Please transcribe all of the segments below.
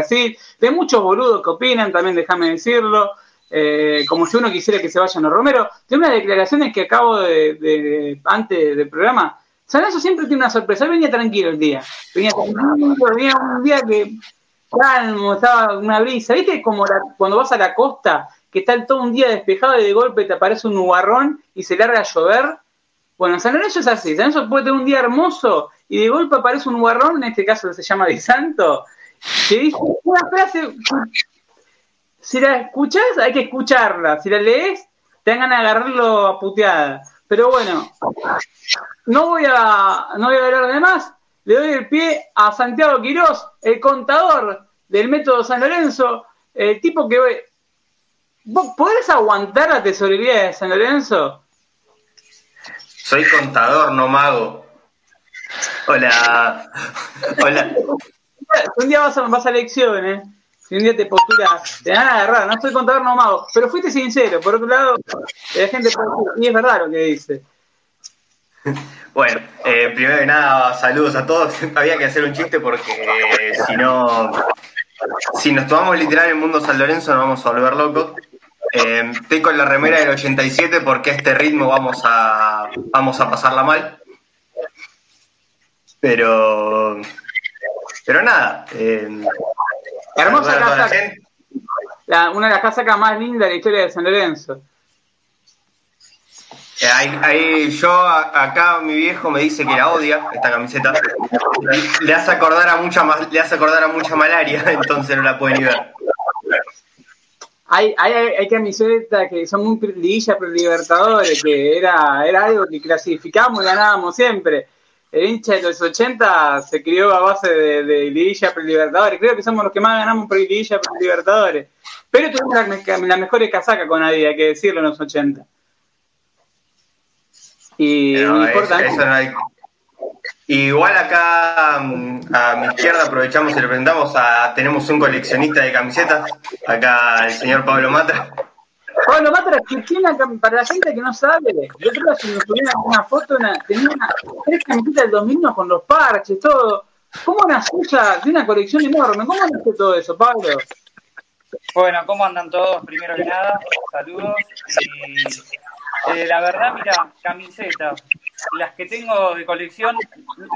Brasil, de muchos boludos que opinan, también déjame decirlo, eh, como si uno quisiera que se vayan los Romero. De unas declaraciones que acabo de, antes del programa, San Lorenzo siempre tiene una sorpresa, él venía tranquilo el día, venía tranquilo, venía un día que calmo, estaba una brisa, ¿viste? Como cuando vas a la costa, que está todo un día despejado y de golpe te aparece un nubarrón y se larga a llover. Bueno, San Lorenzo es así, San Lorenzo puede tener un día hermoso y de golpe aparece un nubarrón, en este caso se llama Di Santo, que dice una frase, si la escuchas hay que escucharla, si la lees te ganas de agarrarlo a puteada. Pero bueno, no voy a, no voy a hablar de más, le doy el pie a Santiago Quirós, el contador del método San Lorenzo, el tipo que ¿Vos podés aguantar la tesorería de San Lorenzo? Soy contador, no mago. Hola. Hola. Un día vas a, vas a elecciones, si un día te posturas, te van a agarrar, no soy contador, no mago. Pero fuiste sincero, por otro lado, la gente y es verdad lo que dice. Bueno, eh, primero que nada, saludos a todos. Había que hacer un chiste porque si no, si nos tomamos literal el mundo San Lorenzo, nos vamos a volver locos. Eh, estoy con la remera del 87 porque a este ritmo vamos a, vamos a pasarla mal. Pero, pero nada. Eh, Hermosa casa. La, una de las casacas más lindas de la historia de San Lorenzo. Eh, ahí, yo acá mi viejo me dice que la odia esta camiseta. Le hace acordar a mucha le hace acordar a mucha malaria, entonces no la puede ni ver hay, hay, hay camisetas que son muy liguilla pero Libertadores, que era, era algo que clasificamos y ganábamos siempre. El hincha de los 80 se crió a base de, de liguilla pre Libertadores. Creo que somos los que más ganamos por liguilla pre Libertadores. Pero tuvimos la, la mejor casaca con nadie, hay que decirlo en los 80. Y no, importa. Eso no hay, Igual acá mm, a mi izquierda aprovechamos y le presentamos a, tenemos un coleccionista de camisetas, acá el señor Pablo Matra. Pablo Matra, para la gente que no sabe, yo creo que si nos tuviera una foto, tenía una, tres camisetas del 2001 con los parches, todo. ¿Cómo nace ella de una colección enorme? ¿Cómo nace todo eso, Pablo? Bueno, ¿cómo andan todos? Primero que nada, saludos. Eh, la verdad, mira, camisetas las que tengo de colección,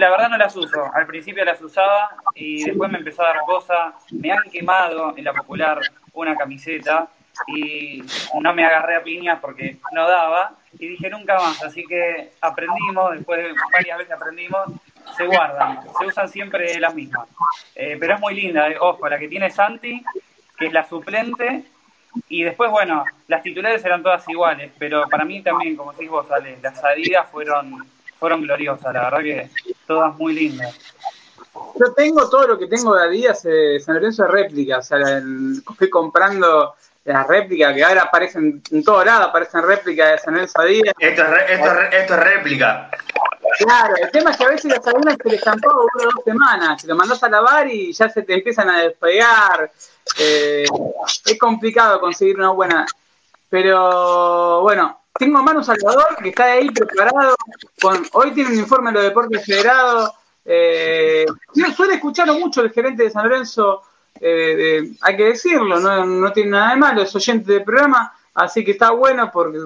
la verdad no las uso. Al principio las usaba y después me empezó a dar cosa. Me han quemado en la popular una camiseta y no me agarré a piñas porque no daba y dije nunca más. Así que aprendimos, después de varias veces aprendimos, se guardan, se usan siempre las mismas. Eh, pero es muy linda, eh. ojo, la que tiene Santi, que es la suplente, y después, bueno, las titulares eran todas iguales, pero para mí también, como decís vos, Ale, las salidas fueron, fueron gloriosas, la verdad que todas muy lindas. Yo tengo todo lo que tengo de Adidas eh, San Lorenzo de réplica, o sea, fui comprando las réplicas que ahora aparecen en todo lado, aparecen réplicas de San Lorenzo Adidas. Esto es, esto, esto es réplica. Claro, el tema es que a veces las algunas se les estampó una o dos semanas, te lo mandas a lavar y ya se te empiezan a despegar. Eh, es complicado conseguir una buena. Pero bueno, tengo a Manu Salvador que está ahí preparado. Con, hoy tiene un informe de los deportes federados. Eh, suele escucharlo mucho el gerente de San Lorenzo, eh, hay que decirlo, no, tiene nada de malo, es oyente del programa, así que está bueno porque,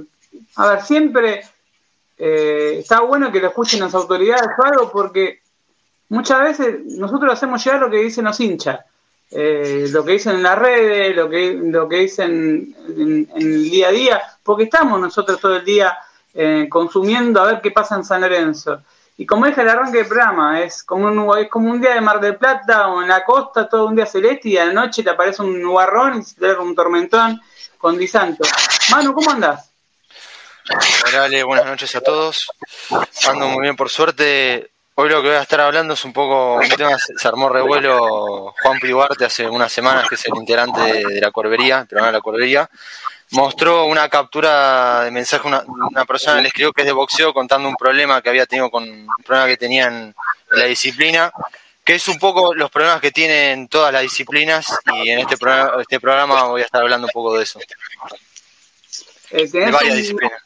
a ver, siempre eh, está bueno que lo escuchen las autoridades o algo porque muchas veces nosotros hacemos llegar lo que dicen los hinchas, eh, lo que dicen en las redes, lo que, lo que dicen en, el día a día, porque estamos nosotros todo el día eh, consumiendo a ver qué pasa en San Lorenzo. Y como es el arranque del programa, es como, un, es como un día de Mar del Plata o en la costa, todo un día celeste y a la noche te aparece un nubarrón y se te un tormentón con disanto. Manu, ¿cómo andás? Hola, buenas noches a todos. Ando muy bien, por suerte. Hoy lo que voy a estar hablando es un poco un tema, se armó revuelo Juan Privarte hace unas semanas, que es el integrante de, la Corbería, el programa de la Corbería, mostró una captura de mensaje, una, una persona le escribió que es de boxeo contando un problema que había tenido con un problema que tenía en la disciplina, que es un poco los problemas que tienen todas las disciplinas y en este programa, este programa voy a estar hablando un poco de eso. Eh, de varias disciplinas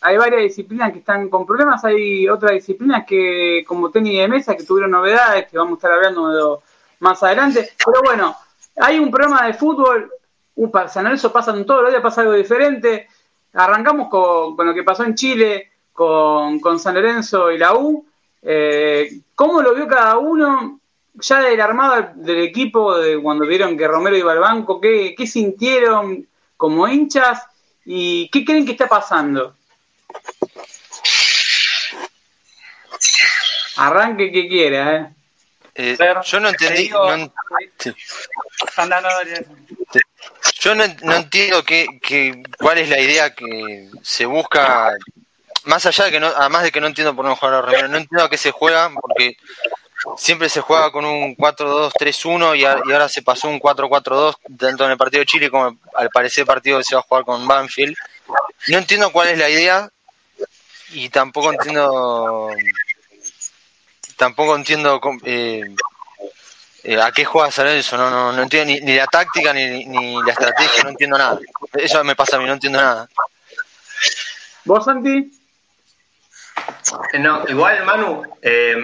hay varias disciplinas que están con problemas, hay otras disciplinas que, como tenis de mesa, que tuvieron novedades, que vamos a estar hablando más adelante. Pero bueno, hay un programa de fútbol, upa, San Lorenzo pasan todos los días, pasa algo diferente. Arrancamos con, con lo que pasó en Chile, con, con San Lorenzo y la U. Eh, ¿Cómo lo vio cada uno? Ya del armado del equipo, de cuando vieron que Romero iba al banco, ¿qué, qué sintieron como hinchas y qué creen que está pasando? Arranque que quiera, ¿eh? Eh, yo no te entendí. digo- no en- sí. Yo no, no entiendo qué, qué- cuál es la idea que se busca. Más allá de que no, además de que no entiendo por no jugar a Romero, no entiendo a qué se juega, porque siempre se juega con un 4-2-3-1 y, y ahora se pasó un 4-4-2, tanto en el partido de Chile como al parecer partido que se va a jugar con Banfield. No entiendo cuál es la idea y tampoco entiendo. Tampoco entiendo eh, eh, a qué juega San Lorenzo, no, no, no entiendo ni, ni la táctica ni, ni la estrategia, no entiendo nada. Eso me pasa a mí, no entiendo nada. ¿Vos, Santi? No, igual, Manu, eh,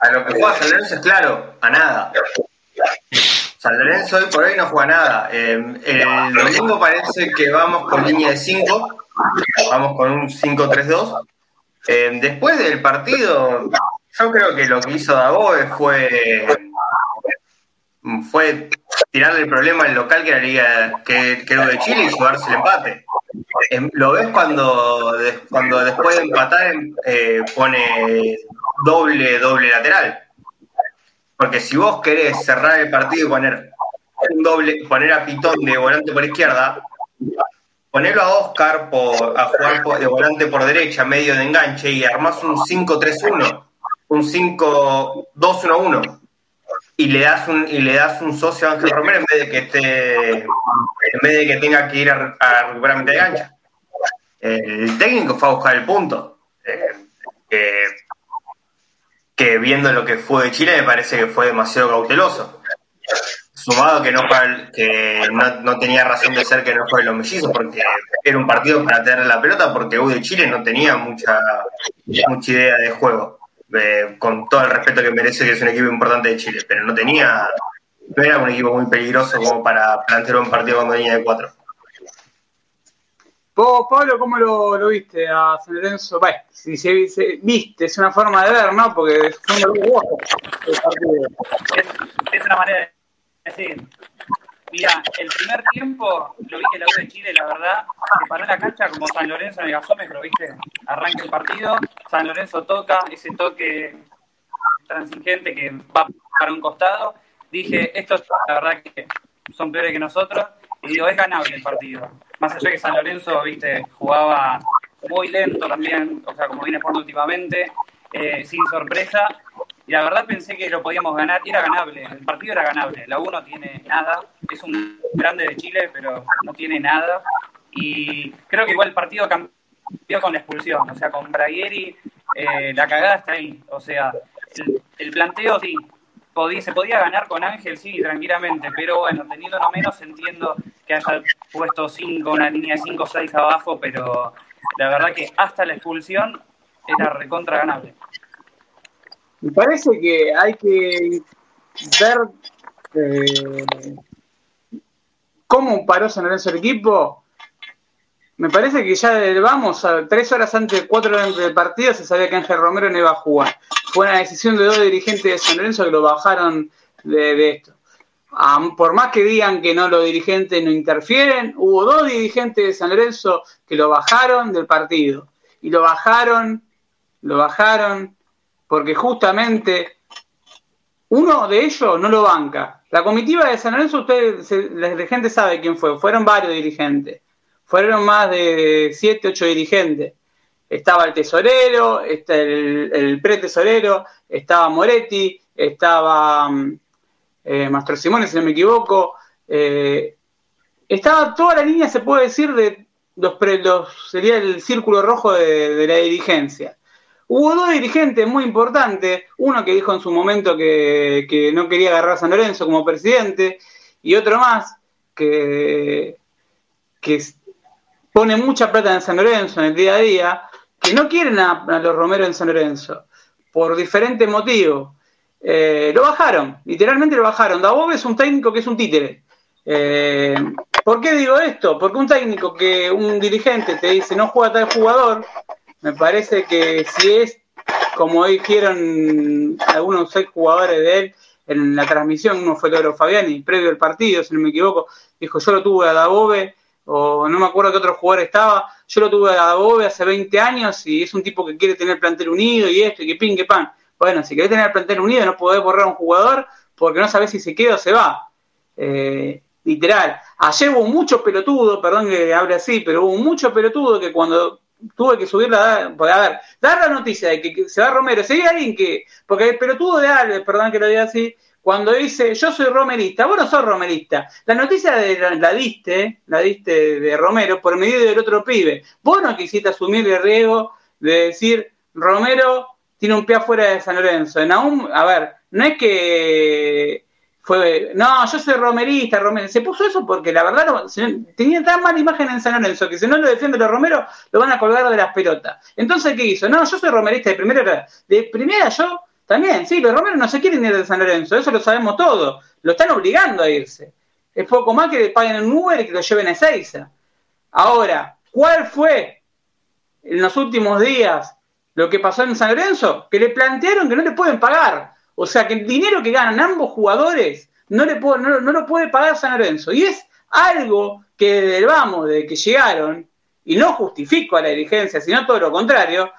a lo que juega San Lorenzo es claro, a nada. San Lorenzo hoy por hoy no juega a nada. Eh, el domingo parece que vamos con línea de 5, vamos con un 5-3-2. Eh, después del partido, yo creo que lo que hizo Dagoe fue fue tirarle el problema al local que era que, que de Chile y llevarse el empate. Em, Lo ves cuando, cuando después de empatar em, eh, pone doble, doble lateral. Porque si vos querés cerrar el partido y poner un doble, poner a Pitón de volante por izquierda, ponerlo a Oscar por, a jugar de volante por derecha, medio de enganche, y armás un 5-3-1, un 5-2-1-1 y le das un y le das un socio a Ángel Romero en vez de que esté en vez de que tenga que ir a, a recuperar de cancha. El técnico fue a buscar el punto. Eh, que, que viendo lo que fue de Chile me parece que fue demasiado cauteloso. Sumado que no fue- que no, no tenía razón de ser que no fue los mellizos, porque era un partido para tener la pelota, porque U de Chile no tenía mucha, mucha idea de juego eh, con todo el respeto que merece que es un equipo importante de Chile, pero no tenía, no era un equipo muy peligroso como para plantear un partido con línea de cuatro. Vos, Pablo, ¿cómo lo, lo viste a San Lorenzo? Bueno, si se, se- viste, es una forma de ver, ¿no? Porque fue un vos el partido. Es, es una manera de decir. Mira, el primer tiempo lo vi que la U de Chile, la verdad, se paró la cancha como San Lorenzo en el gasómetro, ¿viste? Arranca el partido, San Lorenzo toca, ese toque transigente que va para un costado. Dije, estos la verdad que son peores que nosotros. Y digo, es ganable el partido. Más allá que San Lorenzo, viste, jugaba muy lento también, o sea, como viene jugando últimamente, eh, sin sorpresa. Y la verdad pensé que lo podíamos ganar, era ganable, el partido era ganable. La U no tiene nada, es un grande de Chile, pero no tiene nada. Y creo que igual el partido cambió con la expulsión, o sea, con Bragueri, eh, la cagada está ahí. O sea, el, el planteo sí, podía, se podía ganar con Ángel, sí, tranquilamente, pero bueno, teniendo no menos, entiendo que haya puesto cinco, una línea de 5 o 6 abajo, pero la verdad que hasta la expulsión era recontra ganable. Me parece que hay que ver eh, cómo paró San Lorenzo el equipo. Me parece que ya vamos, a tres horas antes, cuatro horas antes del partido, se sabía que Ángel Romero no iba a jugar. Fue una decisión de dos dirigentes de San Lorenzo que lo bajaron de, esto. Am- por más que digan que no los dirigentes no interfieren, hubo dos dirigentes de San Lorenzo que lo bajaron del partido. Y lo bajaron, lo bajaron, porque justamente uno de ellos no lo banca. La comitiva de San Lorenzo, ustedes, la gente sabe quién fue, fueron varios dirigentes, fueron más de siete, ocho dirigentes. Estaba el tesorero, está el, pretesorero, estaba Moretti, estaba mm, eh, Mastro Simone, si no me equivoco. eh, estaba toda la línea, se puede decir, de los, pre- los sería el círculo rojo de la dirigencia. Hubo dos dirigentes muy importantes, uno que dijo en su momento que, no quería agarrar a San Lorenzo como presidente, y otro más que, pone mucha plata en San Lorenzo en el día a día, que no quieren a, los Romero en San Lorenzo, por diferentes motivos. eh, lo bajaron, literalmente lo bajaron. Dabove es un técnico que es un títere. Eh, ¿Por qué digo esto? Porque un técnico que un dirigente te dice no juega tal jugador, me parece que si es como dijeron algunos seis jugadores de él en la transmisión, uno fue Loro Fabiani, previo al partido, si no me equivoco, dijo yo lo tuve a Dabove, o no me acuerdo qué otro jugador estaba, yo lo tuve a Dabove hace 20 años y es un tipo que quiere tener plantel unido y esto y que pin, que pan. Bueno, si querés tener plantel unido no podés borrar a un jugador porque no sabés si se queda o se va. Eh, literal. Ayer hubo mucho pelotudo, perdón que hable así, pero hubo mucho pelotudo que cuando tuve que subir la. Pues, a ver, dar la noticia de que, se va Romero, si hay alguien que. Porque el pelotudo de Alves, perdón que lo diga así, cuando dice yo soy romerista, vos no sos romerista. La noticia de, la, diste, la diste de Romero por medio del otro pibe. Vos no quisiste asumir el riesgo de decir Romero tiene un pie afuera de San Lorenzo. En aún, a ver, no es que fue, no, yo soy romerista, Romero. Se puso eso porque la verdad no, tenía tan mala imagen en San Lorenzo que si no lo defiende los Romero, lo van a colgar de las pelotas. Entonces, ¿qué hizo? No, yo soy romerista de primera. De primera yo también, sí, los Romero no se quieren ir de San Lorenzo, eso lo sabemos todos. Lo están obligando a irse. Es poco más que le paguen un Uber y que lo lleven a Ezeiza. Ahora, ¿cuál fue en los últimos días lo que pasó en San Lorenzo? Que le plantearon que no le pueden pagar. O sea que el dinero que ganan ambos jugadores no, le no, lo puede pagar San Lorenzo. Y es algo que desde el vamos, de que llegaron, y no justifico a la dirigencia, sino todo lo contrario,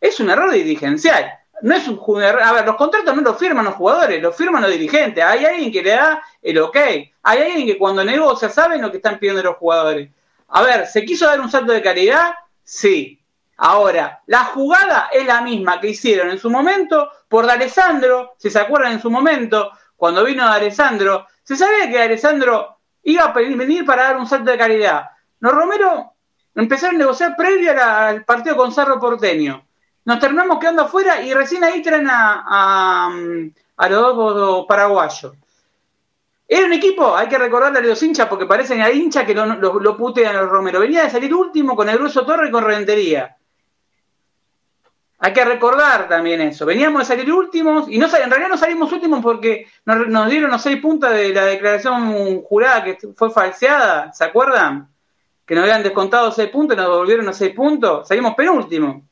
es un error dirigencial. No es un A ver, los contratos no los firman los jugadores, los firman los dirigentes. Hay alguien que le da el ok. Hay alguien que cuando negocia sabe lo que están pidiendo los jugadores. A ver, ¿se quiso dar un salto de calidad? Sí. Ahora, la jugada es la misma que hicieron en su momento por Alessandro, si se acuerdan en su momento, cuando vino Alessandro, se sabía que Alessandro iba a venir para dar un salto de calidad. Los Romero empezaron a negociar previo al partido con Cerro Porteño. Nos terminamos quedando afuera y recién ahí traen a, los dos paraguayos. Era un equipo, hay que recordarle a los hinchas porque parecen a hinchas que lo, lo, putean a los Romero. Venía de salir último con el grueso Torre y con Rentería. Hay que recordar también eso. Veníamos de salir últimos y no en realidad no salimos últimos porque nos, dieron los seis puntos de la declaración jurada que fue falseada. ¿Se acuerdan? Que nos habían descontado seis puntos y nos devolvieron los seis puntos. Salimos penúltimo.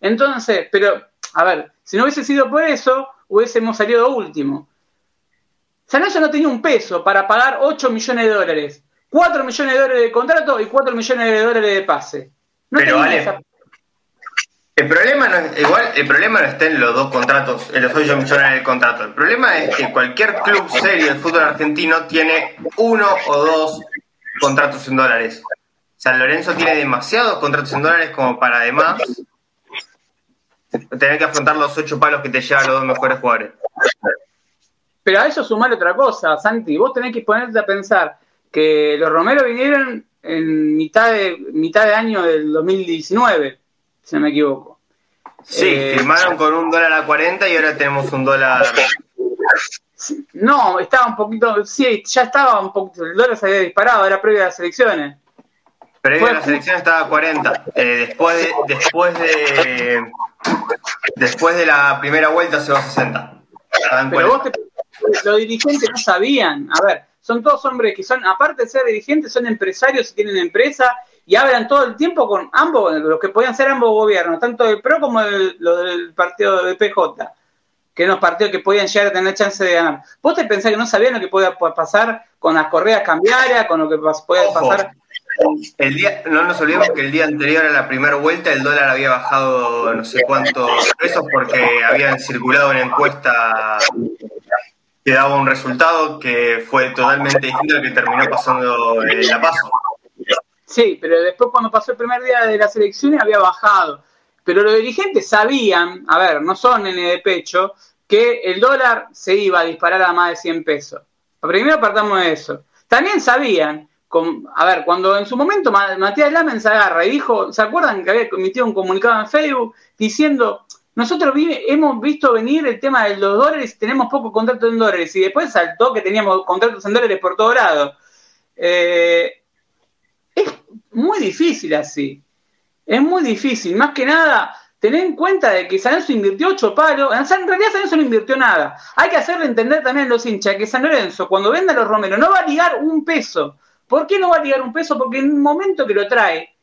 Entonces, pero, a ver, si no hubiese sido por eso, hubiésemos salido último. Sanoya no tenía un peso para pagar 8 millones de dólares. 4 millones de dólares de contrato y 4 millones de dólares de pase. No pero vale, el problema no es, igual, el problema no está en los dos contratos, en los 8 millones del contrato. El problema es que cualquier club serio del fútbol argentino tiene uno o dos contratos en dólares. San Lorenzo tiene demasiados contratos en dólares como para además tener que afrontar los ocho palos que te llevan los dos mejores jugadores. Pero a eso sumar otra cosa, Santi. Vos tenés que ponerte a pensar que los Romero vinieron en mitad de, mitad de año del 2019 si no me equivoco. Sí, eh, firmaron con un dólar a 40 y ahora tenemos un dólar. No, estaba un poquito, sí, ya estaba un poquito, el dólar se había disparado, era previo a las elecciones. Previo a las elecciones estaba a 40. Eh, después de, después de después de la primera vuelta se va a 60. Pero vos los dirigentes no sabían. A ver, son todos hombres que son, aparte de ser dirigentes, son empresarios y tienen empresa y hablan todo el tiempo con ambos, los que podían ser ambos gobiernos, tanto el PRO como el, del partido de PJ, que eran los partidos que podían llegar a tener chance de ganar. ¿Vos te pensás que no sabían lo que podía pasar con las correas cambiarias, con lo que podía pasar? El día, no nos olvidemos que el día anterior a la primera vuelta el dólar había bajado no sé cuántos pesos porque habían circulado una encuesta que daba un resultado que fue totalmente distinto al que terminó pasando en La Paso. Sí, pero después cuando pasó el primer día de las elecciones había bajado. Pero los dirigentes sabían, a ver, no son en de pecho, que el dólar se iba a disparar a más de 100 pesos. Primero apartamos de eso. También sabían, a ver, cuando en su momento Matías Lamen se agarra y dijo, ¿se acuerdan que había emitido un comunicado en Facebook diciendo, nosotros hemos visto venir el tema de los dólares y tenemos pocos contratos en dólares y después saltó que teníamos contratos en dólares por todo lado? Eh, es muy difícil así. Es muy difícil. Más que nada, Tened en cuenta de que San Lorenzo invirtió ocho palos. En realidad San Lorenzo no invirtió nada. Hay que hacerle entender también a los hinchas que San Lorenzo, cuando venda a los Romero, no va a ligar un peso. ¿Por qué no va a ligar un peso? Porque en el momento que lo trae,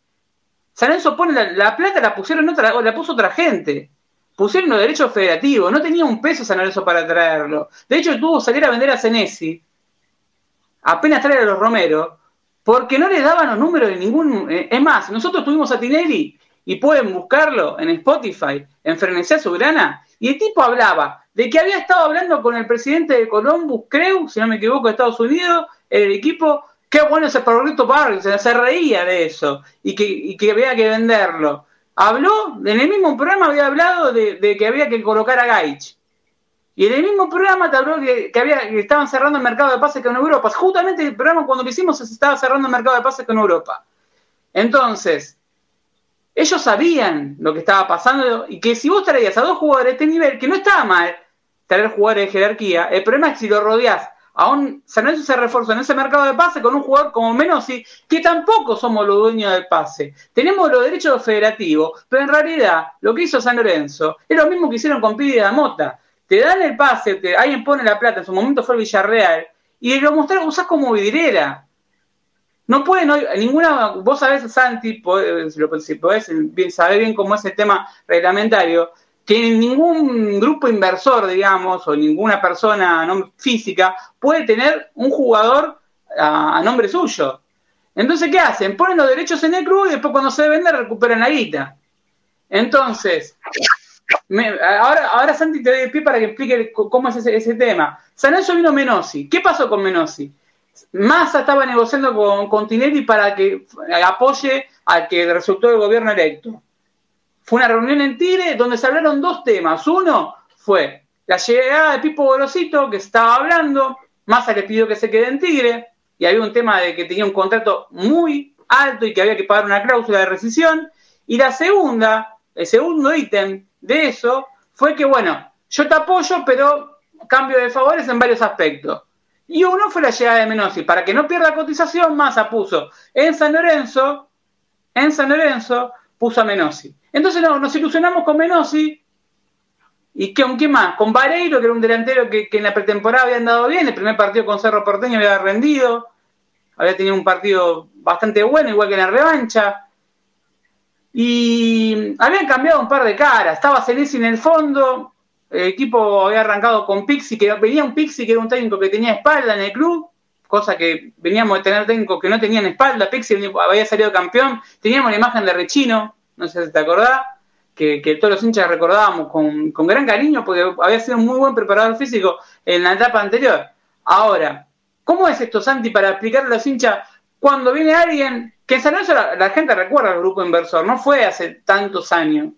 San Lorenzo pone la, plata, la pusieron otra, la puso otra gente. Pusieron los derechos federativos. No tenía un peso San Lorenzo para traerlo. De hecho, tuvo que salir a vender a Senesi. Apenas traer a los Romero. Porque no le daban los números de ningún. Eh, es más, nosotros tuvimos a Tinelli y pueden buscarlo en Spotify, en Frenesía Soberana, y el tipo hablaba de que había estado hablando con el presidente de Columbus, creo, si no me equivoco, de Estados Unidos, el equipo, qué bueno ese Pablito Barrio, se reía de eso, y que, que había que venderlo. Habló, en el mismo programa había hablado de, que había que colocar a Gaich. Y en el mismo programa te habló que, había, que estaban cerrando el mercado de pases con Europa. Justamente el programa cuando lo hicimos se estaba cerrando el mercado de pases con Europa. Entonces, ellos sabían lo que estaba pasando y que si vos traías a dos jugadores de este nivel, que no estaba mal traer jugadores de jerarquía, el problema es que si lo rodeás a un San Lorenzo se reforzó en ese mercado de pase con un jugador como Menossi, que tampoco somos los dueños del pase. Tenemos los derechos federativos, pero en realidad lo que hizo San Lorenzo es lo mismo que hicieron con Pidi de Mota. Te dan el pase, alguien pone la plata, en su momento fue el Villarreal, y lo mostraron, usás como vidriera. No pueden hoy, ninguna, vos sabés, Santi, si podés bien, saber bien cómo es el tema reglamentario, que ningún grupo inversor, digamos, o ninguna persona no física puede tener un jugador a, nombre suyo. Entonces, ¿qué hacen? Ponen los derechos en el club y después cuando se vende recuperan la guita. Entonces, ahora, ahora Santi te doy el pie para que explique cómo es ese, ese tema. San eso vino Menosi. ¿Qué pasó con Menosi? Massa estaba negociando con, con Tinelli para que apoye al que resultó el gobierno electo. Fue una reunión en Tigre donde se hablaron dos temas. Uno fue la llegada de Pipo Gorosito, que estaba hablando, Massa le pidió que se quede en Tigre, y había un tema de que tenía un contrato muy alto y que había que pagar una cláusula de rescisión. Y la segunda, el segundo ítem de eso, fue que, bueno, yo te apoyo, pero cambio de favores en varios aspectos. Y uno fue la llegada de Menossi. Para que no pierda cotización, Massa puso en San Lorenzo, en San Lorenzo, puso a Menossi. Entonces nos ilusionamos con Menossi. ¿Y con qué más? Con Vareiro, que era un delantero que, en la pretemporada había andado bien. El primer partido con Cerro Porteño había rendido. Había tenido un partido bastante bueno, igual que en la revancha. Y habían cambiado un par de caras. Estaba Senesi en el fondo, el equipo había arrancado con Pixi, que venía un Pixi que era un técnico que tenía espalda en el club, cosa que veníamos de tener técnicos que no tenían espalda. Pixi había salido campeón, teníamos la imagen de Rechino, no sé si te acordás, que, todos los hinchas recordábamos con, gran cariño porque había sido un muy buen preparador físico en la etapa anterior. Ahora, ¿cómo es esto, Santi, para explicarle a los hinchas cuando viene alguien que en San Lorenzo la gente recuerda al grupo inversor, no fue hace tantos años?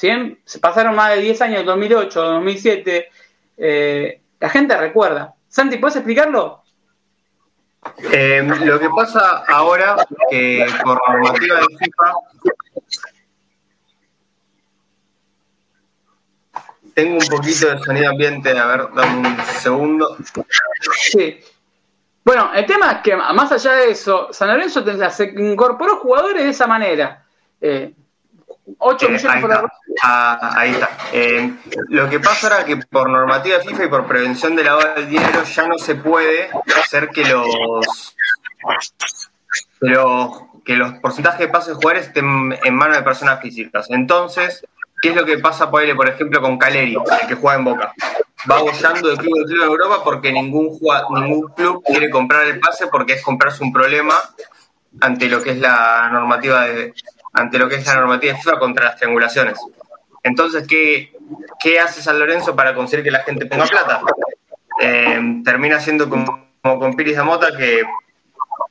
Bien se pasaron más de 10 años, 2008, 2007, eh, la gente recuerda. Santi, ¿puedes explicarlo? Eh, lo que pasa ahora, que por normativa de FIFA, tengo un poquito de sonido ambiente, a ver, dame un segundo. Sí. Bueno, el tema es que más allá de eso, San Lorenzo se incorporó jugadores de esa manera. Eh, 8 millones ahí, está. Ah, ahí está. Eh, lo que pasa era que por normativa FIFA y por prevención de lavado del dinero ya no se puede hacer que los, que los, porcentajes de pases de jugadores estén en manos de personas físicas. Entonces, ¿qué es lo que pasa por, por ejemplo, con Caleri, el que juega en Boca? Va bollando de club en club en Europa porque ningún, ningún club quiere comprar el pase porque es comprarse un problema ante lo que es la normativa de, ante lo que es la normativa de FIFA contra las triangulaciones. Entonces, ¿qué, qué hace San Lorenzo para conseguir que la gente ponga plata? Eh, termina siendo como, con Piris de Mota que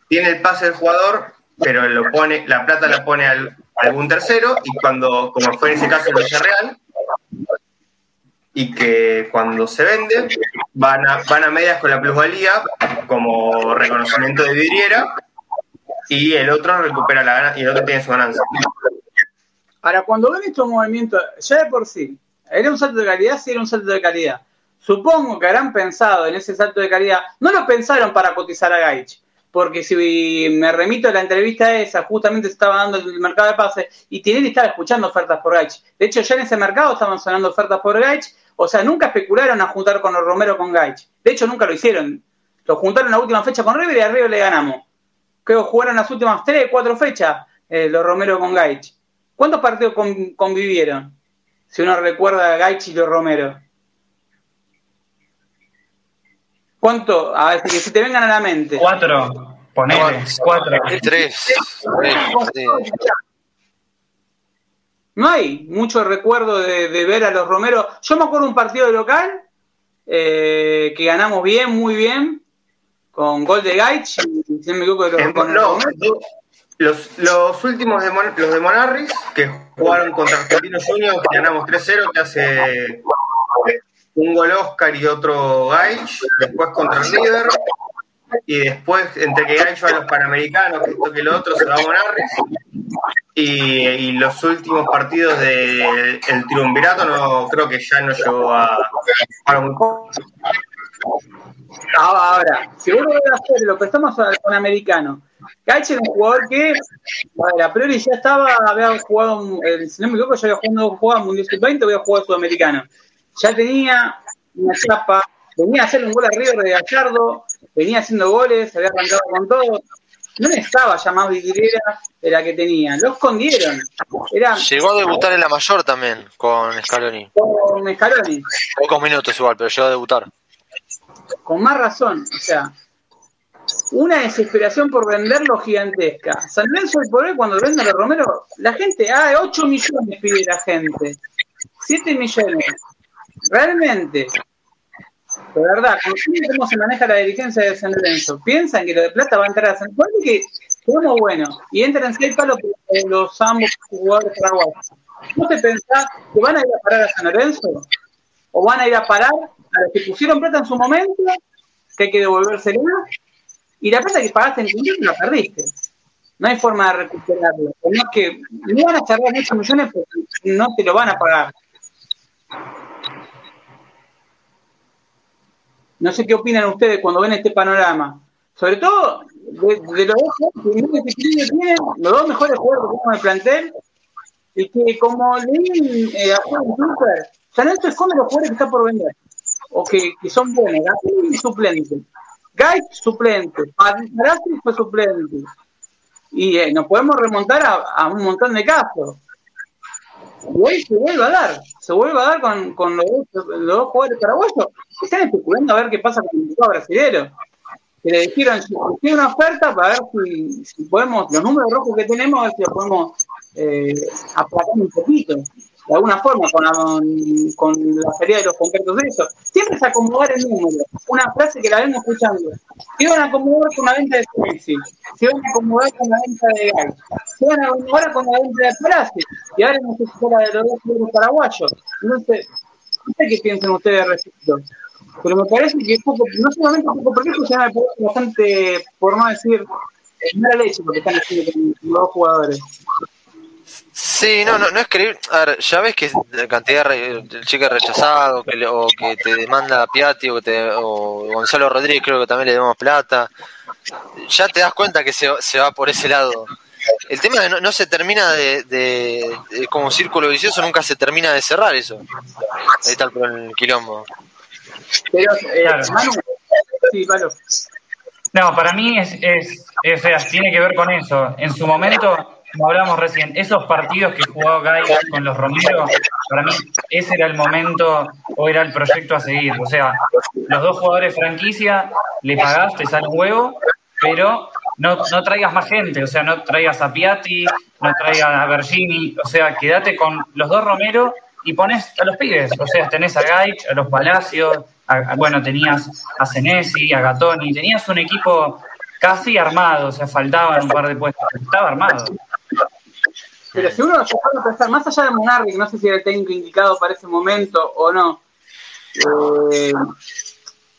tiene el pase del jugador, pero lo pone, la plata la pone al, algún tercero y cuando, como fue en ese caso en Real, y que cuando se vende van a, van a medias con la plusvalía como reconocimiento de vidriera y el otro recupera la ganancia y el otro tiene su ganancia. Ahora, cuando ven estos movimientos, ya de por sí, ¿era un salto de calidad? Sí, era un salto de calidad. Supongo que habrán pensado en ese salto de calidad, no lo pensaron para cotizar a Gaich, porque si me remito a la entrevista esa, justamente se estaba dando el mercado de pases y Tinelli estaba escuchando ofertas por Gaich. De hecho, ya en ese mercado estaban sonando ofertas por Gaich, o sea, nunca especularon a juntar con los Romero con Gaich. De hecho, nunca lo hicieron. Lo juntaron la última fecha con River y a River le ganamos. Creo que jugaron las últimas tres, cuatro fechas eh, los Romero con Gaich. ¿Cuántos partidos convivieron? Si uno recuerda a Gaich y los Romero. ¿Cuánto? A ver, que se te vengan a la mente. Cuatro. Ponele, cuatro. Tres. No hay mucho recuerdo de, ver a los Romero. Yo me acuerdo un partido de local eh, que ganamos bien, muy bien, con gol de Gaich. Si me equivoco, los, no, los, los, últimos de, los de Monarris, que jugaron contra Argentinos Juniors, ganamos 3-0, que hace un gol Oscar y otro Gaich, después contra River, y después entre que Gaich va a los Panamericanos, que esto que lo otro, se va a Monarres, y, y, los últimos partidos del de, triunvirato no creo que ya no llegó a, Ahora, si uno debe hacer lo que estamos al Panamericano, Gaich es un jugador que, a, priori ya estaba, había jugado, si no me equivoco, ya había jugado, un Mundial Sub-20, había jugado Sudamericano. Ya tenía una chapa, venía a hacer un gol arriba de Gallardo, venía haciendo goles, había arrancado con todo. No estaba ya más vidriera de la que tenía, lo escondieron. Era, llegó a debutar en la mayor también con Scaloni. Con Scaloni. Pocos minutos igual, pero llegó a debutar. Con más razón, o sea, una desesperación por venderlo gigantesca. San Lorenzo hoy por hoy, cuando vende a Romero, la gente, ah, 8 millones pide la gente. 7 millones realmente, de verdad, cómo se maneja la dirigencia de San Lorenzo, piensan que lo de plata va a entrar a San Lorenzo, que como bueno, y entran seis palos los ambos jugadores paraguayos. ¿No te pensás que van a ir a parar a San Lorenzo? ¿O van a ir a parar a los que pusieron plata en su momento, que hay que devolvérsela? Y la plata que pagaste en tu la perdiste. No hay forma de recuperarlo. No, es que, no van a charlar muchos millones porque no te lo van a pagar. No sé qué opinan ustedes cuando ven este panorama. Sobre todo de, los, dos, tienen, los dos mejores jugadores que en el plantel y que como leí eh, a Juan Twitter, San Lorenzo esconde los jugadores que está por vender o que, que son buenos. Gatini suplente, Guy suplente, Parasi fue suplente. Y eh, nos podemos remontar a, un montón de casos hoy se vuelve a dar, se vuelve a dar con, con los, dos jugadores paraguayos están especulando a ver qué pasa con el mercado brasileño. Que le dijeron, si una oferta para ver si, podemos, los números rojos que tenemos, a ver si los podemos eh, un poquito de alguna forma con la, con la feria de los concretos de eso. Siempre es acomodar el número. Una frase que la vengo escuchando. Se van a acomodar con la venta de Messi, se van a acomodar con la venta de Gal, se van a acomodar con la venta de Frase, y ahora no sé si fuera de los dos jugadores paraguayos. No sé, no sé qué piensan ustedes respecto. Pero me parece que poco, no solamente poco proyecto, sino bastante, por no decir, mala leche lo que están haciendo con los dos jugadores. Sí, no, no, no es creíble. A ver, ya ves que la cantidad de cheques rechazados que, o que te demanda Piatti o, que te, o Gonzalo Rodríguez, creo que también le demos plata. Ya te das cuenta que se, se va por ese lado. El tema es que no, se termina de, de, como círculo vicioso, nunca se termina de cerrar eso. Ahí está el, el quilombo. Pero, eh, sí, No, para mí es, es, es, tiene que ver con eso. En su momento como hablamos recién, esos partidos que jugó Gay con los Romero, para mí ese era el momento o era el proyecto a seguir. O sea, los dos jugadores franquicia, le pagaste, sale un huevo, pero no, no traigas más gente, o sea, no traigas a Piatti, no traigas a Bergini, o sea, quédate con los dos Romero y pones a los pibes, o sea, tenés a Gaich, a los Palacios, bueno, tenías a Senesi, a Gatoni, tenías un equipo casi armado, o sea, faltaban un par de puestos, estaba armado. Pero si uno se puede pensar, más allá de Monarri, no sé si era el técnico indicado para ese momento o no, eh,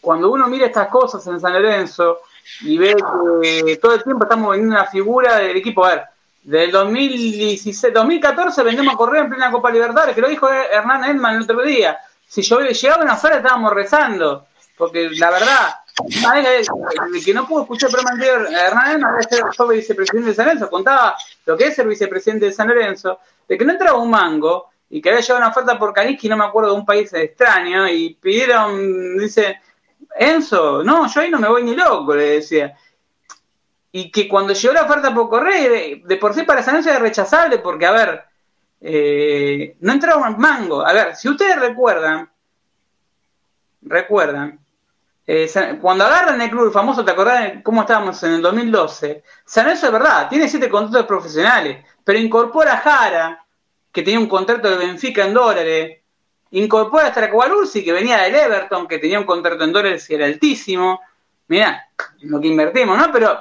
cuando uno mira estas cosas en San Lorenzo y ve que todo el tiempo estamos vendiendo una figura del equipo, a ver, del 2016, 2014 vendemos a Correa en plena Copa Libertadores, que lo dijo Hernán Edman el otro día. Si yo llegaba una afuera estábamos rezando, porque la verdad, el que no pudo escuchar el programa anterior, Hernán fue vicepresidente de San Lorenzo, contaba lo que es ser vicepresidente de San Lorenzo, de que no entraba un mango y que había llevado una oferta por Kaniski, no me acuerdo de un país extraño, y pidieron, dice, Enzo, no, yo ahí no me voy ni loco, le decía. Y que cuando llegó la oferta por correo, de por sí para San Lorenzo era rechazable, porque, a ver, eh, no entraba un mango. A ver, si ustedes recuerdan, recuerdan, eh, cuando agarran el club famoso, ¿te acordás cómo estábamos en el 2012? San Lorenzo es verdad, tiene siete contratos profesionales, pero incorpora a Jara, que tenía un contrato de Benfica en dólares, incorpora a Stracovalursi, que venía del Everton, que tenía un contrato en dólares y era altísimo. Mirá, lo que invertimos, ¿no? Pero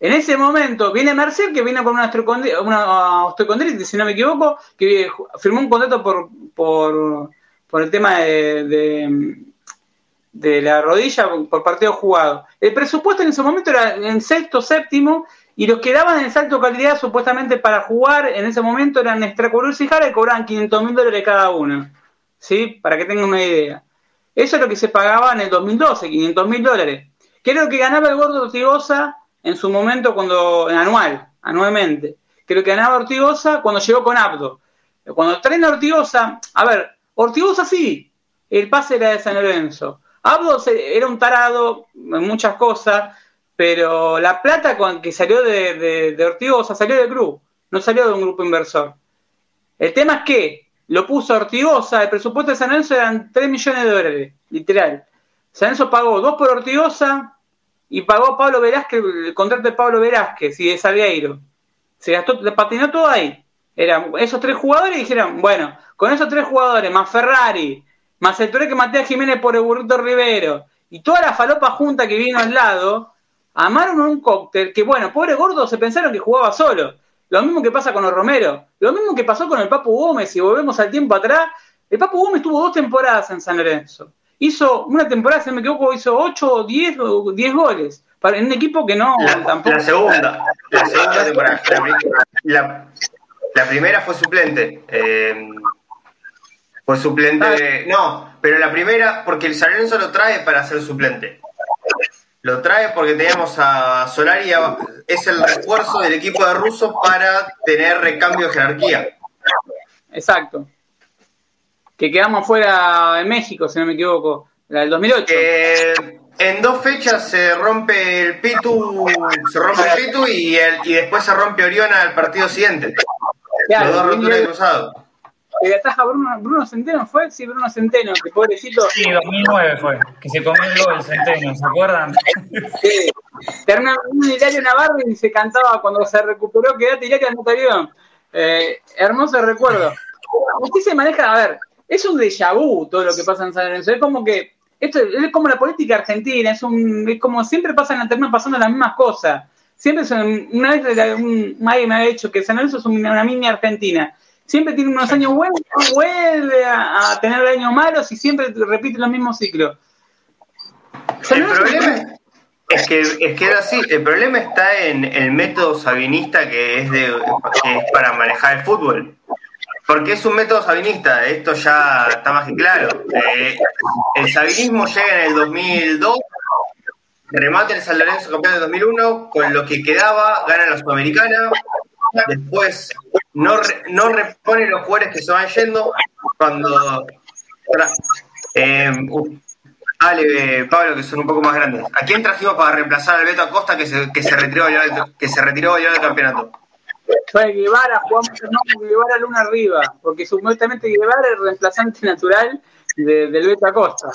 en ese momento viene Mercer, que viene con una, osteocondritis, si no me equivoco, que firmó un contrato por, por, por el tema de la rodilla por partido jugado. El presupuesto en ese momento era en sexto, séptimo, y los que daban en salto calidad supuestamente para jugar en ese momento eran Extracurus y Jara y cobraban 500 mil dólares cada uno. ¿Sí? Para que tengan una idea. Eso es lo que se pagaba en el 2012, 500 mil dólares. Que era lo que ganaba el gordo Ortigosa en su momento cuando, anual, anualmente. Que lo que ganaba Ortigosa cuando llegó con Abdo. Cuando traen a Ortigosa, a ver, Ortigosa sí, el pase era de San Lorenzo. Abdo era un tarado en muchas cosas, pero la plata con que salió de, de, de salió del club, no salió de un grupo inversor. El tema es que lo puso Ortigosa, el presupuesto de San Lorenzo eran 3 millones de dólares, literal. San Lorenzo pagó 2 por Ortigosa y pagó Pablo Velázquez, el contrato de Pablo Velázquez y de Salgueiro. Se gastó, patinó todo ahí. Eran esos tres jugadores y dijeron, bueno, con esos tres jugadores, más Ferrari, más el que Matías Jiménez por el burrito Rivero y toda la falopa junta que vino al lado, amaron un cóctel que, bueno, pobre gordo se pensaron que jugaba solo. Lo mismo que pasa con los Romero, lo mismo que pasó con el Papu Gómez, si volvemos al tiempo atrás, el Papu Gómez tuvo dos temporadas en San Lorenzo. Hizo una temporada, si no me equivoco, hizo 8 o 10, 10 goles. Para, en un equipo que no la, tampoco. La segunda, la segunda temporada. La, la primera fue suplente. Eh, suplente. No, pero la primera, porque el San Lorenzo lo trae para ser suplente. Lo trae porque teníamos a Solari, es el refuerzo del equipo de Russo para tener recambio de jerarquía. Exacto. Que quedamos fuera en México, si no me equivoco, la del 2008. Eh, en dos fechas se rompe el Pitu, se rompe el Pitu y, el, y después se rompe Oriona al partido siguiente. Los dos roturas cruzados que ataja Bruno, Bruno Centeno, ¿fue? Sí, Bruno Centeno, que pobrecito. Sí, 2009 fue, que se comió el gol Centeno, ¿se acuerdan? Sí. Terminó un Hilario Navarro y se cantaba cuando se recuperó, quedate Hilario no te eh, hermoso recuerdo. Usted se maneja, a ver, es un déjà vu todo lo que pasa en San Lorenzo. Es como que, esto es como la política argentina, es, un, es como siempre pasan, terminan pasando las mismas cosas. Siempre son, una vez un, alguien me ha dicho que San Lorenzo es una mini Argentina siempre tiene unos años buenos, vuelve a, tener años malos y siempre repite los mismos ciclos. El problema es que, es que así, el problema está en el método sabinista que es, de, para manejar el fútbol. Porque es un método sabinista, esto ya está más que claro. Eh, el sabinismo llega en el 2002, remate el San Lorenzo campeón de 2001, con lo que quedaba gana la Sudamericana, después no, no repone los jugadores que se van yendo cuando eh, Ale, Pablo, que son un poco más grandes. ¿A quién trajimos para reemplazar al Beto Acosta que se, que se retiró a que se retiró del campeonato? Fue Guevara, jugamos no, Guevara Luna arriba, porque supuestamente Guevara es el reemplazante natural de, del Beto Acosta.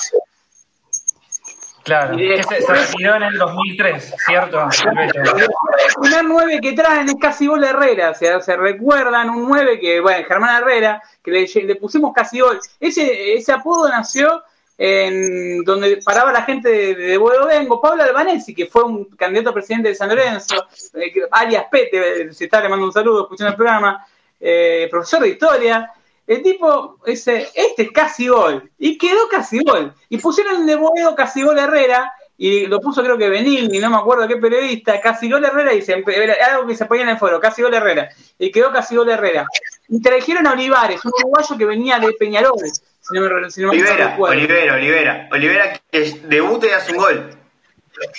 Claro, que se, retiró en el 2003, ¿cierto? El primer 9 que traen es casi gol Herrera, o sea, se recuerdan un 9 que, bueno, Germán Herrera, que le, pusimos casi gol. Ese, ese apodo nació en donde paraba la gente de, de Vengo, Pablo Albanesi, que fue un candidato a presidente de San Lorenzo, eh, alias Pete, si está le mando un saludo escuchando el programa, eh, profesor de historia, el tipo dice, este es casi gol. Y quedó casi gol. Y pusieron de Boedo casi gol Herrera. Y lo puso creo que Benigni, no me acuerdo qué periodista, casi gol Herrera, y se, algo que se ponía en el foro, casi gol Herrera. Y quedó casi gol Herrera. Y trajeron a Olivares, un uruguayo que venía de Peñarol. Si no me, si no Olivera, Olivera, Olivera. Olivera que debuta y hace un gol.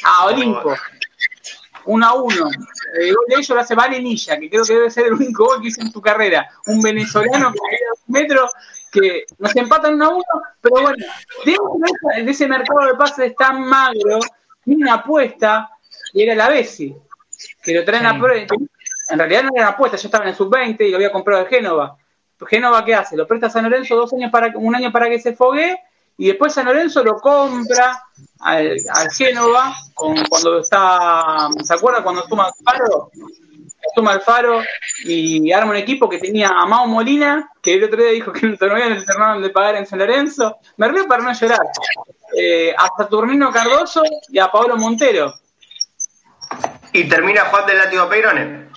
a Olimpo. 1 a 1. El gol de ellos lo hace Valenilla, que creo que debe ser el único gol que hizo en su carrera. Un venezolano que medía dos metros que nos empatan 1 a 1, pero bueno, dentro de ese mercado de pases tan magro, tiene una apuesta y era la Bessi, que lo traen a prueba. En realidad no era una apuesta, yo estaba en el sub-20 y lo había comprado de Génova. Génova, ¿qué hace? Lo presta a San Lorenzo dos años para, un año para que se fogue y después San Lorenzo lo compra al, al Génova con, cuando está, ¿se acuerda cuando toma Alfaro? Toma Alfaro y arma un equipo que tenía a Mao Molina, que el otro día dijo que todavía no se terminaron de pagar en San Lorenzo. Me río para no llorar. Eh, a Saturnino Cardoso y a Pablo Montero. Y termina Juan del Látigo Peirone.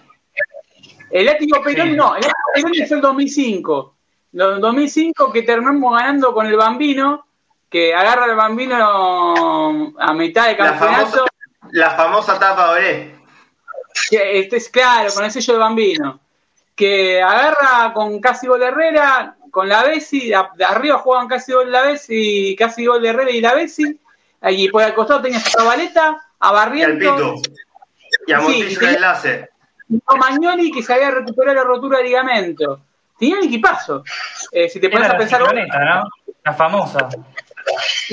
El Látigo Peirone no, el Látigo Peirone fue el 2005. En 2005 que terminamos ganando con el Bambino, que agarra el Bambino a mitad de La campeonato. famosa, la famosa tapa Oré. que este es claro, con el sello de Bambino, que agarra con casi gol de Herrera, con la Bessi, de, arriba jugaban casi gol la Bessi, casi gol de Herrera y la Bessi, y por el costado tenía a Zabaleta, a Y al Barrientos, Pitu. Y a Sí, Montillo y de tenía- enlace. y a Magnoli que se había recuperado la rotura de ligamento. Tenía un equipazo. Eh, si te pones a la pensar, cicloneta, ¿no? La famosa.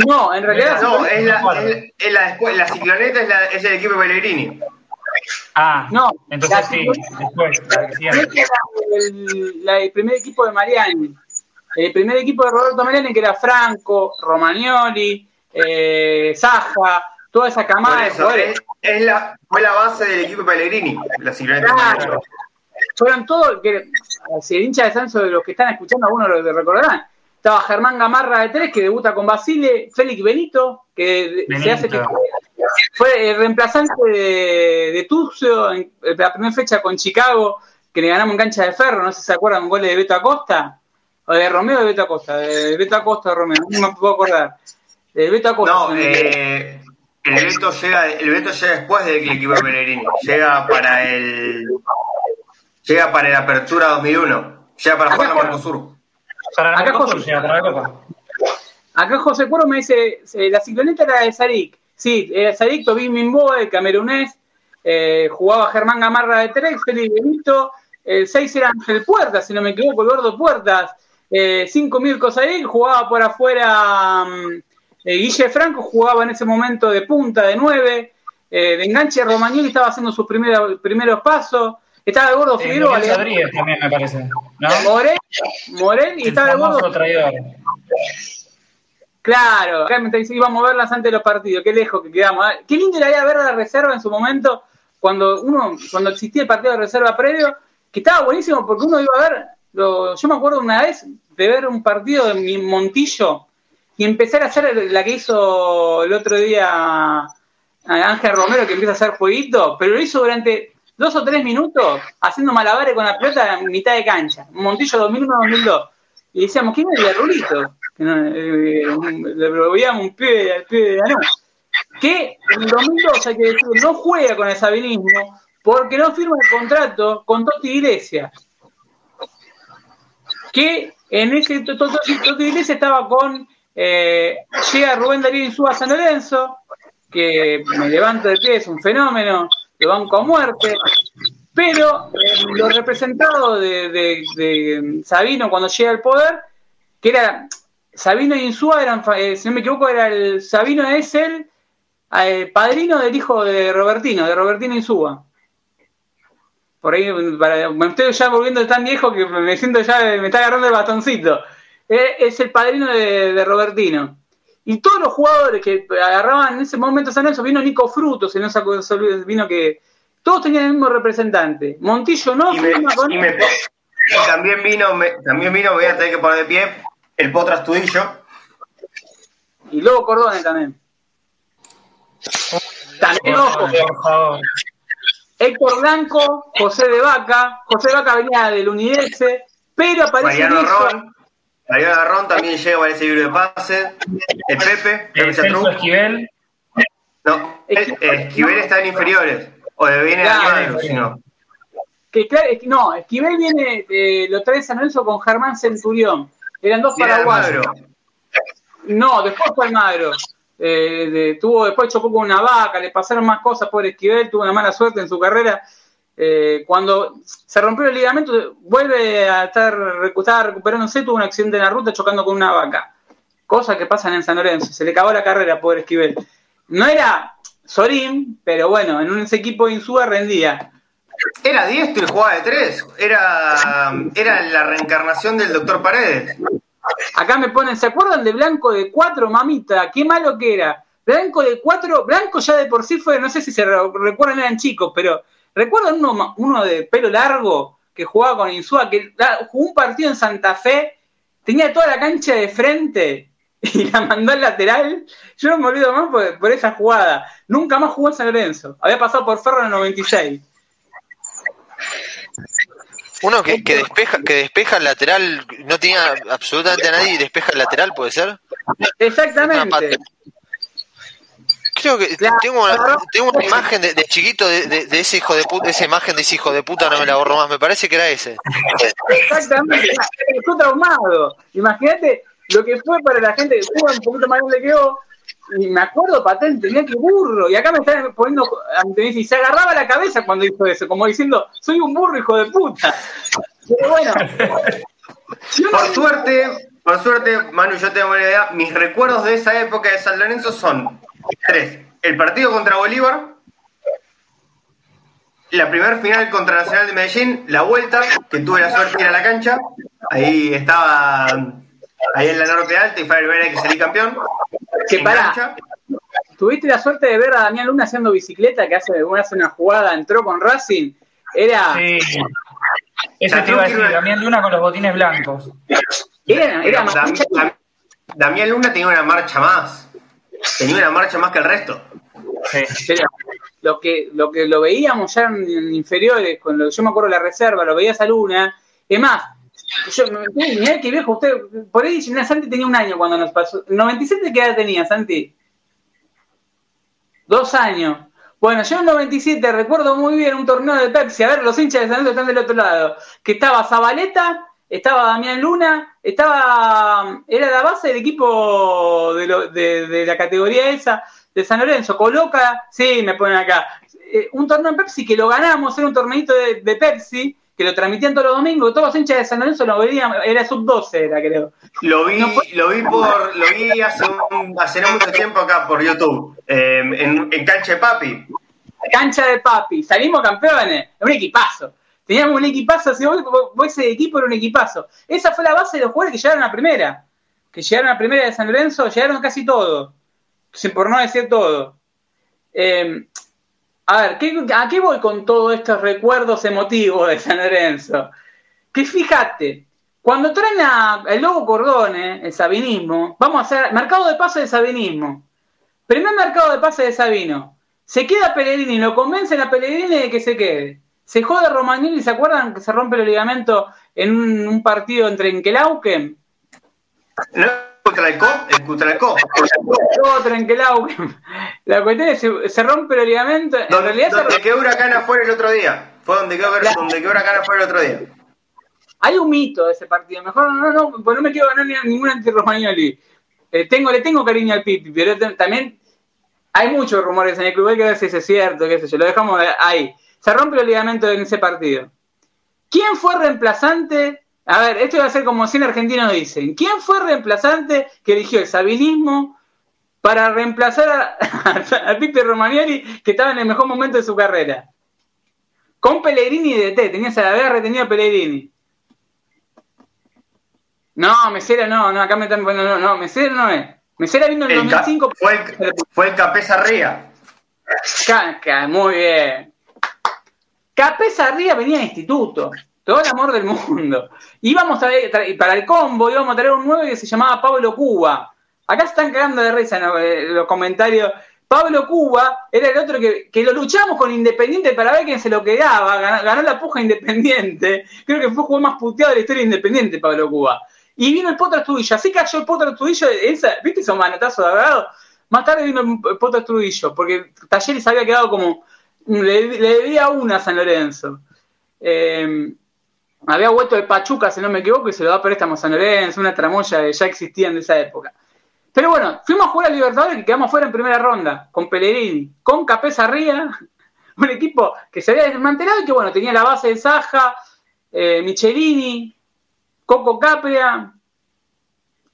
No, en realidad No, la es la, es, es la, después- la cicloneta es, la, es el equipo de Pellegrini. Ah, No, entonces la sí, después, la que sigue. Era el, la- el primer equipo de Mariani. El primer equipo de Roberto Mariani, que era Franco, Romagnoli, eh, Saja, toda esa camada de eso, jugadores. es, es la, fue la base del equipo de Pellegrini, la cicloneta. Claro. Fueron todos, que, si el hincha de Sanso de los que están escuchando, algunos lo recordarán. Estaba Germán Gamarra de tres, que debuta con Basile, Félix Benito, que se hace que fue el reemplazante de, de en la primera fecha con Chicago, que le ganamos en cancha de ferro, no sé si se acuerdan, un gol de Beto Acosta, o de Romeo o de Beto Acosta, de Beto Acosta o Romeo, no me puedo acordar. De Beto Acosta. No, eh, el Beto llega, el Beto llega después del equipo de Pellegrini. Llega para el llega para la apertura 2001. Llega para jugar juega. Mercosur. Acá José. Acá José Cuero me dice, eh, la cicloneta era de Sarik. Sí, era Sarik, Tobin Mimboa, el camerunés. eh, jugaba Germán Gamarra de tres, Félix Benito. El 6 era Ángel Puertas, si no me equivoco, Eduardo Puertas. Eh, cinco Mirko Sarik, jugaba por afuera mm, eh, Guille Franco, jugaba en ese momento de punta, de nueve. Eh, de enganche Romagnoli estaba haciendo sus primeros, primeros pasos. Estaba el gordo Eh, Figueroa, le- Rodríguez también me parece, ¿no? Morel, Morel y estaba el gordo traidor. Claro, acá me diciendo íbamos a verlas antes de los partidos, qué lejos que quedamos. Ah, Qué lindo era ver la reserva en su momento, cuando uno, cuando existía el partido de reserva previo, que estaba buenísimo porque uno iba a ver, lo- yo me acuerdo una vez de ver un partido de mi Montillo y empezar a hacer la que hizo el otro día Ángel Romero, que empieza a hacer jueguito, pero lo hizo durante dos o tres minutos haciendo malabares con la pelota en mitad de cancha. Montillo 2001-2002. Y decíamos, ¿quién es el Rulito? Eh, le veíamos un pibe al pibe de Lanús. Que en el 2002, hay que decir, no juega con el sabinismo porque no firma el contrato con Toti Iglesias. Que en ese Toti Toti Iglesias estaba con. eh, llega Rubén Darío Insúa a San Lorenzo, que me levanto de pie, es un fenómeno, lo banco a muerte. Pero eh, los representados de, de- de Sabino cuando llega al poder, que era Sabino y Insúa, eran, eh, si no me equivoco, era el Sabino es el eh, padrino del hijo de Robertino, de Robertino Insúa. Por ahí para- me estoy ya volviendo tan viejo que me siento ya, me está agarrando el bastoncito. Eh, es el padrino de, de Robertino. Y todos los jugadores que agarraban en ese momento San Lorenzo, vino Nico Fruto, si no se acuerdan, se olviden, vino que. Todos tenían el mismo representante. Montillo no, Y, me- firma con y me- también vino, me- también vino, voy a tener que poner de pie, el Potras Tudillo. Y luego Cordone también. También, ojo. Héctor Blanco, José de Vaca. José de Vaca venía del Unidese, pero aparece en Mariano. Ron. Mariano Ron también llega para ese libro de pases. El Pepe, Eh, Celso. Esquivel. No, el- el Esquivel está en inferiores. O de viene Almagro, si no. Que, claro, no, Esquivel viene, eh, lo trae San Lorenzo con Germán Centurión. Eran dos paraguayos. No, después fue Almagro. Eh, tuvo después chocó con una vaca, le pasaron más cosas por Esquivel, tuvo una mala suerte en su carrera. Eh, cuando se rompió el ligamento, vuelve a estar estaba recuperándose, tuvo un accidente en la ruta chocando con una vaca. Cosas que pasan en San Lorenzo. Se le acabó la carrera, pobre Esquivel. No era Sorín, pero bueno, en ese equipo de Insúa rendía. Era diestro y jugaba de tres. Era, era la reencarnación del doctor Paredes. Acá me ponen, ¿se acuerdan de Blanco de cuatro, mamita? Qué malo que era. Blanco de cuatro, Blanco ya de por sí fue, no sé si se recuerdan, eran chicos, pero ¿recuerdan uno, uno de pelo largo que jugaba con Insúa, que jugó un partido en Santa Fe, tenía toda la cancha de frente y la mandó al lateral? Yo no me olvido más por, esa jugada. Nunca más jugó en San Lorenzo. Había pasado por Ferro en el 96. Uno que, que, despeja que despeja el lateral, no tenía absolutamente a nadie y despeja el lateral, ¿puede ser? Exactamente. Creo que tengo, una, tengo una imagen de, chiquito de, de, ese hijo de puta, esa imagen de ese hijo de puta no me la borro más, me parece que era ese. Exactamente, estoy traumado. Imagínate lo que fue para la gente que juega un poquito más grande que yo, y me acuerdo patente, tenía que burro, y acá me están poniendo y se agarraba la cabeza cuando hizo eso, como diciendo, soy un burro, hijo de puta. Pero bueno. por suerte, por suerte, Manu, yo tengo una idea, mis recuerdos de esa época de San Lorenzo son tres. El partido contra Bolívar, la primera final contra Nacional de Medellín, la vuelta, que tuve la suerte de ir a la cancha, ahí estaba ahí en la Norte Alta y fue el que salí campeón. Que para. Tuviste la suerte de ver a Damián Luna haciendo bicicleta, que hace, hace una jugada, entró con Racing. Era. Sí. Eso te iba a decir, Damián Luna con los botines blancos. Era, era Damián Luna tenía una marcha más. Tenía una marcha más que el resto. Sí. lo que, lo que lo veíamos ya en, inferiores, con lo, yo me acuerdo de la reserva, lo veías a Luna. Es más, yo, mirá que viejo, usted, por ahí Santi tenía un año cuando nos pasó. ¿97 qué edad tenía, Santi? Dos años. Bueno, yo en 97 recuerdo muy bien un torneo de Pepsi. A ver, los hinchas de San Lorenzo están del otro lado. Que estaba Zabaleta, estaba Damián Luna, estaba. Era la base del equipo de, de, la categoría esa de San Lorenzo. Coloca, sí, me ponen acá. Eh, un torneo en Pepsi que lo ganamos, era un torneito de, de Pepsi que lo transmitían todos los domingos, todos los hinchas de San Lorenzo lo veían, era sub-12 era creo. Lo vi, lo vi por, lo vi hace, hace no mucho tiempo acá por YouTube, em, en, en, Cancha de Papi. Cancha de Papi, salimos campeones, un equipazo. Teníamos un equipazo, si vos, vos ese equipo era un equipazo. Esa fue la base de los jugadores que llegaron a primera. Que llegaron a primera de San Lorenzo, llegaron casi todos. Por no decir todo. Eh, a ver, ¿a qué voy con todos estos recuerdos emotivos de San Lorenzo? Que fíjate, cuando traen a el Lobo Cordone, el sabinismo, vamos a hacer mercado de pase de sabinismo. Primer mercado de pase de Sabino. Se queda Pellegrini, lo convencen a Pellegrini de que se quede. Se jode Romagnoli, ¿se acuerdan que se rompe el ligamento en un, partido entre Enkelauken? No Cutralcó, el Cutralcó. Otro en La cuestión es se, rompe el ligamento. En donde, realidad donde quedó Huracán afuera el otro día. Fue donde quedó, donde quedó Huracán afuera el otro día. Hay un mito de ese partido. Mejor no, no, pues no me quiero ganar ningún anti-Romagnoli. Eh, tengo, le tengo cariño al Pipi, pero también hay muchos rumores en el club, hay que ver si es cierto, qué sé yo. Lo dejamos ahí. Se rompe el ligamento en ese partido. ¿Quién fue reemplazante a ver, esto va a ser como 100 argentinos dicen. ¿Quién fue reemplazante que eligió el sabinismo para reemplazar a, a, Pipe Romagnoli, que estaba en el mejor momento de su carrera? Con Pellegrini de T, tenías a había retenido a Pellegrini. No, Mesera no, no, acá me están poniendo, no, no, Mesera no es. Mesera vino en el 2005. Fue el, fue el Capesa Ría. muy bien. Capesa Ría venía de instituto todo el amor del mundo. Íbamos a para el combo íbamos a traer un nuevo que se llamaba Pablo Cuba. Acá se están cagando de risa eh, los comentarios. Pablo Cuba era el otro que, lo luchamos con Independiente para ver quién se lo quedaba. Ganó, la puja Independiente. Creo que fue el juego más puteado de la historia de Independiente, Pablo Cuba. Y vino el Potro Trudillo. Así cayó el Potro Trudillo. Esa, ¿Viste esos manotazos de abogado? Más tarde vino el Potro Trudillo, porque Talleres había quedado como. Le, debía una a San Lorenzo. Eh, había vuelto de Pachuca, si no me equivoco, y se lo da préstamo a San Lorenzo, una tramoya que ya existía en esa época. Pero bueno, fuimos a jugar a Libertadores y quedamos fuera en primera ronda, con Pellegrini, con Capesa Ría, un equipo que se había desmantelado y que bueno, tenía la base de Saja, eh, Michelini, Coco Capria,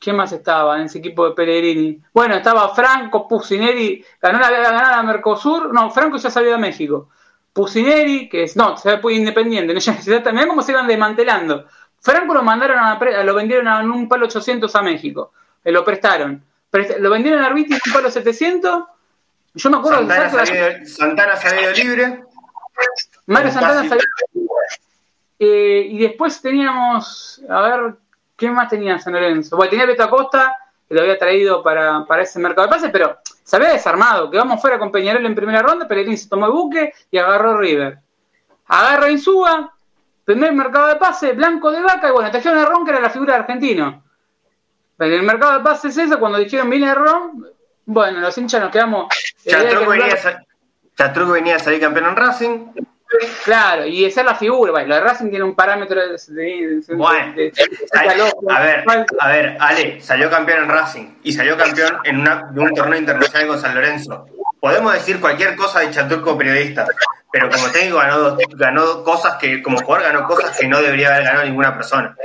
¿quién más estaba en ese equipo de Pellegrini? Bueno, estaba Franco, Pusineri, ganó la, ganó la Mercosur, no, Franco ya salió de México. Pusineri, que es, no, se fue independiente, mirá cómo se iban desmantelando. Franco lo mandaron a, lo vendieron a un palo 800 a México, lo prestaron lo vendieron a Arbiti en un palo 700. Yo me acuerdo Santana, salió, Santana salió libre. Mario Santana salió eh, y después teníamos, a ver, ¿qué más tenía San Lorenzo? Bueno, tenía Beto Acosta, que lo había traído para, para ese mercado de pases, pero se había desarmado. Quedamos fuera con Peñarol en primera ronda, Pellegrini se tomó el buque y agarró River. Agarra Insúa, primer mercado de pase, blanco de vaca, y bueno, trajeron a Ron, que era la figura de argentino. En el mercado de pases eso, cuando dijeron viene Ron, bueno, los hinchas nos quedamos. Chatruco venía, venía, a salir campeón en Racing. Claro, y esa es la figura. Bueno, lo de Racing tiene un parámetro de. bueno, a ver, a ver, Ale, salió campeón en Racing y salió campeón en una, un torneo internacional con San Lorenzo. Podemos decir cualquier cosa de Chaturco periodista, pero como técnico ganó, ganó cosas que, como jugador ganó cosas que no debería haber ganado ninguna persona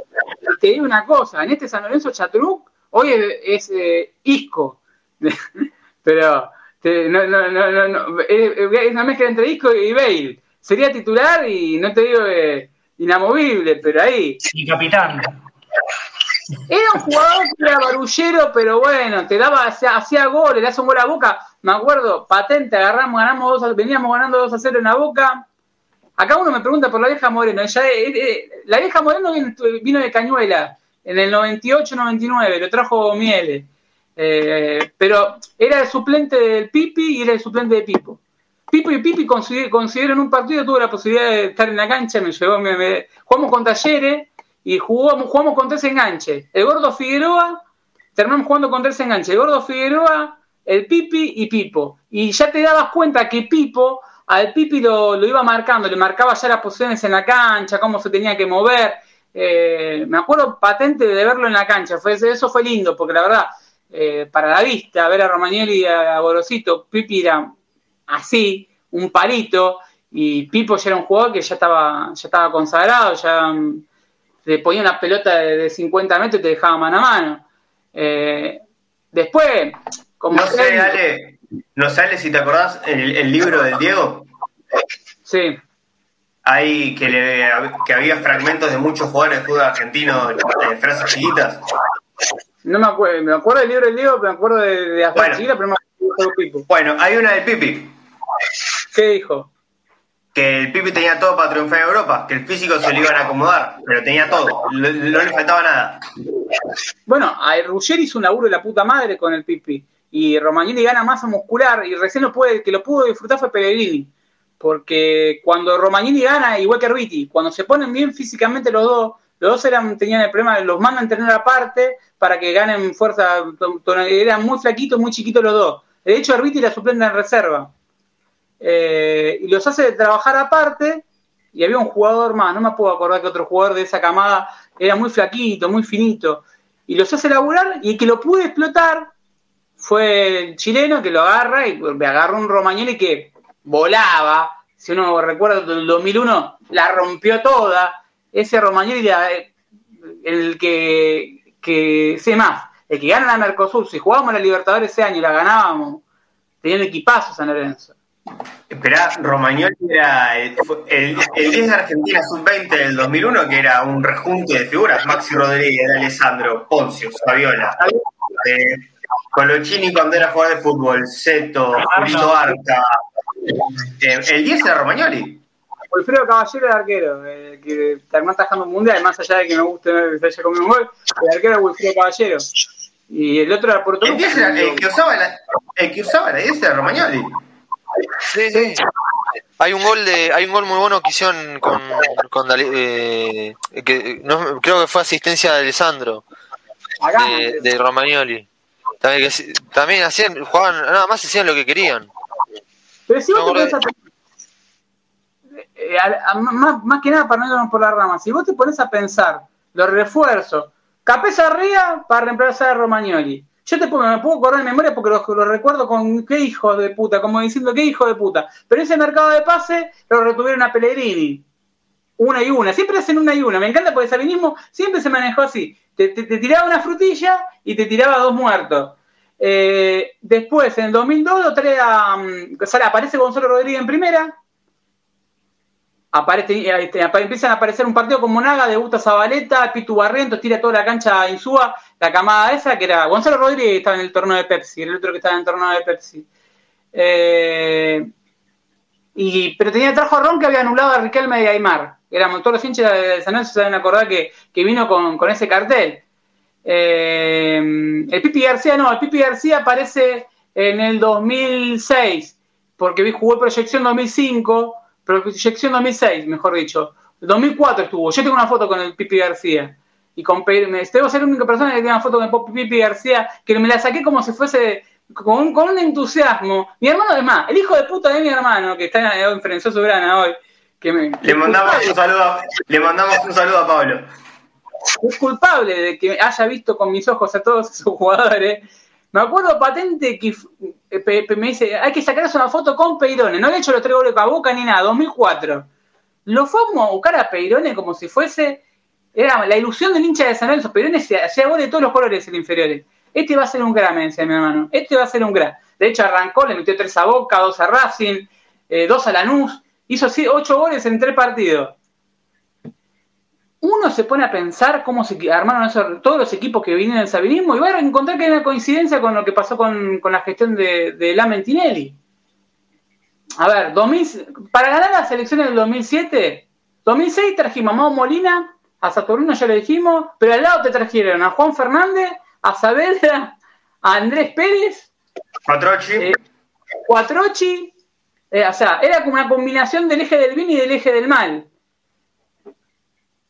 te digo una cosa, en este San Lorenzo Chatruc, hoy es, eh, Isco, pero no, no, no, no, es una mezcla entre Isco y Bale. Sería titular y no te digo inamovible, pero ahí. Y capitán. Era un jugador que era barullero, pero bueno, te daba, hacía, goles, le hace un gol a boca. Me acuerdo, patente, agarramos, ganamos dos, veníamos ganando 2 a 0 en la boca Acá uno me pregunta por la vieja Moreno. Eh, eh, la vieja Moreno vino de Cañuela en el 98-99, lo trajo Miele. Eh, pero era el suplente del Pipi y era el suplente de Pipo. Pipo y Pipi consiguieron un partido, tuve la posibilidad de estar en la cancha, me llevó, jugamos con Talleres y jugamos, jugamos con tres enganches. El Gordo Figueroa, terminamos jugando con tres enganches. El Gordo Figueroa, el Pipi y Pipo. Y ya te dabas cuenta que Pipo al Pipi lo, iba marcando, le marcaba ya las posiciones en la cancha, cómo se tenía que mover. Eh, me acuerdo patente de verlo en la cancha, eso fue lindo, porque la verdad, eh, para la vista, ver a Romagnoli y a Borosito, Pipi era así, un palito, y Pipo ya era un jugador que ya estaba, ya estaba consagrado, ya le ponía una pelota de, 50 metros y te dejaba mano a mano. Eh, después, como... No sé, ¿No sale, si te acordás, el, libro del Diego? Sí. Hay que, le, que había fragmentos de muchos jugadores de fútbol argentino, de frases chiquitas. No me acuerdo, me acuerdo del libro del Diego, pero me acuerdo de, de las bueno, chiquitas, pero no me acuerdo Pipo. Bueno, hay una del Pipi. ¿Qué dijo? Que el Pipi tenía todo para triunfar en Europa, que el físico se lo iban a acomodar, pero tenía todo, no, le faltaba nada. Bueno, a Ruggeri hizo un laburo de la puta madre con el Pipi y Romagnoli gana masa muscular y recién lo puede, que lo pudo disfrutar fue Pellegrini. Porque cuando Romagnoli gana, igual que Arbiti, cuando se ponen bien físicamente los dos, los dos eran, tenían el problema, los mandan a tener aparte para que ganen fuerza, eran muy flaquitos, muy chiquitos los dos. De hecho, Arbiti la suplente en reserva. Eh, y los hace trabajar aparte, y había un jugador más, no me puedo acordar que otro jugador de esa camada era muy flaquito, muy finito, y los hace laburar, y el que lo pude explotar fue el chileno que lo agarra y me agarró un Romagnoli que volaba. Si uno recuerda del 2001, la rompió toda. Ese Romagnoli, el que, que sé más, el que gana la Mercosur, si jugábamos la Libertadores ese año y la ganábamos, tenía un equipazo San Lorenzo. Esperá, Romagnoli era el, 10 de Argentina sub-20 del 2001, que era un rejunte de figuras. Maxi Rodríguez, Alessandro, Poncio, Fabiola. Colochini cuando era jugador de fútbol, Seto, Julito Arca. Eh, el 10 era Romagnoli. Wilfredo Caballero el arquero, eh, que terminó atajando un mundial, más allá de que me guste que se haya comido un gol, el arquero era Wilfredo Caballero. Y el otro era Puerto el, el, que usaba la, el que usaba la 10 era Romagnoli. Sí, sí. Hay un gol de, hay un gol muy bueno que hicieron con, con eh, que no, creo que fue asistencia de Alessandro de, de Romagnoli. También, también hacían, jugaban, nada más hacían lo que querían. Pero si vos te pones a, eh, más, más, que nada para no irnos por la rama, si vos te pones a pensar los refuerzos, Capeza Ría para reemplazar a Romagnoli, Yo te puedo, me puedo acordar de memoria porque lo, recuerdo con qué hijo de puta, como diciendo qué hijo de puta. Pero ese mercado de pase lo retuvieron a Pellegrini. Una y una, siempre hacen una y una. Me encanta porque sabinismo siempre se manejó así. Te, tiraba una frutilla y te tiraba dos muertos. Eh, después, en el 2002, lo trae a, um, aparece Gonzalo Rodríguez en primera, aparece, este, empiezan a aparecer un partido con Monaga, debuta Zabaleta, Pitu Barrientos, tira toda la cancha a Insúa, la camada esa, que era Gonzalo Rodríguez que estaba en el torneo de Pepsi, el otro que estaba en el torneo de Pepsi. Eh, y, pero tenía trajo a Ron que había anulado a Riquelme de Aymar. Éramos todos los hinchas de San Lorenzo se deben acordar que, que vino con, con, ese cartel. Eh, el Pipi García no, el Pipi García aparece en el 2006, porque jugó proyección 2005 proyección 2006, mejor dicho. 2004 estuvo. Yo tengo una foto con el Pipi García. Y con debo ser la única persona que tiene una foto con el Pipi García, que me la saqué como si fuese con, con un entusiasmo. Mi hermano, además, el hijo de puta de mi hermano, que está en Ferencio Sobrana hoy. Que me, le, mandamos un saludo a, le mandamos un saludo a Pablo. Es culpable de que haya visto con mis ojos a todos esos jugadores me acuerdo patente que eh, me dice, hay que sacarse una foto con Peirone. No le he hecho los tres goles a Boca ni nada, 2004. Lo fuimos a buscar a Peirone como si fuese... Era la ilusión del hincha de San Lorenzo. Peirone hacía goles de todos los colores en inferiores. Este va a ser un gran, me decía mi hermano. Este va a ser un gran. De hecho, arrancó, le metió tres a Boca, dos a Racing, eh, dos a Lanús. Hizo ocho goles en tres partidos uno se pone a pensar cómo se armaron todos los equipos que vienen del sabinismo y va a encontrar que hay una coincidencia con lo que pasó con, la gestión de, de Lamentinelli. A ver, para ganar las elecciones del 2007, 2006 trajimos a Mau Molina, a Saturnino ya lo dijimos, pero al lado te trajeron a Juan Fernández, a Saavedra, a Andrés Pérez, Cuatrochi, eh, Cuatrochi eh, o sea, era como una combinación del eje del bien y del eje del mal.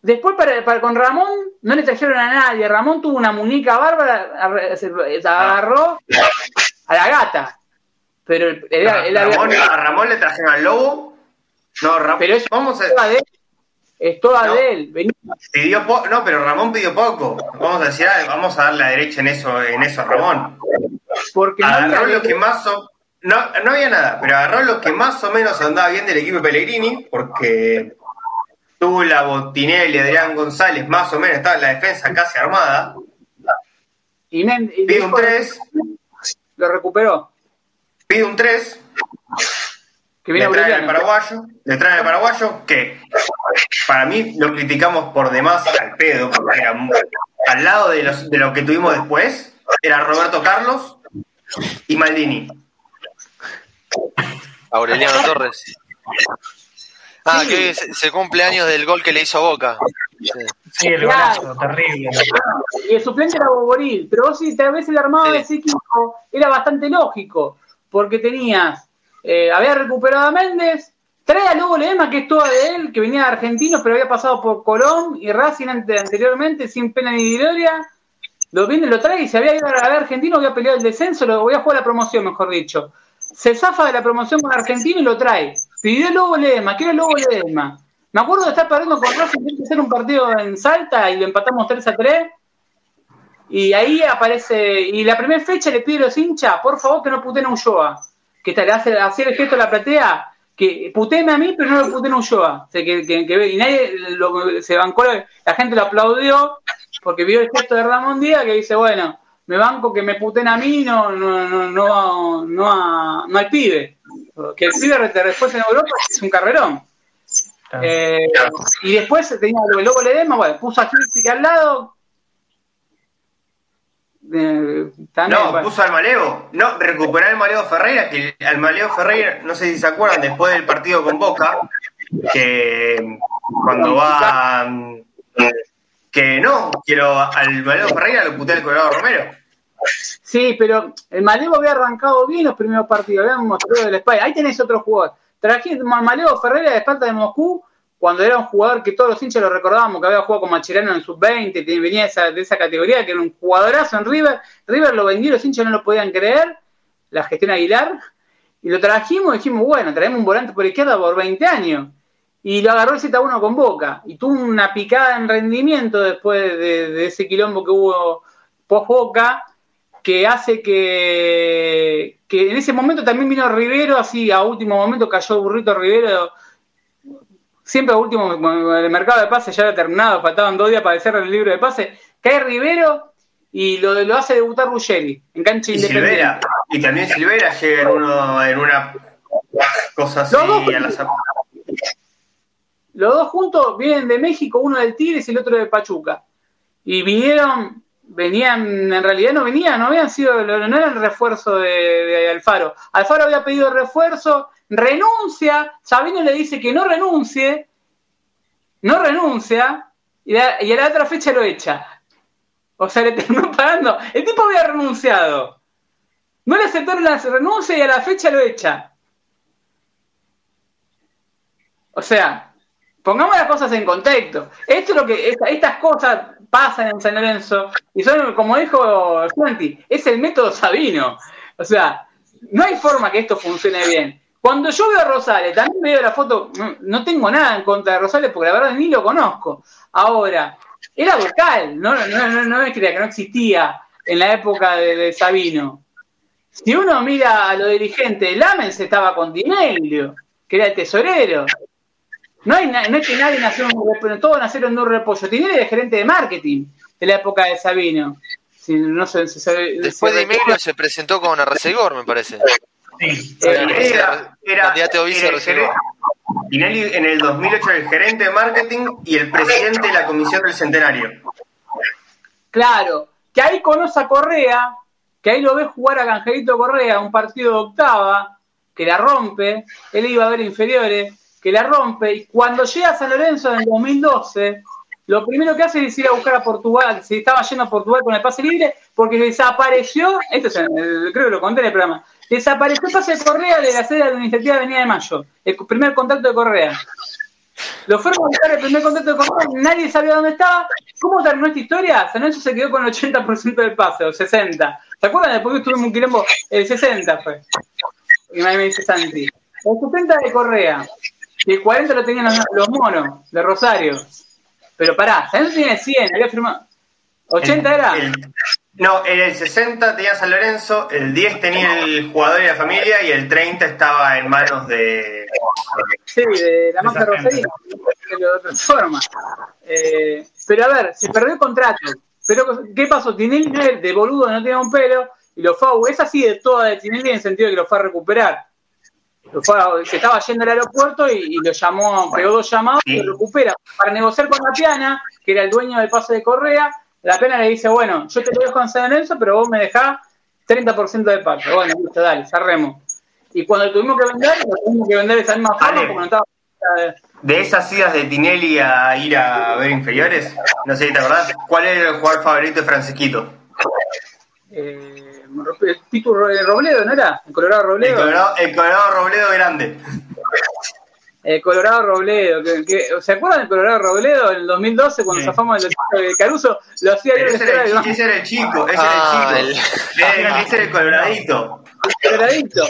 Después para, con Ramón no le trajeron a nadie. Ramón tuvo una muñeca bárbara, se, agarró a la gata. Pero a Ramón le trajeron al lobo. No, Ramón. Pero es, vamos a... de él. Es toda de él. Pidió no, pero Ramón pidió poco. Vamos a decir, vamos a darle la derecha en eso, en eso a Ramón. Porque agarró lo que más no, no había nada, pero agarró lo que más o menos andaba bien del equipo Pellegrini, porque Tula, Botinelli, Adrián González, más o menos, estaba en la defensa casi armada. Y, pide un 3. Lo recuperó. Pide un 3. Que viene le trae el paraguayo. Le trae el paraguayo que para mí lo criticamos por demás al pedo, porque era al lado de, los, de lo que tuvimos después, era Roberto Carlos y Maldini. Aureliano Torres. Ah, que se, cumple años del gol que le hizo Boca. Sí, el golazo, terrible. Y el suplente era Boboril, pero vos sí, tal vez el armado de ese equipo era bastante lógico, porque tenías, eh, había recuperado a Méndez, trae a Lobo Lema, que es toda de él, que venía de argentinos, pero había pasado por Colón y Racing anteriormente, sin pena ni gloria. Lo viene, lo trae y se había ido a ver argentino, había peleado el descenso, lo voy a jugar la promoción, mejor dicho. Se zafa de la promoción con argentino y lo trae Pidió Lobo Ledesma, quiero Lobo Ledesma. Me acuerdo de estar perdiendo con Racing, de hacer un partido en Salta y lo empatamos 3 a 3. Y ahí aparece, y la primera fecha le pide a los hinchas, por favor que no puten a Ulloa. Que te hace hacer el gesto a la platea, que puteme a mí, pero no lo puten a Ulloa. que, que, y nadie se bancó, la gente lo aplaudió porque vio el gesto de Ramón Díaz que dice, bueno, me banco que me puten a mí, no, no, no, no, no, no al pibe que el pibe después en Europa es un carrerón. Eh, y después tenía el loco Ledema, bueno, puso a Kirchner al lado. Eh, no, puso al Maleo. No, recuperar al Maleo Ferreira, que al Maleo Ferreira, no sé si se acuerdan, después del partido con Boca, que cuando va. Que no, quiero al Maleo Ferreira lo putea el Colorado Romero. Sí, pero el Malevo había arrancado bien los primeros partidos, habíamos mostrado del Spy. Ahí tenés otro jugador. Trajiste Malevo Ferreira de Esparta de Moscú, cuando era un jugador que todos los hinchas lo recordábamos, que había jugado con Macherano en sub-20, venía de esa, de esa categoría, que era un jugadorazo en River. River lo vendió, los hinchas no lo podían creer, la gestión Aguilar, y lo trajimos y dijimos, bueno, traemos un volante por izquierda por 20 años. Y lo agarró el Z1 con Boca, y tuvo una picada en rendimiento después de, de ese quilombo que hubo post Boca, que hace que, que en ese momento también vino Rivero, así a último momento cayó Burrito Rivero, siempre a último, el mercado de pase ya había terminado, faltaban dos días para hacer el libro de pase, cae Rivero y lo, lo hace debutar Ruggeri en cancha Y independiente. Silvera, y también Silvera llega en, uno, en una cosa así Los dos- a Los dos juntos vienen de México, uno del Tigres y el otro de Pachuca. Y vinieron, venían, en realidad no venían, no habían sido, no era el refuerzo de, Alfaro. Alfaro había pedido refuerzo, renuncia, Sabino le dice que no renuncie, no renuncia, y, la- a la otra fecha lo echa. O sea, le terminó pagando. El tipo había renunciado. No le aceptaron la renuncia y a la fecha lo echa. O sea, pongamos las cosas en contexto. Esto es lo que esta- estas cosas pasan en San Lorenzo y son, como dijo Santi, es el método Sabino. O sea, no hay forma que esto funcione bien. Cuando yo veo a Rosales, también veo la foto, no, tengo nada en contra de Rosales porque la verdad ni lo conozco. Ahora, era vocal, no, no, no, no es que que no existía en la época de, Sabino. Si uno mira a los dirigentes, Lamens estaba con Dinelio, que era el tesorero. No, hay, no es que nadie nació en un repollo, todos nacieron de un repollo. Tinelli era gerente de marketing de la época de Sabino. Si no se, se- se- Después se de Emilio se presentó con Arcegor, me parece. Sí. Eh, Era, era- Candidato a vice era el Tinelli en el 2008 era el gerente de marketing y el presidente de la comisión del centenario. Claro, que ahí conoce a Correa, que ahí lo ve jugar a Canjerito Correa, un partido de octava, que la rompe, él iba a ver inferiores, que la rompe, y cuando llega a San Lorenzo en el 2012, lo primero que hace es ir a buscar a Portugal, se estaba yendo a Portugal con el pase libre, porque desapareció, esto es, eh, creo que lo conté en el programa, desapareció el pase de Correa de la sede administrativa de Avenida de Mayo, el primer contacto de Correa. Lo fueron a buscar el primer contacto de Correa, nadie sabía dónde estaba. ¿Cómo terminó esta historia? San Lorenzo se quedó con el 80% del pase, o 60. ¿Se acuerdan? Después que tuvimos un quilombo, el 60 fue. Y me dice Santi. El 70 de Correa. Y el 40 lo tenían los, los monos de Rosario. Pero pará, San Lorenzo tiene 100, había firmado. 80 era. El- no, en el 60 tenía San Lorenzo, el 10 tenía el jugador y la familia y el 30 estaba en manos de... Sí, de la marca Esa. Rosario, de otra forma. Eh, pero a ver, se perdió el contrato. Pero, ¿qué pasó? Tinelli de boludo, no tenía un pelo, y lo fue a, es así de toda de Tinelli en el sentido de que lo fue a recuperar. Fue se estaba yendo al aeropuerto y, y lo llamó, pegó dos llamados y lo recupera. Para negociar con la Piana, que era el dueño del pase de Correa, la Piana le dice, bueno, yo te lo dejo en San Lorenzo, pero vos me dejás 30% de pago. Bueno, listo, dale, cerremos. Y cuando tuvimos que vender, lo tuvimos que vender de esa misma forma porque no estaba... De esas idas de Tinelli a ir a ver inferiores, no sé si te acordás, ¿cuál era el jugador favorito de Francisquito? Eh, Pitu Ro- Robledo, ¿no era? El Colorado El Robledo. Colorado, el Colorado Robledo Grande. El Colorado Robledo. Que, que- ¿Se acuerdan del Colorado Robledo en el 2012 cuando Sí. zafamos del de Caruso? Lo hacía Pero ese era, el, el chi- ese era el chico, ese Ah, era el chico. Ese- ese era el coloradito. Coloradito.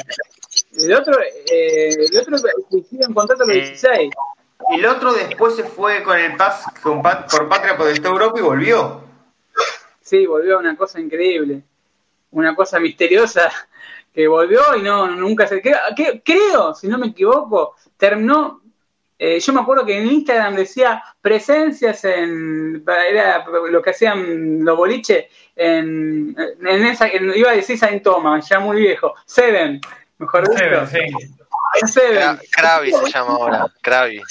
El otro, eh, el otro en contrato a los Eh. 16. El otro después se fue con el PAS con Pat- por Patria por esta Europa y volvió. Sí, volvió a una cosa increíble. Una cosa misteriosa que volvió y no nunca se que- Creo, si no me equivoco, terminó. eh, yo me acuerdo que en Instagram decía presencias en. Era lo que hacían los boliches en. en esa, en- iba a decir Saint Thomas, ya muy viejo. Seven, mejor dicho. Seven, sí. En Seven. Krabi se llama ahora. Krabi.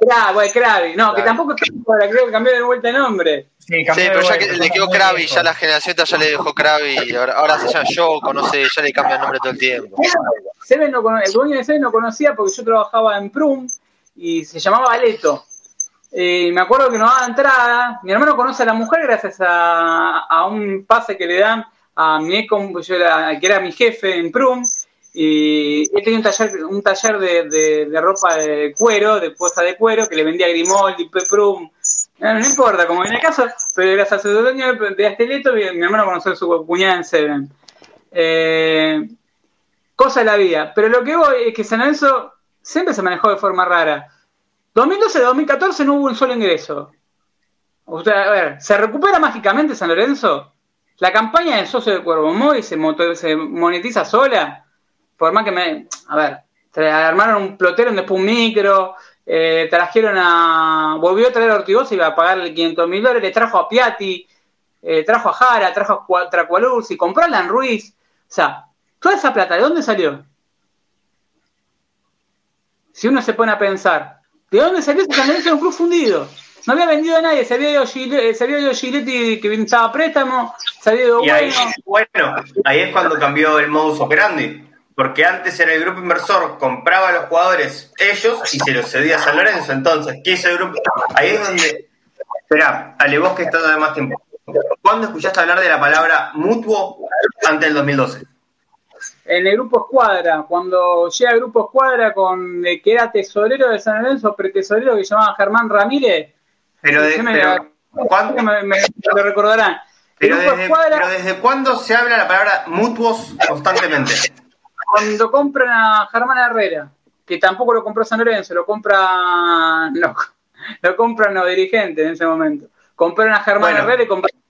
Krabi, Krabi. No, que tampoco es creo que cambió de vuelta de nombre. Sí, pero ya que le quedó Krabi, ya la generación esta ya le dejó Krabi y ahora, ahora se llama Yoko, no sé, ya le cambia el nombre todo el tiempo. Seven no cono- el dueño de Seven no conocía porque yo trabajaba en Prum y se llamaba Aleto. Eh, me acuerdo que nos daba entrada. Mi hermano conoce a la mujer gracias a, a un pase que le dan a mi ex, com- yo era- que era mi jefe en Prum. Y él tenía un taller, un taller de, de- de ropa de cuero, de puesta de cuero, que le vendía Grimaldi, Prum. No, importa, como en el caso, pero gracias al dueño de, Asteleto, mi, mi hermano conoció a su cuñada en Seven. Eh, cosa de la vida. Pero lo que voy es que San Lorenzo siempre se manejó de forma rara. 2012-2014 no hubo un solo ingreso. O sea, a ver, ¿se recupera mágicamente San Lorenzo? la campaña del socio de Cuervo Móvil se, se monetiza sola, por más que me... A ver, armaron un plotero, después un micro, eh, trajeron a... Volvió a traer a Ortigosa y iba a pagarle 500 mil dólares, trajo a Piatti, eh, trajo a Jara, trajo a Tracualursi, compró a Alan Ruiz. O sea, toda esa plata, ¿de dónde salió? Si uno se pone a pensar, ¿de dónde salió ese Lorenzo un club fundido? No había vendido a nadie, se había ido, Giletti, se había ido Giletti que estaba préstamo, se había ido y Ahí, bueno, ahí es cuando cambió el modus operandi. Porque antes era el grupo inversor, compraba a los jugadores ellos y se los cedía a San Lorenzo. Entonces, ¿qué es el grupo? Ahí es donde. Espera, Ale, vos que estás de más tiempo. ¿Cuándo escuchaste hablar de la palabra mutuo antes del 2012? En el grupo Escuadra, cuando llega el grupo Escuadra con el que era tesorero de San Lorenzo, pretesorero que se llamaba Germán Ramírez, pero, de, me, lo recordarán. Pero desde, cuándo se habla la palabra mutuos constantemente? Cuando compran a Germán Herrera, que tampoco lo compró San Lorenzo, lo compra no, lo compran los dirigentes en ese momento. Compraron a Germán Herrera y compraron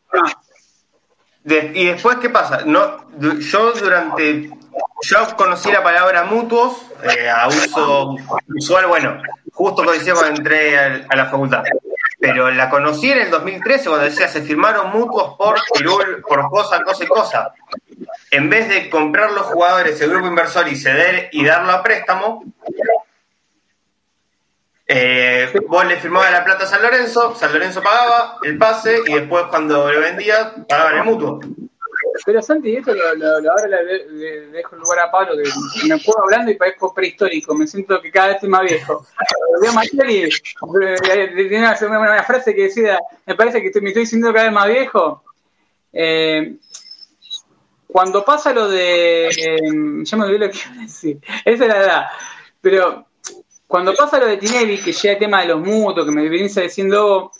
y después, ¿qué pasa? No, yo durante. Yo conocí la palabra mutuos eh, a uso usual, bueno, justo coincidió cuando entré a la facultad pero la conocí en el 2013 cuando decía se firmaron mutuos por por cosa, cosa y cosa. En vez de comprar los jugadores el grupo inversor y ceder y darlo a préstamo, eh, vos le firmabas la plata a San Lorenzo, San Lorenzo pagaba el pase y después cuando lo vendía pagaban el mutuo. Pero Santi, esto lo, ahora le, dejo el lugar a Pablo, que me puedo hablando y parezco prehistórico, me siento que cada vez estoy más viejo. Veo a y tiene una, frase que decía, me parece que me estoy sintiendo cada vez más viejo. Eh, cuando pasa lo de... Eh, ya me olvidé lo que iba a decir, esa es la edad, pero cuando pasa lo de Tinelli, que llega el tema de los mutuos, que me vienes diciendo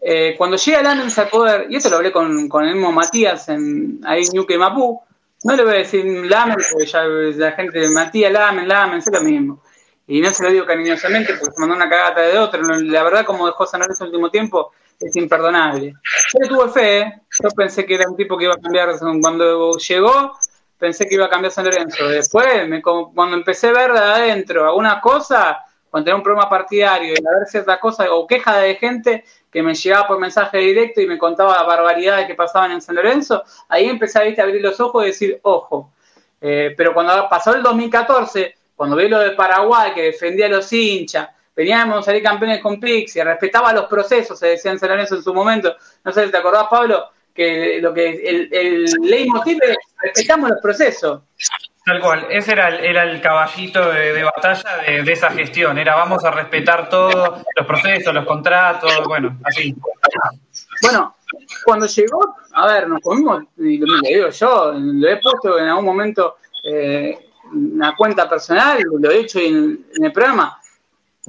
eh, cuando llega Lamens al poder, y esto lo hablé con, con el mismo Matías en, ahí en Ñuque Mapú, no le voy a decir Lamen, porque ya la gente, Matías, Lamen, Lamen, es lo mismo. Y no se lo digo cariñosamente porque se mandó una cagata de otro. La verdad, como dejó San Lorenzo el último tiempo, es imperdonable. Yo le tuve fe. Yo pensé que era un tipo que iba a cambiar. Cuando llegó, pensé que iba a cambiar San Lorenzo. Después, me, cuando empecé a ver de adentro alguna cosa, cuando tenía un problema partidario y a ver ciertas cosas o queja de gente, que me llegaba por mensaje directo y me contaba barbaridades que pasaban en San Lorenzo, ahí empecé a abrir los ojos y decir, ojo. Eh, pero cuando pasó el 2014, cuando vi lo de Paraguay, que defendía a los hinchas, veníamos a salir campeones con Pixie, respetaba los procesos, se decía en San Lorenzo en su momento, no sé si te acordás, Pablo, que lo que el, el leitmotiv es respetamos los procesos. Tal cual, ese era el, era el caballito de, batalla de, esa gestión, era vamos a respetar todos los procesos, los contratos, bueno, así. Bueno, cuando llegó, a ver, nos comimos, y lo, digo yo, lo he puesto en algún momento eh, una cuenta personal, lo he hecho en, el programa.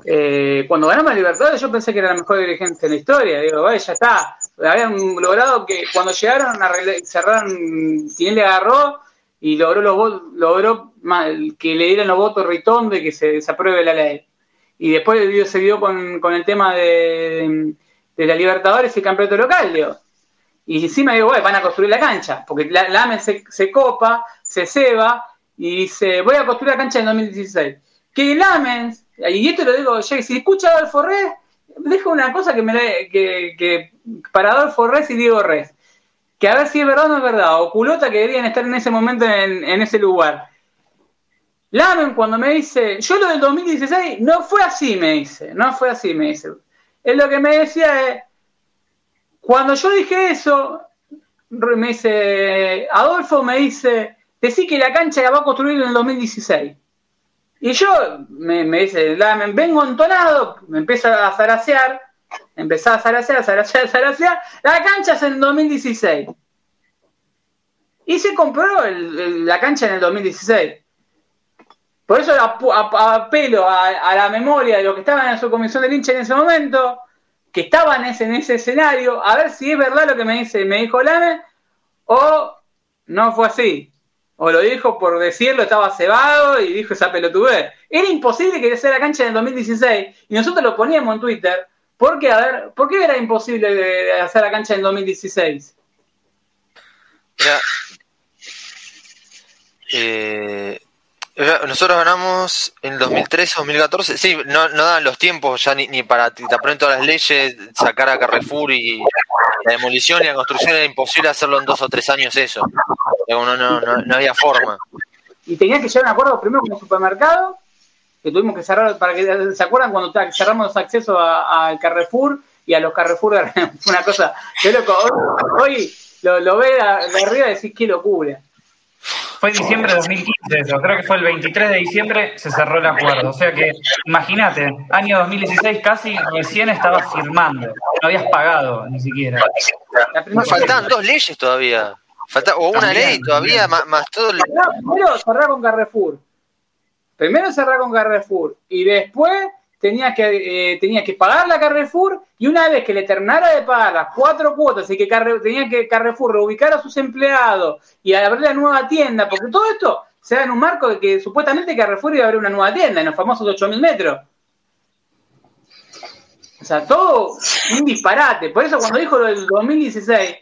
Eh, cuando ganamos Libertadores yo pensé que era la mejor dirigente en la historia, digo, vaya, ya está, habían logrado que cuando llegaron a cerraron, le agarró y logró los logró que le dieran los votos Ritón de que se, apruebe la ley. Y después video se dio con, con el tema de, de, la Libertadores y el campeonato local, digo. Y encima digo, bueno, van a construir la cancha, porque la, AME se, copa, se ceba y dice, voy a construir la cancha en 2016. Que el AME, y esto lo digo, si escucha Adolfo dejo una cosa que me que, que para Adolfo Res y Diego Res que a ver si es verdad o no es verdad, o culota que deberían estar en ese momento en, ese lugar. Lamen cuando me dice, yo lo del 2016 no fue así, me dice, no fue así, me dice. Es lo que me decía es, cuando yo dije eso, me dice, Adolfo me dice, decí que la cancha la va a construir en el 2016. Y yo, me, me dice, Lamen, vengo entonado, me empieza a zarasear, Empezaba a zarasear, zarasear, zarasear. La cancha es en 2016. Y se compró la cancha en el 2016. Por eso apelo a, la memoria de lo que estaban en su comisión de hincha en ese momento, que estaban en ese, en ese escenario, a ver si es verdad lo que me dice, me dijo Lame, o no fue así. O lo dijo por decirlo, estaba cebado y dijo esa pelotudez. Era imposible que sea la cancha en el 2016 y nosotros lo poníamos en Twitter ¿Por qué? A ver, ¿por qué era imposible hacer la cancha en 2016? Mira, eh, nosotros ganamos en el 2013 2014. Sí, no, no dan los tiempos ya ni, ni para te todas las leyes, sacar a Carrefour y la demolición y la construcción era imposible hacerlo en dos o tres años eso. No, no, no, no había forma. Y tenías que llegar a un acuerdo primero con el supermercado, que tuvimos que cerrar, para que se acuerdan cuando cerramos los accesos al Carrefour y a los Carrefour, fue una cosa, que loco, hoy, lo, lo ve de arriba y decís qué locura. Fue diciembre de 2015 eso, creo que fue el 23 de diciembre se cerró el acuerdo. O sea que, imagínate, año 2016 casi recién estabas firmando, no habías pagado ni siquiera. Faltaban dos leyes todavía, Falta, o una ley todavía, más, más todo. El... Primero cerrar con Carrefour, primero cerrar con Carrefour y después tenía que, eh, que pagar la Carrefour y una vez que le terminara de pagar las cuatro cuotas y que tenía que Carrefour reubicar a sus empleados y abrir la nueva tienda, porque todo esto se da en un marco de que supuestamente Carrefour iba a abrir una nueva tienda en los famosos 8.000 metros. O sea, todo un disparate. Por eso cuando dijo lo del 2016,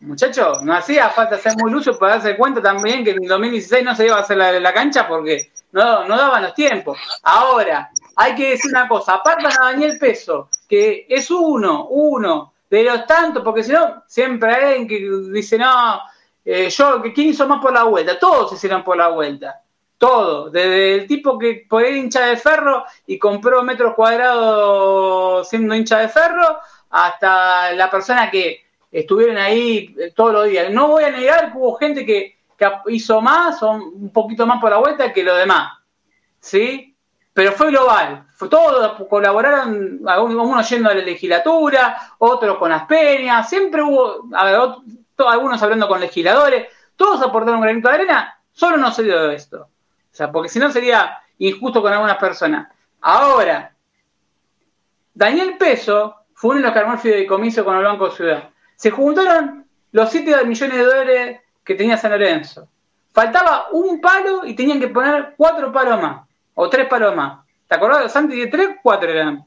muchachos, no hacía falta ser muy lucho para darse cuenta también que en el 2016 no se iba a hacer la, la cancha porque no, no daban los tiempos. Ahora, hay que decir una cosa, apartan a Daniel Peso, que es uno, uno, de los tantos, porque si no, siempre hay alguien que dice, no, eh, yo, ¿quién hizo más por la vuelta? Todos hicieron por la vuelta. Todo, desde el tipo que fue hincha de ferro y compró metros cuadrados siendo hincha de ferro, hasta la persona que estuvieron ahí eh, todos los días. No voy a negar que hubo gente que, que hizo más o un poquito más por la vuelta que lo demás. ¿Sí? Pero fue global. Todos colaboraron, algunos yendo a la legislatura, otros con las peñas, siempre hubo, algunos hablando con legisladores, todos aportaron un granito de arena, solo no se dio esto. O sea, porque si no sería injusto con algunas personas. Ahora, Daniel Peso fue uno de los que armó el con el Banco Ciudad. Se juntaron los 7 millones de dólares que tenía San Lorenzo. Faltaba un palo y tenían que poner cuatro palos más. O tres palomas. ¿Te acordás, Santi? ¿De tres? Cuatro eran.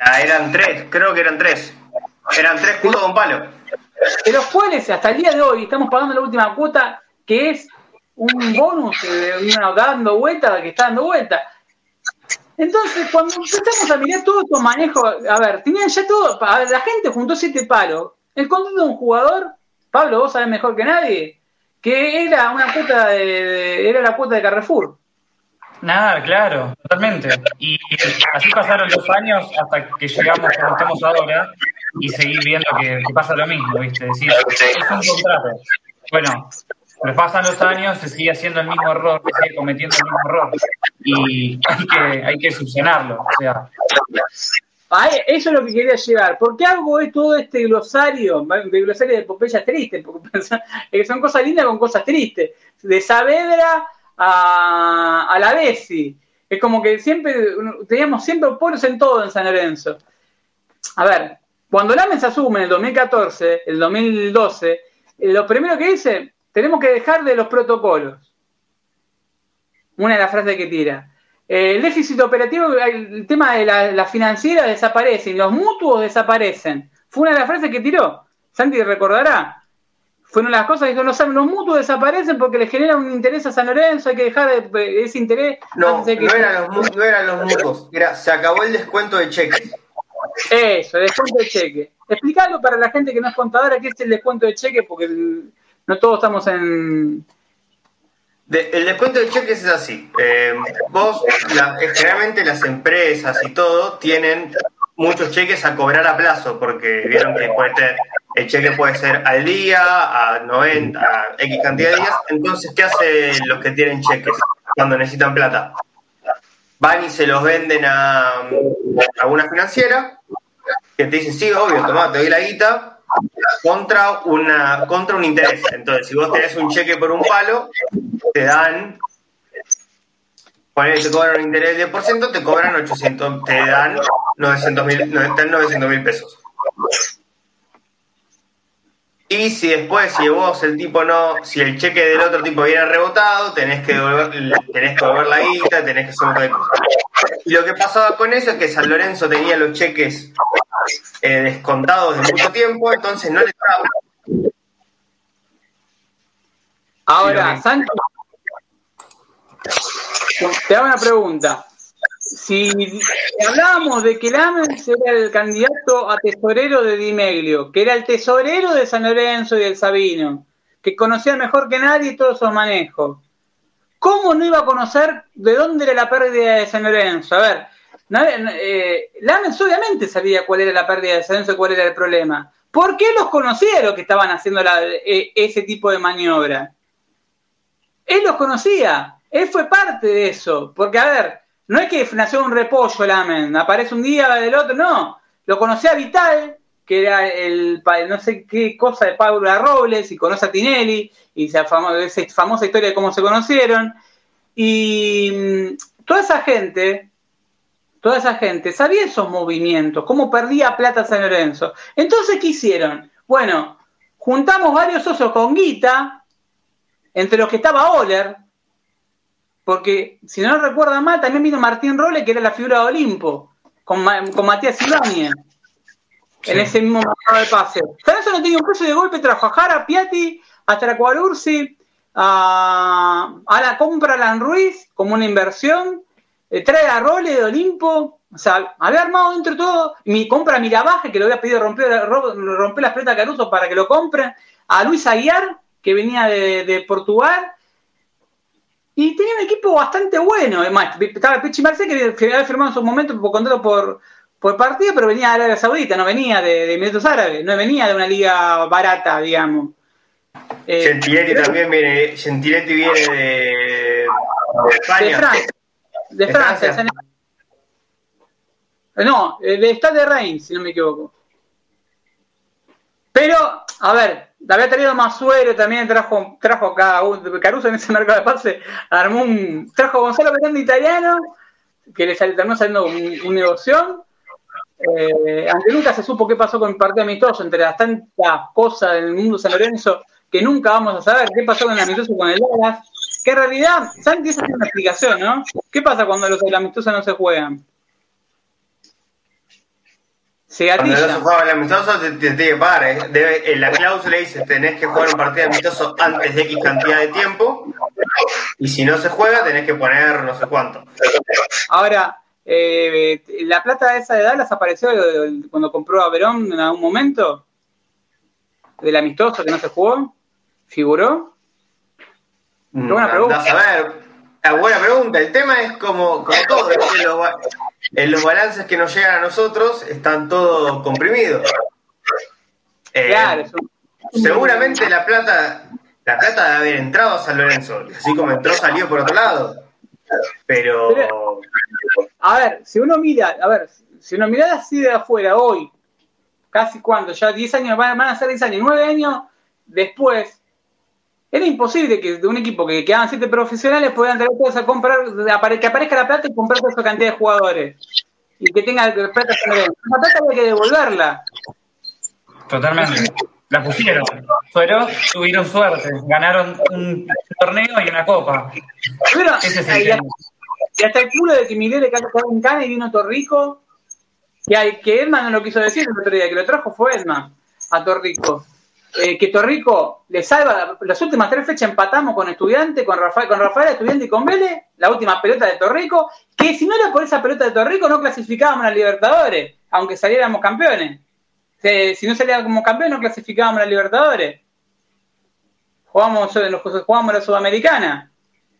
Ah, eran tres, creo que eran tres. Eran tres juntos con palo. De los cuales hasta el día de hoy estamos pagando la última cuota, que es un bonus de una dando vuelta, que está dando vuelta. Entonces, cuando empezamos a mirar todos estos manejos, a ver, tenían ya todo, la gente juntó siete palos. El contrato de un jugador, Pablo, vos sabés mejor que nadie, que era una cuota de, era la cuota de Carrefour. Nada, claro, totalmente. Y así pasaron los años hasta que llegamos como estamos ahora y seguir viendo que, pasa lo mismo, ¿viste? Es decir, es un contrato. Bueno, pero pasan los años, se sigue haciendo el mismo error, se sigue cometiendo el mismo error. Y hay que, hay que subsanarlo. O sea, eso es lo que quería llegar. ¿Por qué hago todo este glosario? De glosario de Popeyas triste, porque son cosas lindas con cosas tristes. De Saavedra a, a la Bessi. Es como que siempre teníamos siempre polos en todo en San Lorenzo. A ver, cuando la mesa asume en el 2014, el 2012, lo primero que dice, tenemos que dejar de los protocolos. Una de las frases que tira. Eh, el déficit operativo, el tema de la, la, financiera desaparece, los mutuos desaparecen. Fue una de las frases que tiró. Santi recordará. Fueron las cosas que dijo, no saben, los mutuos desaparecen porque le genera un interés a San Lorenzo, hay que dejar ese interés. No, no, eran los, no eran los mutuos, era, se acabó el descuento de cheques. Eso, el descuento de cheque. Explicalo para la gente que no es contadora qué es el descuento de cheque, porque no todos estamos en, el descuento de cheques es así. Eh, vos, generalmente las empresas y todo tienen muchos cheques a cobrar a plazo, porque vieron que el cheque puede ser al día, a 90, a X cantidad de días. Entonces, ¿qué hacen los que tienen cheques cuando necesitan plata? Van y se los venden a, a una financiera que te dice, sí, obvio, toma, te doy la guita, contra, una, contra un interés. Entonces, si vos tenés un cheque por un palo, te dan, ponele, te cobran un interés de 10%, te cobran 800, te dan 900 mil pesos. Y si después, si vos el tipo no, si el cheque del otro tipo viene rebotado, tenés que devolver, tenés que devolver la guita, tenés que hacer otra cosa. Y lo que pasaba con eso es que San Lorenzo tenía los cheques eh, descontados de mucho tiempo, entonces no le trajo. Ahora, Sancho, te hago una pregunta. Si hablábamos de que Lamens era el candidato a tesorero de Dimeglio, que era el tesorero de San Lorenzo y del Sabino, que conocía mejor que nadie todos esos manejos, ¿cómo no iba a conocer de dónde era la pérdida de San Lorenzo? A ver, eh, Lamens obviamente sabía cuál era la pérdida de San Lorenzo y cuál era el problema. ¿Por qué los conocía los que estaban haciendo eh, ese tipo de maniobra? Él los conocía, él fue parte de eso, porque a ver, no es que nació un repollo Lamen, aparece un día del otro, no, lo conocía Vital, que era el, no sé qué cosa de Paula Robles, y conoce a Tinelli, y esa famosa, famosa historia de cómo se conocieron, y mm, toda esa gente, toda esa gente sabía esos movimientos, cómo perdía plata San Lorenzo. Entonces, ¿qué hicieron? Bueno, juntamos varios socios con guita, entre los que estaba Oler, porque si no recuerda mal, también vino Martín Role, que era la figura de Olimpo, con, con Matías Ibáñez, en ese mismo mercado de pase. eso no tenía un precio de golpe, trajo a Jara, Piatti, a Tracuarursi, a, a la compra Alan Ruiz como una inversión, eh, trae a Role de Olimpo, o sea, había armado dentro de todo, mi compra a Mirabaje, que lo había pedido romper, romper las pretas a Caruso para que lo compren, a Luis Aguiar, que venía de, Portugal. Y tenía un equipo bastante bueno. Además, estaba Pichi Marcel, que había firmado en su momento por contrato por, por partido, pero venía de Arabia Saudita, no venía de, de Emiratos Árabes, no venía de una liga barata, digamos. Eh, Gentiletti también viene, Gentiletti viene de, de España. De Francia. De, Francia. No, de Stade de Reims, si no me equivoco. Pero, a ver, había traído Masuero, también trajo, trajo Caruso en ese mercado de pase, armó un, trajo Gonzalo Perón italiano, que le terminó saliendo un, negocio. Eh, aunque nunca se supo qué pasó con el partido amistoso, entre las tantas cosas del mundo San Lorenzo que nunca vamos a saber qué pasó con el amistoso con el Dallas, que en realidad, Santi, esa es una explicación, ¿no? ¿Qué pasa cuando los amistosos no se juegan? Se Cuando no se juega el amistoso, te, te, te pagar. ¿eh? en la cláusula dice tenés que jugar un partido amistoso antes de X cantidad de tiempo. Y si no se juega, tenés que poner no sé cuánto. Ahora, eh, ¿la plata esa de Dallas apareció cuando compró a Verón en algún momento? ¿Del amistoso que no se jugó? ¿Figuró? Mm, buena pregunta. a ver, buena pregunta. El tema es como, como todo en los balances que nos llegan a nosotros están todos comprimidos. Eh, claro, seguramente la plata, la plata de haber entrado a San Lorenzo, así como entró, salió por otro lado. Pero, a ver, si uno mira, a ver, si uno mira así de afuera hoy, casi cuando, ya 10 años, van, a ser 10 años, 9 años después, era imposible que de un equipo que quedaban siete profesionales puedan traer todos a comprar, que aparezca la plata y comprar toda esa cantidad de jugadores. Y que tenga plata La plata hay que devolverla. Totalmente. La pusieron. Fueron, tuvieron suerte. Ganaron un torneo y una copa. Pero, y, hasta, el culo de que Miguel le cayó un cane y vino Torrico. Que, que Edman no lo quiso decir el otro día, que lo trajo fue Edman a Torrico eh, que Torrico le salva, las últimas tres fechas empatamos con Estudiante, con Rafael, con Rafael Estudiante y con Vélez, la última pelota de Torrico, que si no era por esa pelota de Torrico no clasificábamos a Libertadores, aunque saliéramos campeones. si no salíamos como campeones no clasificábamos a Libertadores. Jugábamos, jugábamos la Sudamericana.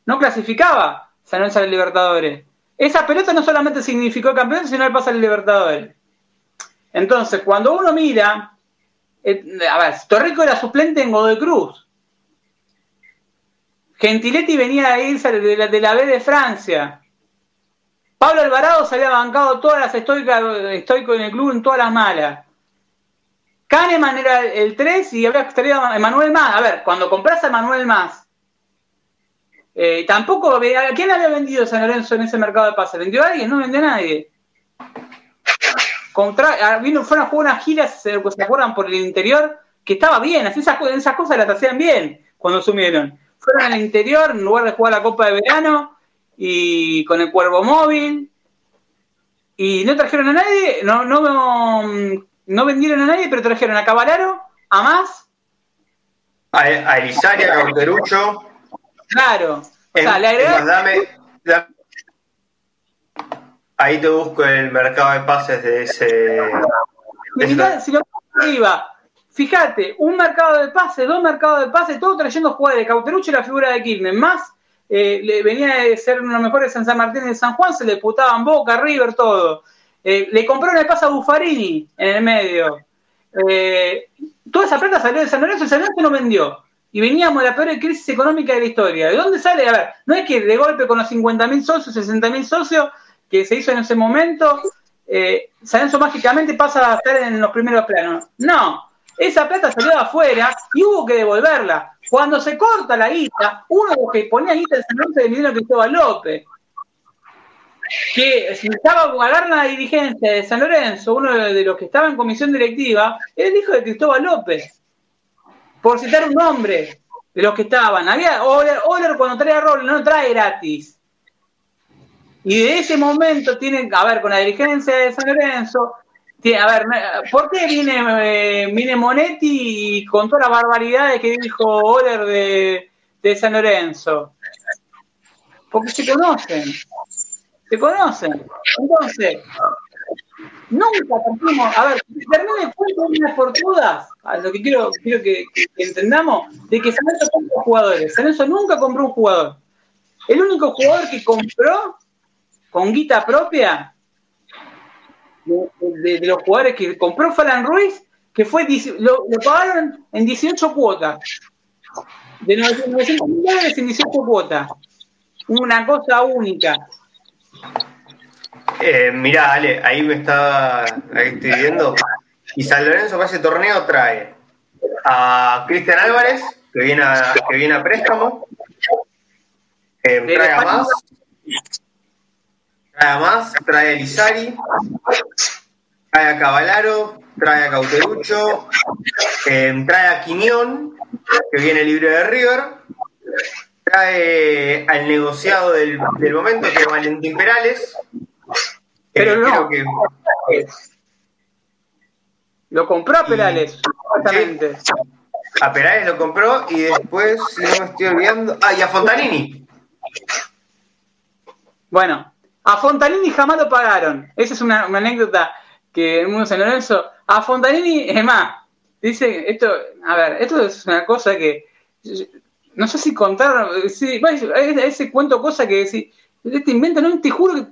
No clasificaba San Lorenzo a Libertadores. Esa pelota no solamente significó campeón, sino el paso a Libertadores. Entonces, cuando uno mira eh, a ver, Torrico era suplente en Godoy Cruz. Gentiletti venía a irse de la, de la B de Francia. Pablo Alvarado se había bancado todas las estoicas estoico en el club en todas las malas. Kahneman era el 3 y había traído a Emanuel Más. A ver, cuando compras a Emanuel Más, eh, tampoco. ¿A quién había vendido San Lorenzo en ese mercado de pases? ¿Vendió a alguien? No vendió a nadie. Contra, ah, vino, fueron a jugar unas giras, se, acuerdan, por el interior, que estaba bien, así esas, esas cosas las hacían bien cuando sumieron. Fueron al interior en lugar de jugar la Copa de Verano y con el Cuervo Móvil y no trajeron a nadie, no, no, no vendieron a nadie, pero trajeron a Cavalaro, a más. A, a a Cauterucho. Claro. O En- sea, le agregaron- dame- da- Ahí te busco el mercado de pases de ese. de mirá, si lo arriba, fíjate, un mercado de pase, dos mercados de pase, todo trayendo jugadores. Cauterucho y la figura de Quilmes, más eh, le venía de ser uno de los mejores en San Martín y de San Juan, se le putaban Boca, River, todo. Eh, le compraron el pase a Buffarini en el medio. Eh, toda esa plata salió de San Lorenzo y San Lorenzo no vendió. Y veníamos de la peor crisis económica de la historia. ¿De dónde sale? A ver, no es que de golpe con los 50.000 socios, 60.000 socios que se hizo en ese momento, eh, San Lorenzo mágicamente pasa a estar en los primeros planos. No, esa plata salió afuera y hubo que devolverla. Cuando se corta la guita, uno de los que ponía guita en San Lorenzo era Emiliano Cristóbal López. Que si estaba a agarrar la dirigencia de San Lorenzo, uno de los que estaba en comisión directiva, era el hijo de Cristóbal López. Por citar un nombre de los que estaban. Había Oler, Oler cuando trae a Robles, no trae gratis. Y de ese momento tienen, a ver, con la dirigencia de San Lorenzo, a ver, ¿por qué viene, eh, viene Monetti y con todas las barbaridades que dijo Oler de, de San Lorenzo? Porque se conocen, se conocen. Entonces, nunca partimos, a ver, termine el cuento de una por todas, a lo que quiero, quiero que- que entendamos, de que San Lorenzo compra jugadores. San Lorenzo nunca compró un jugador. El único jugador que compró con guita propia de, de- de los jugadores que compró fue Alan Ruiz, que fue lo, lo pagaron en 18 cuotas. De 900 mil dólares en 18 cuotas. Una cosa única. Eh, mirá, Ale, ahí me está. Ahí estoy viendo. Y San Lorenzo para ese torneo trae a Cristian Álvarez, que viene a, que viene a préstamo. Eh, trae a más. Trae a más, trae a Elizari, trae a Cavalaro, trae a Cauterucho, eh, trae a Quiñón, que viene libre de River, trae al negociado del, del momento, que es Valentín Perales. Pero no. creo que Lo compró a Perales, exactamente. a Perales lo compró y después, si no me estoy olvidando, ah, y a Fontanini. Bueno, a Fontanini jamás lo pagaron. Esa es una, anécdota que en Mundo San Lorenzo. A Fontanini, es más, dice, esto, a ver, esto es una cosa que. No sé si contar. Si, ese cuento cosa que decir, este invento, no te juro que.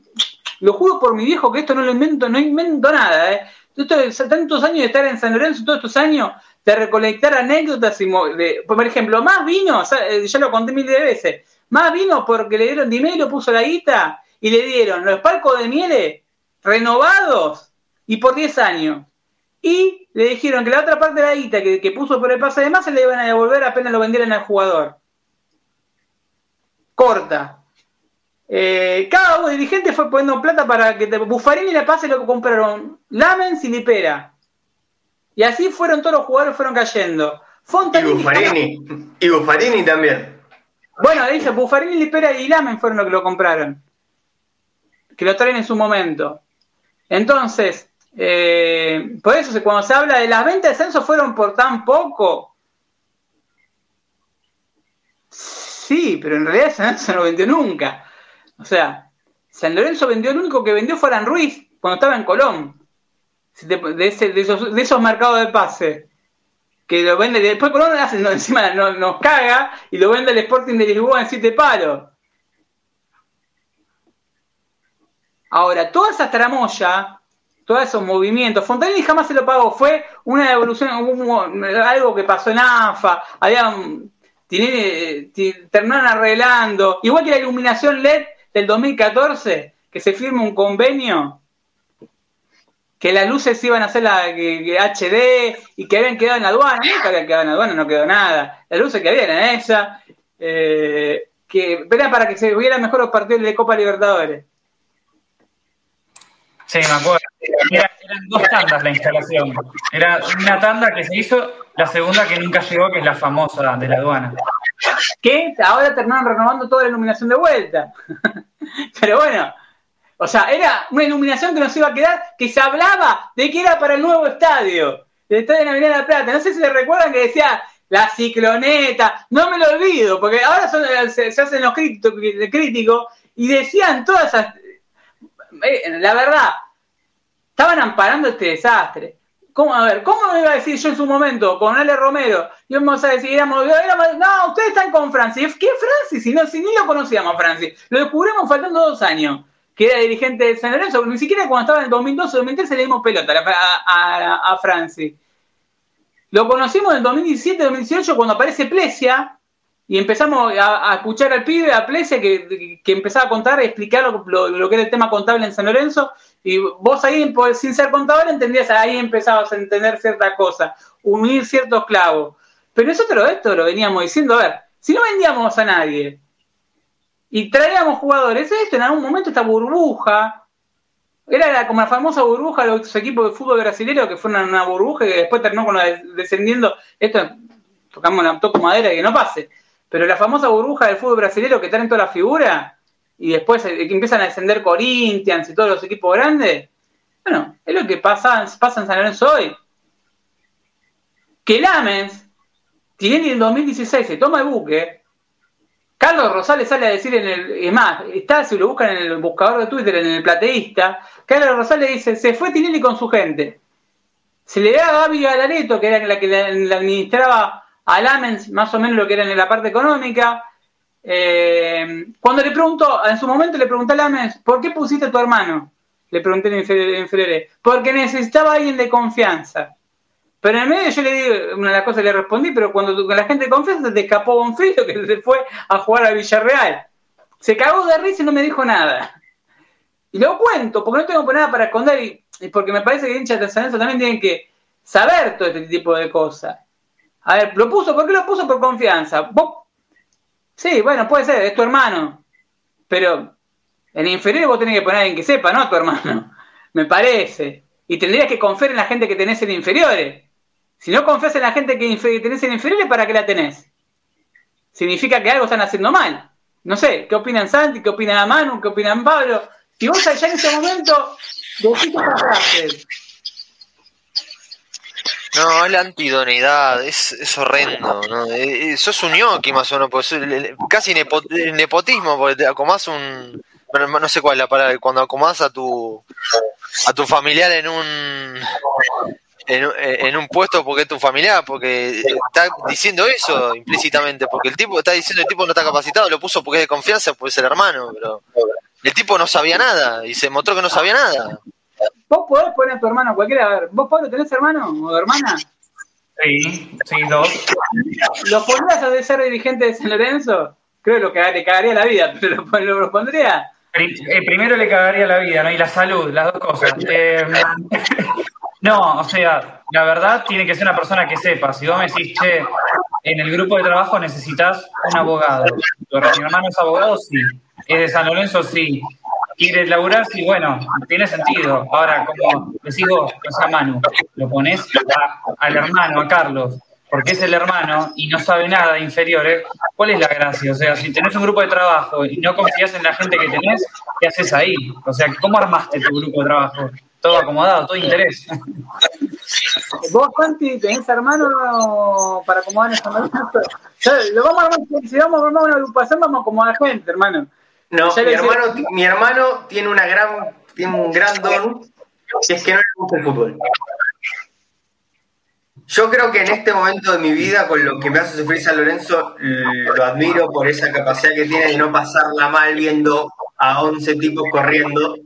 Lo juro por mi viejo que esto no lo invento, no invento nada, ¿eh? Esto tantos años de estar en San Lorenzo, todos estos años de recolectar anécdotas, y de- por ejemplo, más vino, ya lo conté mil de veces, más vino porque le dieron dinero, puso la guita y le dieron los palcos de miele renovados y por 10 años. Y le dijeron que la otra parte de la guita que, que puso por el pase de más se le iban a devolver apenas lo vendieran al jugador. Corta. Eh, cada dirigente fue poniendo plata para que Buffarini y La Paz lo compraron Lamens y Lipera. Y así fueron todos los jugadores fueron cayendo. Y Fontanini, Buffarini. Y Buffarini también. bueno, dice Buffarini, Lipera y Lamen fueron los que lo compraron. Que lo traen en su momento. Entonces, eh, por eso cuando se habla de las ventas de censo fueron por tan poco. Sí, pero en realidad San Lorenzo no vendió nunca. O sea, San Lorenzo vendió, el único que vendió fue Alan Ruiz cuando estaba en Colón. Te- De, ese- de esos, de esos mercados de pase. Que lo vende, después Colón hace, no, encima no- nos caga y lo vende el Sporting de Lisboa en siete palos. Ahora, toda esa tramoya, todos esos movimientos, Fontanelli jamás se lo pagó, fue una evolución, algo que pasó en AFA, había, tiene- ti- terminaron arreglando, igual que la iluminación LED del 2014, que se firma un convenio, que las luces iban a ser la que HD y que habían quedado en la aduana, nunca habían quedado en la aduana, no quedó nada, las luces que había eran esas, eh, que era para que se vieran mejor los partidos de Copa Libertadores. Sí, me acuerdo. Era- eran dos tandas la instalación. Era una tanda que se hizo, la segunda que nunca llegó, que es la famosa de la aduana. que ahora terminaron renovando toda la iluminación de vuelta. Pero bueno, O sea, era una iluminación que nos iba a quedar, que se hablaba de que era para el nuevo estadio, el estadio de Avenida de la Plata. No sé si se recuerdan que decía la cicloneta, no me lo olvido, porque ahora se, hacen los críticos y decían todas esas... Eh, la verdad, estaban amparando este desastre. ¿Cómo, a ver, ¿cómo me iba a decir yo en su momento con Ale Romero? Y vamos a decir, éramos, no, ustedes están con Francis. ¿Qué Francis? Si, no, si ni lo conocíamos Francis. Lo descubrimos faltando dos años, que era dirigente de San Lorenzo. Ni siquiera cuando estaba en el 2012 o 2013 le dimos pelota a, a Francis. Lo conocimos en 2017-2018 cuando aparece Plesia y empezamos a, escuchar al pibe, a Plesia, que, empezaba a contar, y explicar lo, que era el tema contable en San Lorenzo. Y vos ahí, sin ser contador, entendías, ahí empezabas a entender cierta cosa, unir ciertos clavos. Pero nosotros esto lo veníamos diciendo, a ver, si no vendíamos a nadie y traíamos jugadores, esto en algún momento esta burbuja era como la famosa burbuja de los equipos de fútbol brasileño que fue una, burbuja que después terminó con la descendiendo. Esto tocamos la toco madera y que no pase. Pero la famosa burbuja del fútbol brasileño que traen toda la figura y después eh, que empiezan a descender Corinthians y todos los equipos grandes. Bueno, es lo que pasa, pasa en San Lorenzo hoy. Que Lamens, tiene en 2016 se toma el buque, Carlos Rosales sale a decir en el. Es más, está, si lo buscan en el buscador de Twitter, en el plateísta. Carlos Rosales dice: Se fue Tinelli con su gente. Se le da a Gaby Galareto, que era la que le administraba a Lamens más o menos lo que era en la parte económica. Eh, cuando le preguntó, en su momento le pregunté a Lamens: ¿Por qué pusiste a tu hermano? Le pregunté en febrero. Porque necesitaba alguien de confianza. Pero en el medio yo le di una de las cosas que le respondí, pero cuando la gente confianza se te escapó Bonfilio que se fue a jugar a Villarreal. Se cagó de risa y no me dijo nada. Y lo cuento, porque no tengo nada para esconder y, porque me parece que hinchas de San también tienen que saber todo este tipo de cosas. A ver, lo puso, ¿por qué lo puso? Por confianza. ¿Vos? Sí, bueno, puede ser, es tu hermano. Pero en inferior vos tenés que poner a alguien que sepa, no a tu hermano. Me parece. Y tendrías que confiar en la gente que tenés en inferiores. Si no confías en la gente que tenés en inferiores, ¿para qué la tenés? Significa que algo están haciendo mal. No sé, ¿qué opinan Santi? ¿Qué opinan Manu? ¿Qué opinan Pablo? Si vos allá en ese momento decís frases. No, la antidoneidad, es, es horrendo. ¿no? Eh, eh, sos un ñoqui más o menos, pues, casi nepotismo, porque te acomás un. no sé cuál es la palabra, cuando acomás a tu, a tu familiar en un en, un puesto porque es tu familiar, porque está diciendo eso implícitamente, porque el tipo está diciendo el tipo no está capacitado, lo puso porque es de confianza, pues es el hermano, pero el tipo no sabía nada y se mostró que no sabía nada. Vos podés poner a tu hermano cualquiera, a ver, ¿vos Pablo tenés hermano o hermana? Sí, sí, dos. ¿Lo pondrías a ser dirigente de San Lorenzo? Creo que le cagaría la vida, pero lo, lo pondría. Eh, primero le cagaría la vida, ¿no? Y la salud, las dos cosas. Eh, no, o sea, la verdad tiene que ser una persona que sepa. Si vos me decís, che, en el grupo de trabajo necesitas un abogado. Mi hermano es abogado, sí. Es de San Lorenzo, sí. ¿Quieres laburar? Sí, bueno, tiene sentido. Ahora, como decís vos, o sea, Manu, lo pones al hermano, a Carlos, porque es el hermano y no sabe nada de inferiores, ¿cuál es la gracia? O sea, si tenés un grupo de trabajo y no confías en la gente que tenés, ¿qué haces ahí? O sea, ¿cómo armaste tu grupo de trabajo? Todo acomodado, todo interés. ¿Vos, Santi, tenés hermano para acomodar esa Lo vamos a armar, si vamos a armar una agrupación, vamos a acomodar gente, hermano. No, mi hermano, mi hermano tiene una gran, tiene un gran don, que es que no le gusta el fútbol. Yo creo que en este momento de mi vida, con lo que me hace sufrir San Lorenzo, lo admiro por esa capacidad que tiene de no pasarla mal viendo a 11 tipos corriendo.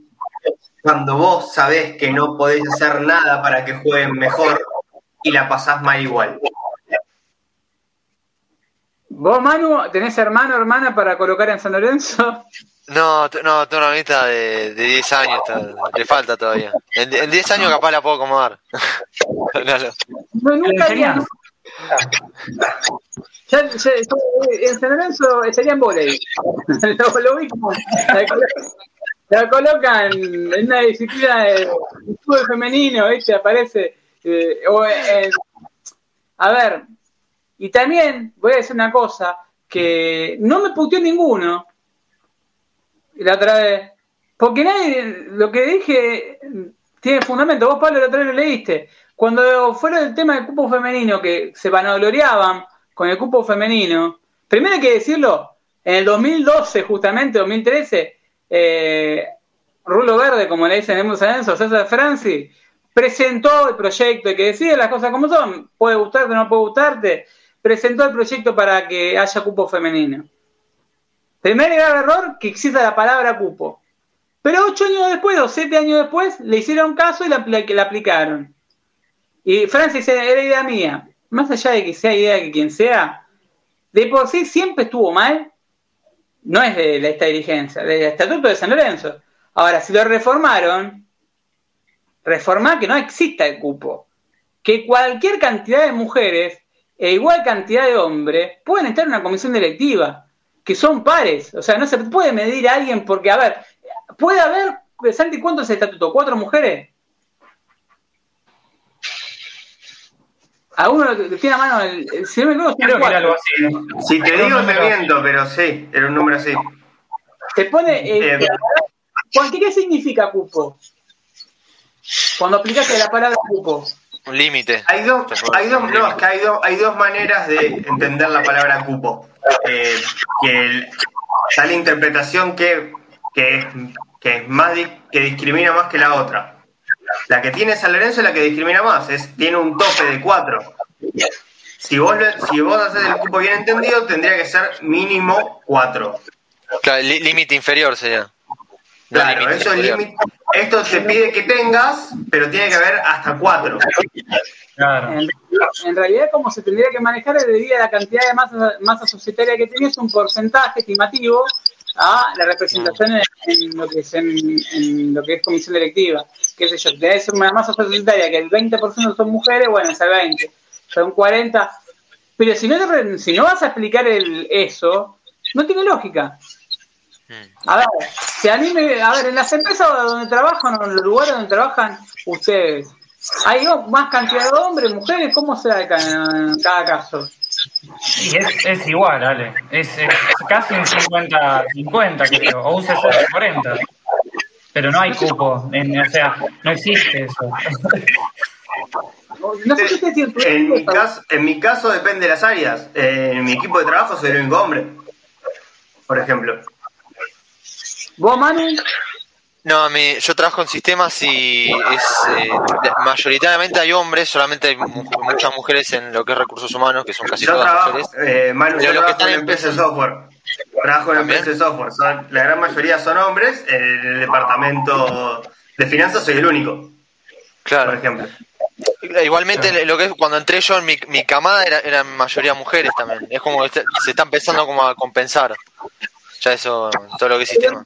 Cuando vos sabés que no podés hacer nada para que jueguen mejor y la pasás mal igual. ¿Vos, Manu, tenés hermano o hermana para colocar en San Lorenzo? No, no, tengo una amiguita de, de 10 años, le falta todavía. En, 10 años capaz la puedo acomodar. no, nunca haría. Ya, en San Lorenzo estaría en volei. lo, lo vi como la, colocan en una disciplina de fútbol femenino, ¿viste? Aparece. Eh, o, a ver, y también voy a decir una cosa, que no me puteó ninguno la otra vez. Porque nadie, lo que dije tiene fundamento. Vos, Pablo, el otro día lo leíste. Cuando fuera el tema del cupo femenino, que se vanagloriaban con el cupo femenino, primero hay que decirlo, en el 2012, justamente, 2013, eh, Rulo Verde, como le dicen en Mundo César Franci, presentó el proyecto y que decide las cosas como son, puede gustarte o no puede gustarte, presentó el proyecto para que haya cupo femenino. Primer grave error que exista la palabra cupo. Pero ocho años después o siete años después le hicieron caso y la, la aplicaron. Y Francis era idea mía. Más allá de que sea idea de quien sea, de por sí siempre estuvo mal. No es de esta dirigencia, del Estatuto de San Lorenzo. Ahora, si lo reformaron, reformar que no exista el cupo. Que cualquier cantidad de mujeres e igual cantidad de hombres pueden estar en una comisión directiva, que son pares. O sea, no se puede medir a alguien porque, a ver, puede haber, Santi, ¿cuánto es el estatuto? ¿Cuatro mujeres? A uno tiene a mano el. Si no me equivoco, Creo que era algo así. Si te digo, te miento, pero sí, era un número así. Se pone. Eh, ¿Qué significa cupo? Cuando aplicaste la palabra cupo. Un límite. Hay dos, hay dos, no, es que hay, dos, hay dos maneras de entender la palabra cupo. Eh, que está la interpretación que que es, que es más que discrimina más que la otra. La que tiene San Lorenzo es la que discrimina más, es, tiene un tope de 4. Si vos, si vos haces el cupo bien entendido, tendría que ser mínimo 4. Claro, límite inferior sería. Claro, eso es límite. Esto te pide que tengas, pero tiene que haber hasta 4. Claro. En, realidad, como se tendría que manejar, debido a la cantidad de masa, masa societaria que tienes, un porcentaje estimativo a la representación en, lo que es en, lo que es comisión directiva. Qué sé yo, ser una masa societaria que el 20% son mujeres, bueno, es el 20, son 40. Pero si no, si no vas a explicar el, eso, no tiene lógica. A ver, si a mí me, a ver, en las empresas donde trabajan o en los lugares donde trabajan ustedes, ¿hay más cantidad de hombres, mujeres? ¿Cómo se da en cada caso? Y es, es igual, Ale. Es, es casi un 50-50, creo, o un 60-40. Pero no hay cupo, en, o sea, no existe eso. No sé qué en, mi caso, en mi caso depende de las áreas. Eh, en mi equipo de trabajo soy el único hombre, por ejemplo. ¿Vos, Manu? No, mi, yo trabajo en sistemas y es eh, mayoritariamente hay hombres, solamente hay muchas mujeres en lo que es recursos humanos, que son casi todas mujeres. Eh, Manu, yo trabajo en empresas de software. Trabajo en empresas de software. la gran mayoría son hombres. En el departamento de finanzas soy el único. Claro. Por ejemplo. Igualmente, lo que es cuando entré yo en mi, mi camada era, eran mayoría mujeres también. Es como que se está empezando como a compensar. Ya eso, todo lo que es sistema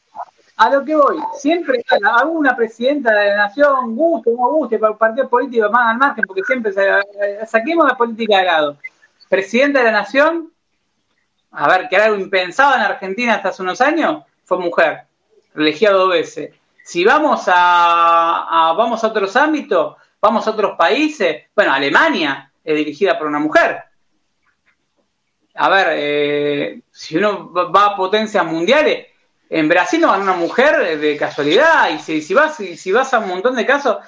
a lo que voy, siempre alguna presidenta de la nación, guste no guste, partido político más al margen, porque siempre saquemos la política de lado. Presidenta de la nación, a ver, que era algo impensado en Argentina hasta hace unos años, fue mujer, elegida dos veces. Si vamos a, vamos a otros ámbitos, vamos a otros países, bueno, Alemania es dirigida por una mujer. A ver, eh, si uno va a potencias mundiales, en Brasil no ganó una mujer de casualidad, y si, si, vas, si, vas a un montón de casos,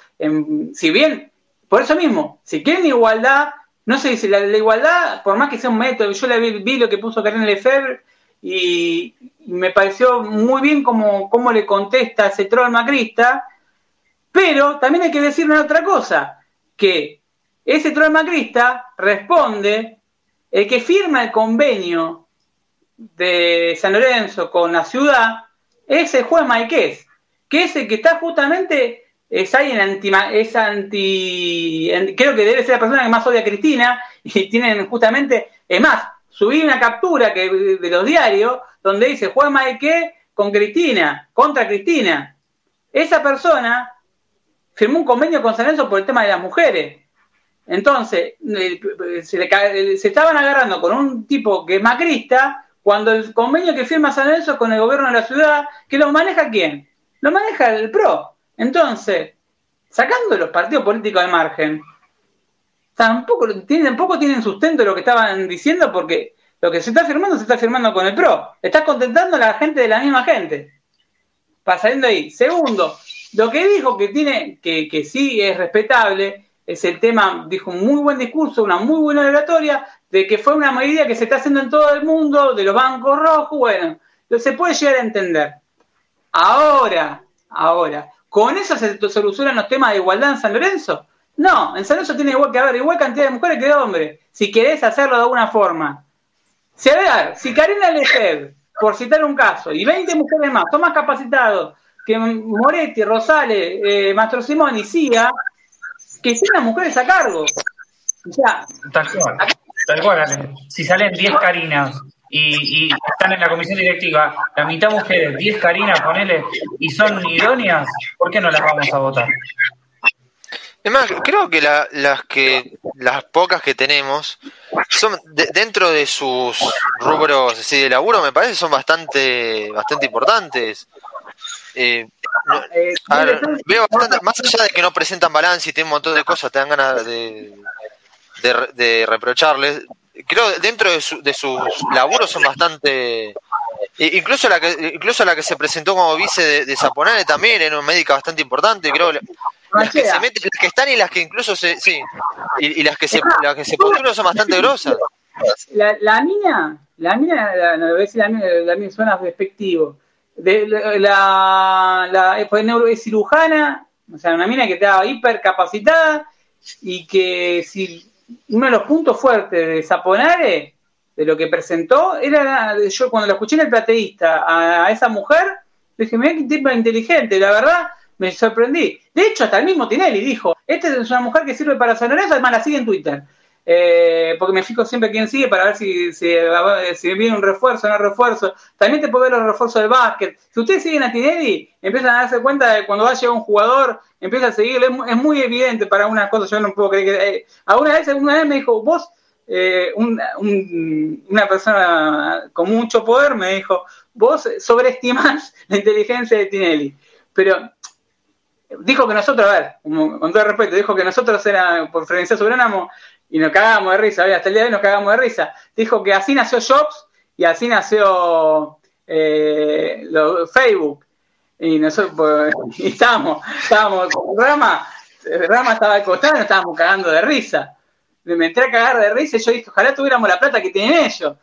si bien, por eso mismo, si quieren igualdad, no sé si la, igualdad, por más que sea un método, yo le vi, lo que puso Karen Lefebvre y, me pareció muy bien cómo, cómo le contesta ese troll macrista, pero también hay que decir una otra cosa, que ese troll macrista responde, el que firma el convenio de San Lorenzo con la ciudad es el juez Maiqués, que es el que está justamente, es ahí en anti, es anti, creo que debe ser la persona que más odia a Cristina, y tienen justamente, es más, subí una captura que, de los diarios donde dice juez Maiqués con Cristina, contra Cristina. Esa persona firmó un convenio con San Lorenzo por el tema de las mujeres. Entonces, se, se estaban agarrando con un tipo que es macrista, cuando el convenio que firma San Lorenzo con el gobierno de la ciudad, que lo maneja quién? Lo maneja el PRO. Entonces, sacando los partidos políticos al margen, tampoco, tampoco tienen sustento lo que estaban diciendo porque lo que se está firmando se está firmando con el PRO. Estás contentando a la gente de la misma gente. para saliendo ahí. Segundo, lo que dijo que tiene, que, que sí es respetable, es el tema, dijo un muy buen discurso, una muy buena oratoria, de que fue una medida que se está haciendo en todo el mundo, de los bancos rojos, bueno, se puede llegar a entender. Ahora, ahora, ¿con eso se solucionan los temas de igualdad en San Lorenzo? No, en San Lorenzo tiene igual que haber igual cantidad de mujeres que de hombres, si querés hacerlo de alguna forma. Si a ver, si Karina Lefebvre, por citar un caso, y 20 mujeres más son más capacitados que Moretti, Rosales, eh, Mastro Simón y Cia, que sean mujeres a cargo. O sea, tal cual, tal cual. Si salen 10 Karinas y, y, están en la comisión directiva, la mitad mujeres, 10 Karinas, ponele, y son idóneas, ¿por qué no las vamos a votar? Es más, creo que las que las pocas que tenemos son dentro de sus rubros así de laburo me parece son bastante bastante importantes. Eh, eh, veo bastante, más allá de que no presentan balance y tienen un montón de cosas, te dan ganas de, de, reprocharles. Creo dentro de, su, de sus laburos son bastante incluso la que incluso la que se presentó como vice de, de Zaponane también era una médica bastante importante creo las que se meten, las que están y las que incluso se, sí, y, las que se, las que se postulan son bastante grosas. La, la niña, la niña, la, la niña, la niña suena despectivo. De, la, la, es cirujana, o sea, una mina que estaba hiper capacitada y que si uno de los puntos fuertes de Zaponare, de lo que presentó, era, yo cuando lo escuché en el plateísta a, a esa mujer, dije, mira qué tipo inteligente, la verdad, me sorprendí. De hecho, hasta el mismo Tinelli dijo, esta es una mujer que sirve para San Lorenzo, además la sigue en Twitter. Eh, porque me fijo siempre quién sigue para ver si, si, viene un refuerzo o no refuerzo. También te puedo ver los refuerzos del básquet. Si ustedes siguen a Tinelli, empiezan a darse cuenta de cuando va a llegar un jugador, empieza a seguirle. Es, muy evidente para una cosa, yo no puedo creer que... Eh, alguna vez, alguna vez me dijo, vos, eh, una persona con mucho poder, me dijo, vos sobreestimás la inteligencia de Tinelli. Pero dijo que nosotros, a ver, con todo respeto, dijo que nosotros era por Frecuencia Soberánamo y nos cagábamos de risa, hasta el día de hoy nos cagamos de risa. Dijo que así nació Jobs y así nació eh, Facebook. Y nosotros pues, y estábamos, estábamos, Rama, Rama estaba al costado y nos estábamos cagando de risa. Me entré a cagar de risa y yo dije, ojalá tuviéramos la plata que tienen ellos.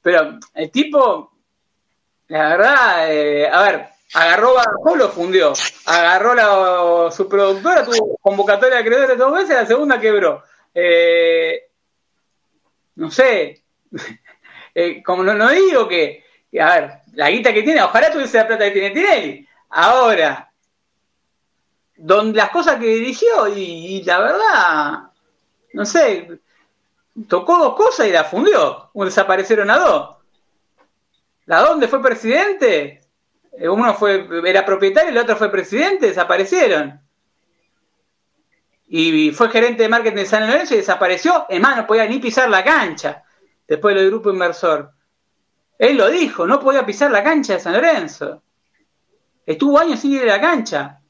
Pero el tipo, la verdad, eh, a ver, agarró Barajó, lo fundió. Agarró la, su productora, tuvo convocatoria de acreedores dos veces, la segunda quebró. Eh, no sé, eh, como no, no digo que, a ver, la guita que tiene, ojalá tuviese la plata que tiene Tinelli. Ahora, donde las cosas que dirigió y, la verdad, no sé, tocó dos cosas y la fundió. Desaparecieron a dos. ¿La dónde fue presidente? Eh, uno fue, era propietario y el otro fue presidente, desaparecieron. Y fue gerente de marketing de San Lorenzo y desapareció. Es más, no podía ni pisar la cancha después del grupo inversor. Él lo dijo, no podía pisar la cancha de San Lorenzo. Estuvo años sin ir a la cancha.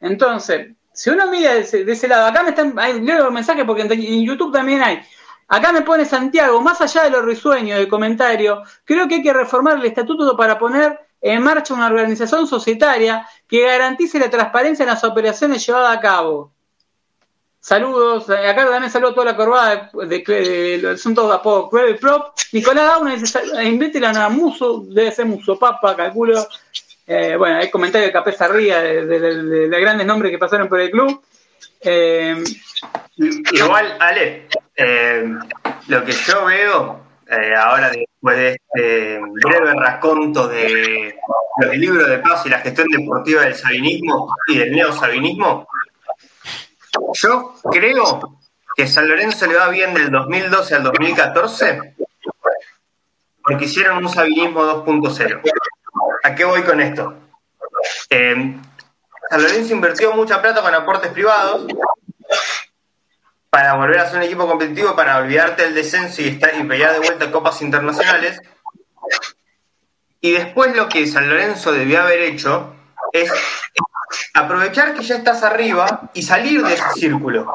Entonces, si uno mira de ese, lado, acá me están, hay, leo los mensajes porque en YouTube también hay. Acá me pone Santiago, más allá de los risueños del comentario, creo que hay que reformar el estatuto para poner en marcha una organización societaria que garantice la transparencia en las operaciones llevadas a cabo. Saludos, eh, acá también saludo a toda la corbada de, de, son apodos Credit Prop. Nicolás Dauna dice, invítela a Muso, debe ser Muso Papa, calculo. Eh, bueno, hay comentarios de Capesa Ría, de, de, grandes nombres que pasaron por el club. Eh, Igual, Ale, lo que yo veo ahora después de este breve raconto de los libros de paz y la gestión deportiva del sabinismo y del neosabinismo, yo creo que San Lorenzo le va bien del 2012 al 2014 porque hicieron un sabinismo 2.0. ¿A qué voy con esto? Eh, San Lorenzo invirtió mucha plata con aportes privados para volver a ser un equipo competitivo, para olvidarte del descenso y, estar, y pelear de vuelta copas internacionales. Y después lo que San Lorenzo debió haber hecho es aprovechar que ya estás arriba y salir de ese círculo.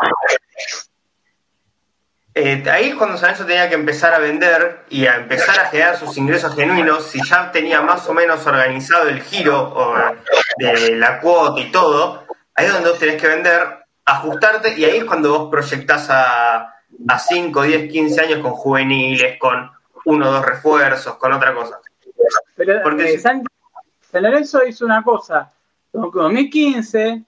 eh, ahí es cuando San Lorenzo tenía que empezar a vender y a empezar a generar sus ingresos genuinos, si ya tenía más o menos organizado el giro o, de la cuota y todo, ahí es donde vos tenés que vender, ajustarte y ahí es cuando vos proyectás a, a 5, 10, 15 años con juveniles, con uno o dos refuerzos, con otra cosa. Pero Porque eh, San, San Lorenzo hizo una cosa. En 2015,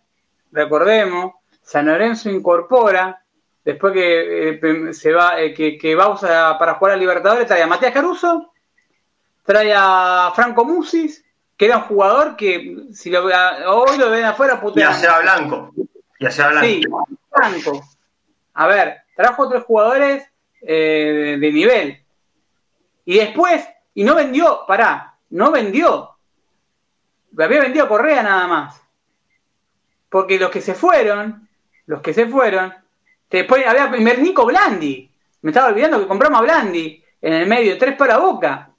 recordemos, San Lorenzo incorpora, después que eh, se va, eh, que, que Bausa para jugar a Libertadores, trae a Matías Caruso, trae a Franco Musis, que era un jugador que si lo, hoy lo ven afuera Y a. Seba Blanco. Y a Seba Blanco. Sí, Franco. A ver, trajo otros jugadores eh, de nivel. Y después, y no vendió, pará, no vendió. Había vendido a Correa nada más. Porque los que se fueron, los que se fueron, después había primer Nico Blandi. Me estaba olvidando que compramos a Blandi en el medio, tres para boca.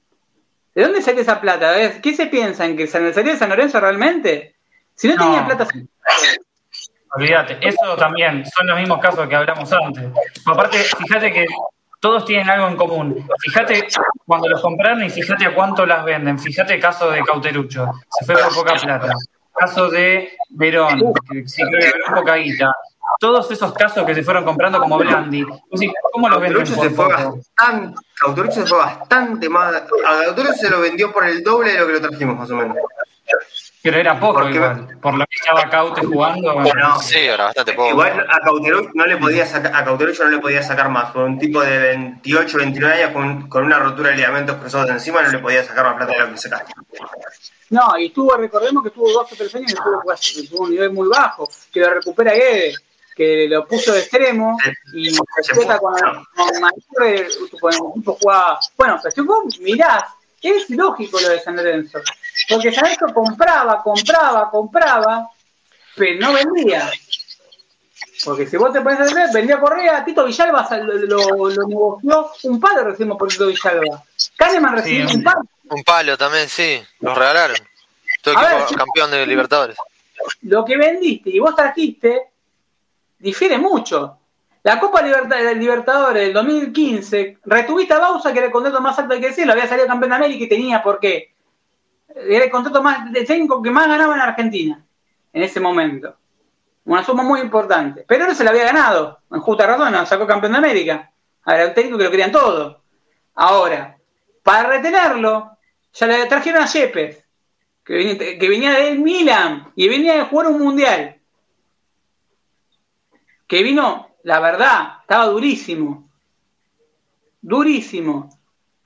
¿De dónde sale esa plata? ¿Qué se piensan? ¿Que San salió de San Lorenzo realmente? Si no, No. tenía plata. Olvídate, eso también son los mismos casos que hablamos antes. Aparte, fíjate que todos tienen algo en común. Fíjate cuando los compraron y fíjate a cuánto las venden. Fíjate el caso de Cauterucho, se fue por poca plata. Caso de Verón, que creo que era poca guita. Todos esos casos que se fueron comprando como Blandi. ¿Cómo los venden Cauterucho por se fue bastante, Cauterucho se fue bastante más. A Cauterucho se lo vendió por el doble de lo que lo trajimos, más o menos. Pero era poco Porque- igual. Por lo que estaba Caute jugando. No, Sí, era bastante poco. Igual a Cauterucho no le podía sacar, a Cauterucho no le podía sacar más. Por un tipo de 28, 29 años con, con una rotura de ligamentos cruzados de encima no le podía sacar más plata de lo que sacaste. No, y estuvo, recordemos que estuvo dos o tres años y estuvo, pues, tuvo un nivel muy bajo, que lo recupera Guedes, que lo puso de extremo y se explota con, con Mayor, con el equipo jugaba. Bueno, pero si vos mirás, es lógico lo de San Lorenzo, porque San Lorenzo compraba, compraba, compraba, pero no vendía. Porque si vos te pones a ver, vendía Correa, Tito Villalba lo, lo, lo negoció, un palo recibimos por Tito Villalba. Kahneman recibió Sí. un palo. Un palo también, sí. Los regalaron. Todo A equipo ver, campeón de Libertadores. lo que vendiste y vos trajiste difiere mucho. La Copa Libertadores del 2015, retuviste a Bausa, que era el contrato más alto que decirlo, había salido campeón de América y tenía por qué. Era el contrato más de técnico que más ganaba en Argentina en ese momento. Una suma muy importante. Pero no se la había ganado. En justa razón, sacó campeón de América. Era un técnico que lo querían todo. Ahora, para retenerlo, ya le trajeron a Yepes, que venía, que venía Milan y venía de jugar un mundial. Que vino, la verdad, estaba durísimo. Durísimo.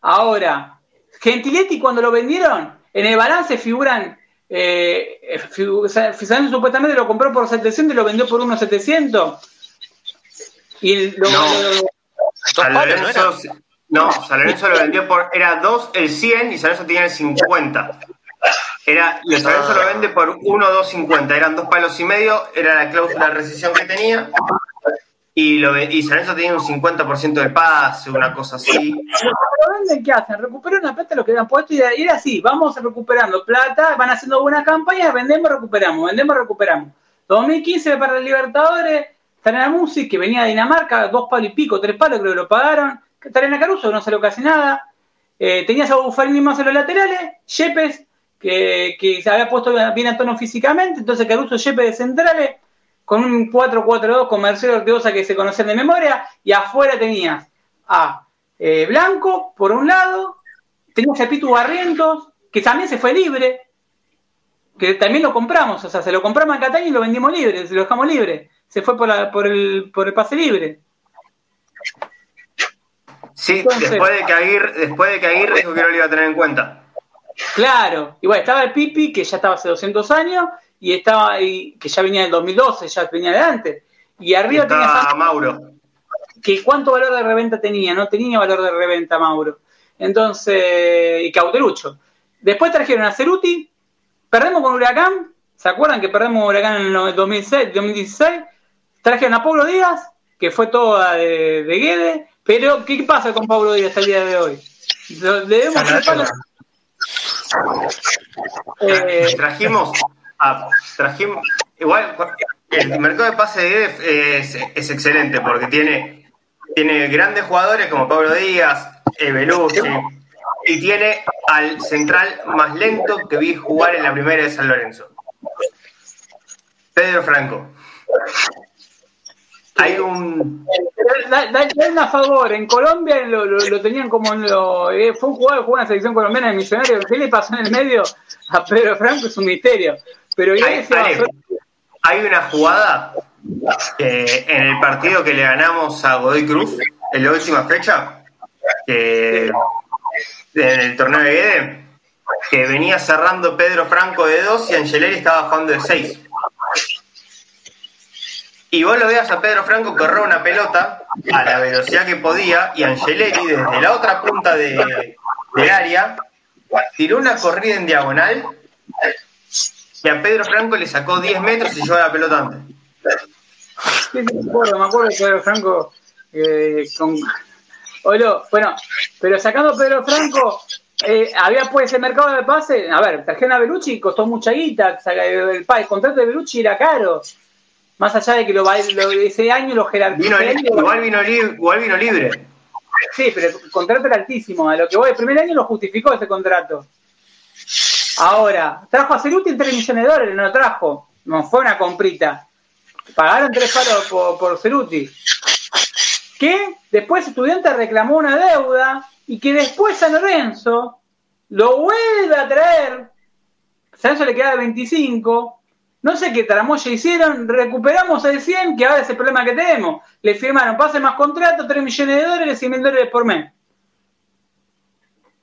Ahora, Gentiletti cuando lo vendieron, en el balance figuran, eh, figu- San Lorenzo supuestamente lo compró por 700 y lo vendió por unos 700. Y el- lo- No. lo- lo- Dos San palos, ¿no Lorenzo, no, San Lorenzo lo vendió por. Era 2 el 100 y San Lorenzo tenía el 50. Era, y San Lorenzo lo vende por 1, 2.50. Eran dos palos y medio, era la cláusula de rescisión que tenía. Y, lo, y San tenía un 50% de pase, una cosa así. ¿qué hacen? Recuperan la plata lo que habían puesto y era así, vamos recuperando plata, van haciendo buenas campañas, vendemos, recuperamos, vendemos, recuperamos. 2015 para el Libertadores, traen a Musi, que venía de Dinamarca, dos palos y pico, tres palos, creo que lo pagaron. Traen a Caruso, no salió casi nada. Eh, tenías a Buffarini más en los laterales, Yepes, que, que se había puesto bien a tono físicamente, entonces Caruso, Yepes de centrales, con un 4-4-2 con Marcelo que se conocen de memoria, y afuera tenías a eh, Blanco, por un lado, tenías a Pitu Barrientos, que también se fue libre, que también lo compramos, o sea, se lo compramos a Cataño y lo vendimos libre, se lo dejamos libre, se fue por, la- por, el, por el pase libre. Sí, Entonces- después de que Aguirre, después de que Aguirre dijo que no lo iba a tener en cuenta. Claro, igual estaba el Pipi, que ya estaba hace 200 años, y estaba y, que ya venía del 2012, ya venía de antes. Y arriba tenías a estaba Mauro. que cuánto valor de reventa tenía, no tenía valor de reventa Mauro. Entonces, y Cauterucho. Después trajeron a Ceruti, perdemos con Huracán, ¿se acuerdan que perdemos Huracán en el 2006, 2016? Trajeron a Pablo Díaz, que fue toda de, de Guede, pero ¿qué pasa con Pablo Díaz al día de hoy? Le debemos el. Eh, Trajimos, a- trajimos, igual, el mercado de pase de es, es excelente porque tiene tiene grandes jugadores como Pablo Díaz, Belucci, y tiene al central más lento que vi jugar en la primera de San Lorenzo. Pedro Franco. Hay un. Da, a favor. En Colombia lo, tenían como. Lo, eh, fue un jugador que jugó en la selección colombiana de Millonarios. ¿Qué le pasó en el medio a Pedro Franco? Es un misterio. Pero hay, hay, una jugada que en el partido que le ganamos a Godoy Cruz en la última fecha, que en el torneo de Guede, que venía cerrando Pedro Franco de 2 y Angeleri estaba bajando de 6. Y vos lo veas a Pedro Franco correr una pelota a la velocidad que podía y Angeleri desde la otra punta de, del área tiró una corrida en diagonal y a Pedro Franco le sacó 10 metros y llevó la pelota antes. Sí, me acuerdo, me acuerdo de Pedro Franco eh, con, bueno, pero sacando a Pedro Franco, eh, había pues ese mercado de pase. A ver, trajeron a Belucci, costó mucha guita. El, el, contrato de Belucci era caro. Más allá de que lo, ese año lo jerarquizó. Igual vino, igual vino libre. Sí, pero el contrato era altísimo. A lo que voy, el primer año lo justificó ese contrato. Ahora, trajo a Ceruti en 3 millones de dólares, no lo trajo. No fue una comprita. Pagaron tres palos por, por Ceruti que después estudiante reclamó una deuda y que después San Lorenzo lo vuelve a traer. San Lorenzo le queda 25. No sé qué tramoya hicieron, recuperamos el 100, que ahora es el problema que tenemos. Le firmaron, pase más contrato, 3 millones de dólares, 100 mil dólares por mes.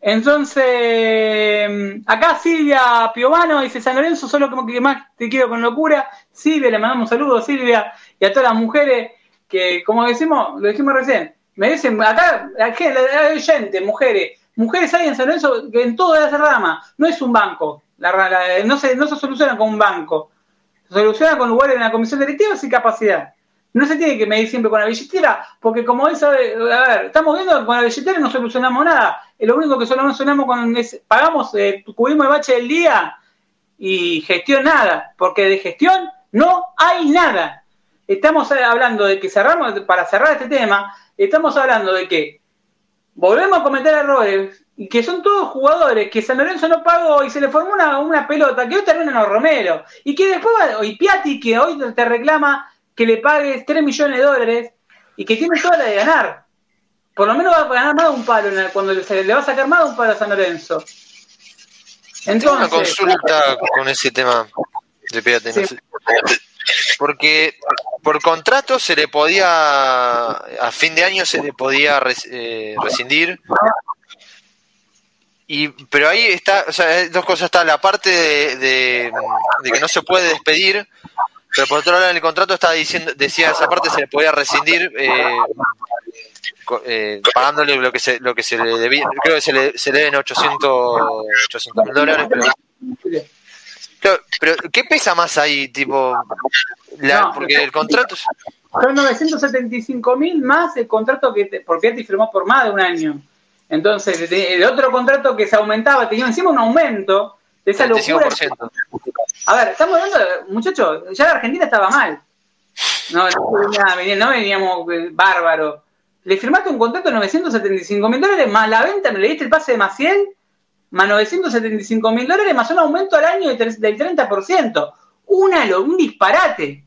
Entonces, acá Silvia Piovano dice San Lorenzo, solo como que más te quiero con locura. Silvia, le mandamos un saludo, Silvia, y a todas las mujeres que, como decimos, lo dijimos recién, me dicen, acá hay gente, mujeres, mujeres hay en San Lorenzo en toda esa rama, no es un banco, no, se, no se soluciona con un banco, se soluciona con lugares en la comisión directiva sin capacidad. No se tiene que medir siempre con la billetera, porque como él sabe, a ver, estamos viendo que con la billetera no solucionamos nada. Lo único que solucionamos con es, pagamos, eh, cubrimos el bache del día y gestión nada, porque de gestión no hay nada estamos hablando de que cerramos, para cerrar este tema, estamos hablando de que volvemos a cometer errores y que son todos jugadores que San Lorenzo no pagó y se le formó una, pelota que hoy termina en los Romero y que después, y Piatti que hoy te reclama que le pagues 3 millones de dólares y que tiene toda la de ganar. Por lo menos va a ganar más de un palo cuando le, le va a sacar más de un palo a San Lorenzo. Entonces, una consulta con ese tema de. Porque por contrato se le podía, a fin de año se le podía eh, rescindir. Y, pero ahí está, o sea, dos cosas. Está la parte de, que no se puede despedir, pero por otro lado en el contrato está diciendo, decía esa parte se le podía rescindir eh, eh, pagándole lo que se, lo que se le debía, creo que se le, se le deben 800 mil dólares. Pero, ¿qué pesa más ahí? Tipo, porque el contrato. Son 975 mil más el contrato que te, porque te firmó por más de un año. Entonces, el otro contrato que se aumentaba, tenía encima un aumento de esa locura. A ver, estamos hablando, muchachos, ya la Argentina estaba mal. No, no, veníamos eh, bárbaro. Le firmaste un contrato de 975 mil dólares más la venta, me le diste el pase de Maciel más 975 mil dólares, más un aumento al año del 30%. Una, un disparate.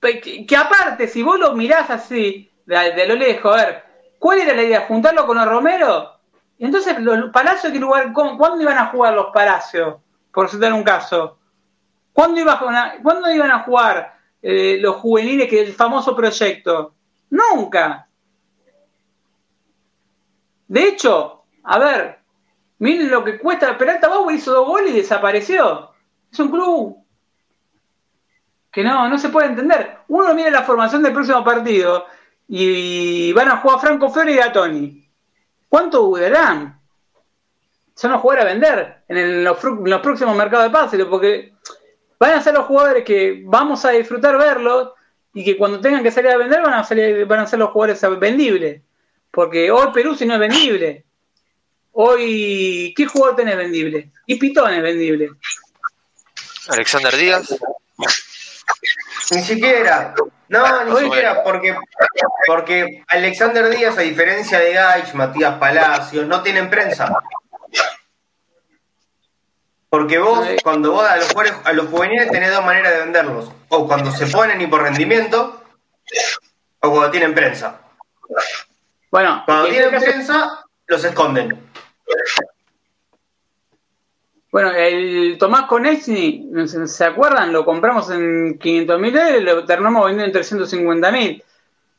Que, aparte, si vos lo mirás así, de, lo lejos, a ver, ¿cuál era la idea? ¿Juntarlo con los Romero? Entonces, los Palacios, ¿qué lugar, ¿cuándo iban a jugar los Palacios? Por citar un caso. ¿Cuándo, iba a, ¿cuándo iban a jugar eh, los juveniles, que el famoso proyecto? Nunca. De hecho, a ver, miren lo que cuesta. Peralta Bauer hizo dos goles y desapareció. Es un club que no, no se puede entender. Uno mira la formación del próximo partido y van a jugar Franco Flores y a Tony. ¿Cuánto durarán? Se van a jugar a vender en, los, próximos mercados de pases, porque van a ser los jugadores que vamos a disfrutar verlos y que cuando tengan que salir a vender van a, van a ser los jugadores vendibles. Porque hoy Perú si no es vendible. Hoy, ¿qué jugador tenés vendible? Y Pitón es vendible. Alexander Díaz. Ni siquiera. No, ni siquiera, porque, porque Alexander Díaz, a diferencia de Gaich, Matías Palacios, no tienen prensa. Porque vos, cuando vos a los, a los juveniles tenés dos maneras de venderlos. O cuando se ponen y por rendimiento, o cuando tienen prensa. Bueno, cuando tienen prensa, los esconden. Bueno, el Tomás Konechny, ¿se acuerdan? Lo compramos en 500 mil dólares y lo terminamos vendiendo en 350 mil.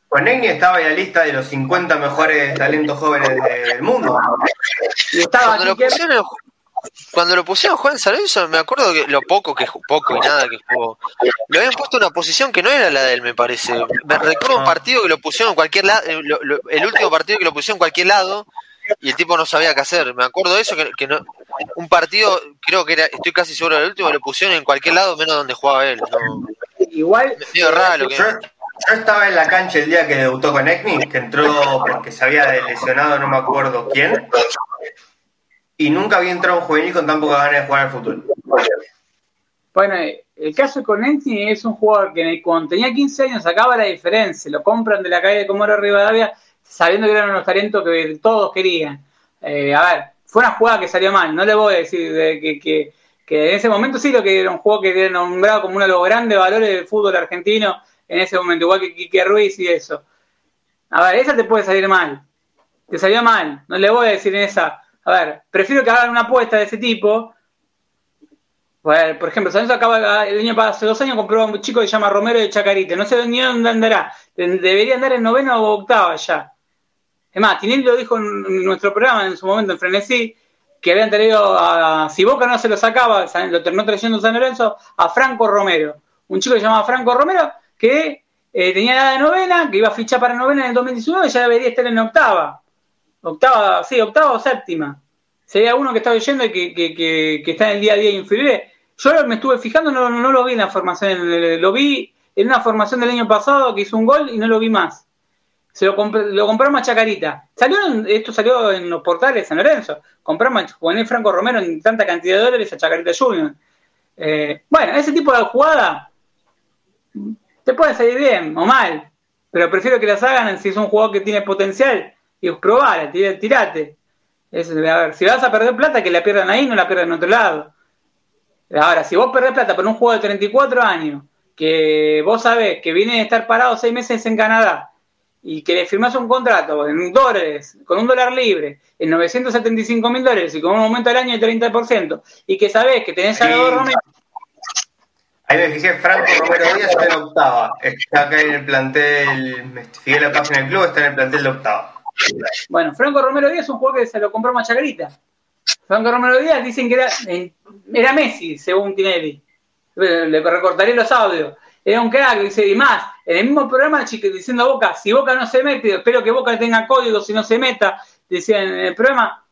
Konechny estaba en la lista de los 50 mejores talentos jóvenes del mundo. Y estaba cuando, lo pusieron, cuando lo pusieron Juan San me acuerdo que lo poco que poco y nada que jugó, lo habían puesto en una posición que no era la de él, me parece. Me recuerdo un partido que lo pusieron en cualquier lado, el último partido que lo pusieron en cualquier lado y el tipo no sabía qué hacer. Me acuerdo de eso, que, no, un partido, creo que era, estoy casi seguro del último, lo pusieron en cualquier lado menos donde jugaba él. Igual. Medio raro. Que... Yo, estaba en la cancha el día que debutó con Ekmi, que entró porque se había lesionado, no me acuerdo quién. Y nunca había entrado un juvenil con tan poca ganas de jugar al fútbol. Bueno, el caso con Ekmi es un jugador que cuando tenía 15 años sacaba la diferencia. Lo compran de la calle de Comoro Rivadavia sabiendo que eran unos talentos que todos querían. Eh, a ver, fue una jugada que salió mal, no le voy a decir que, que, que, en ese momento sí lo que era un juego que era nombrado como uno de los grandes valores del fútbol argentino en ese momento, igual que Quique Ruiz y eso. A ver, esa te puede salir mal, te salió mal, no le voy a decir en esa. A ver, prefiero que hagan una apuesta de ese tipo. Bueno, por ejemplo, San acaba el año pasado, hace dos años compró a un chico que se llama Romero de Chacarite. No sé ni dónde andará. Debería andar en noveno o octava ya. Es más, Tinelli lo dijo en nuestro programa en su momento en Frenesí, que habían traído a, si Boca no se lo sacaba, lo terminó trayendo San Lorenzo, a Franco Romero. Un chico llamaba Franco Romero, que eh, tenía edad de novena, que iba a fichar para novena en el 2019 y ya debería estar en octava. Octava, sí, octava o séptima. Sería uno que estaba oyendo y que, está en el día a día inferior. Yo me estuve fijando, no, no lo vi en la formación, lo vi en una formación del año pasado que hizo un gol y no lo vi más se lo, lo compramos a Chacarita. Salió esto salió en los portales de San Lorenzo. Compramos a Juvenil Franco Romero en tanta cantidad de dólares a Chacarita Junior. Eh, bueno, ese tipo de jugada te puede salir bien o mal, pero prefiero que las hagan si es un jugador que tiene potencial y probar, tirate. A ver, si vas a perder plata, que la pierdan ahí, no la pierdan en otro lado. Ahora, si vos perdés plata por un juego de 34 años, que vos sabés que viene de estar parado seis meses en Canadá, y que le firmas un contrato en dólares, con un dólar libre, en 975 mil dólares y con un aumento al año de 30%, y que sabes que tenés a dos Romero. Ahí me fijé, Franco Romero Díaz está en octava. Está acá en el plantel, me fijé la página del club, está en el plantel de octava. Bueno, Franco Romero Díaz es un jugador que se lo compró Machagrita. Franco Romero Díaz dicen que era, era Messi, según Tinelli. Le recortaré los audios era un crack, dice, y más, en el mismo programa diciendo a Boca, si Boca no se mete, espero que Boca tenga código, si no se meta, decía en el programa,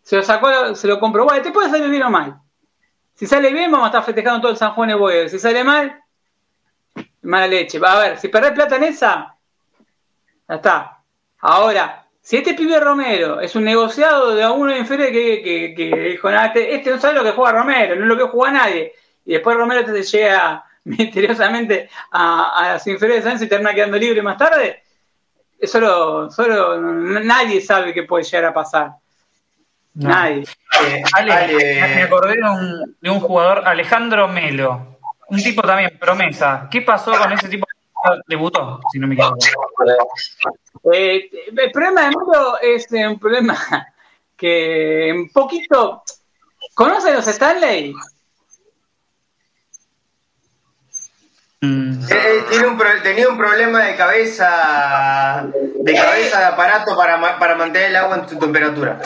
se lo sacó, se lo compró, bueno, te puede salir bien o mal. Si sale bien, vamos a estar festejando todo el San Juan de Boedo. Si sale mal, mala leche. Va a ver, si perdés plata en esa, ya está. Ahora, si este pibe Romero es un negociado de a uno inferior que, que, que dijo, este, este, no sabe lo que juega Romero, no lo que juega nadie, y después Romero te llega misteriosamente a, a las inferiores de Sanz y termina quedando libre más tarde, solo, solo nadie sabe qué puede llegar a pasar. Nadie. Eh, me acordé de un, de un jugador, Alejandro Melo, un tipo también promesa. ¿Qué pasó con ese tipo? Debutó, si no me equivoco. Eh, el problema de Melo es un problema que un poquito. ¿Conocen los Stanley? Mm. Eh, tiene un, tenía un problema de cabeza, de cabeza de aparato para, para mantener el agua en su temperatura.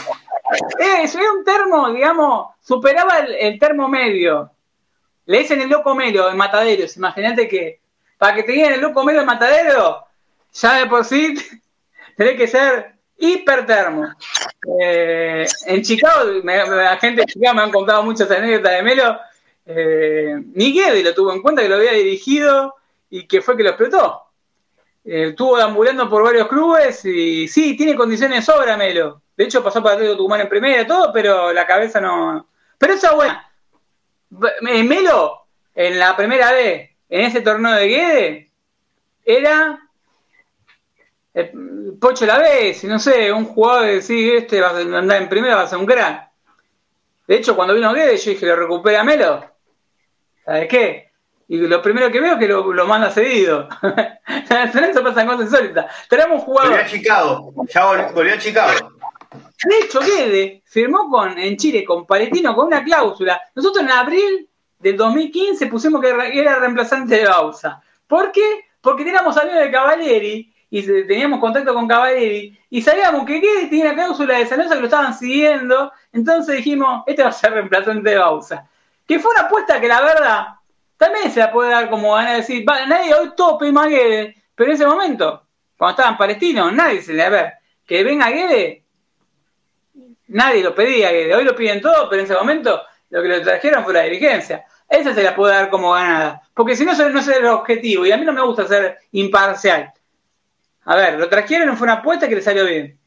Eso era un termo, digamos, superaba el, termo medio. Le dicen el loco medio en mataderos. Imagínate que para que te digan el loco medio en matadero, ya de por sí tenés que ser hipertermo. Eh, en Chicago, la gente de Chicago me han contado muchas anécdotas de Melo eh, Miguel lo tuvo en cuenta que lo había dirigido y que fue que lo explotó. Eh, estuvo ambulando por varios clubes y sí, tiene condiciones sobra Melo. De hecho, pasó para Atlético Tucumán en primera y todo, pero la cabeza no. Pero esa buena. Melo, en la primera vez, en ese torneo de Guede, era eh, Pocho la vez, no sé, un jugador de decir, este va a andar en primera, va a ser un gran. De hecho, cuando vino Guedes, yo dije, lo recupera Melo. ¿Sabes qué? Y lo primero que veo es que lo, lo manda cedido. en eso pasan cosas insólitas. Tenemos un jugador. Volvió a Chicago, ya vol- volvió a Chicago. De hecho, Guede firmó con, en Chile con Paletino con una cláusula. Nosotros en abril del 2015 pusimos que era reemplazante de Bausa. ¿Por qué? Porque teníamos amigos de Cavalieri y teníamos contacto con Cavalieri y sabíamos que Guede tenía cláusula de San Lorenzo que lo estaban siguiendo. Entonces dijimos, este va a ser reemplazante de Bausa. Que fue una apuesta que la verdad también se la puede dar como van a decir, va, nadie hoy tope más Guede, pero en ese momento, cuando estaban palestinos, nadie se le a ver, que venga Guede, nadie lo pedía Guede, hoy lo piden todo, pero en ese momento lo que lo trajeron fue la dirigencia. Esa se la puede dar como ganada, porque si no, eso no es el objetivo, y a mí no me gusta ser imparcial. A ver, lo trajeron, fue una apuesta que le salió bien.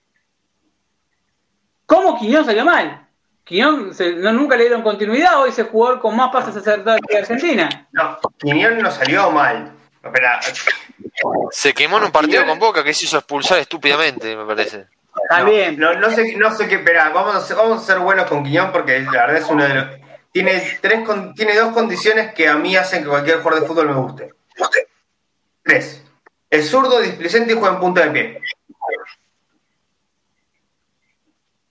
¿Cómo Quiñón salió mal? Quiñón se- no, nunca le dieron continuidad, hoy es el jugador con más pases acertados que Argentina. No, Quiñón no salió mal. Espera, Se quemó en un partido con Boca que se hizo expulsar estúpidamente, me parece. También. No, no, sé, no sé qué, espera, vamos a, ser, vamos a ser buenos con Quiñón porque la verdad es uno de los... Tiene, tres, con- tiene dos condiciones que a mí hacen que cualquier jugador de fútbol me guste. Tres. Es zurdo, displicente y juega en punta de pie.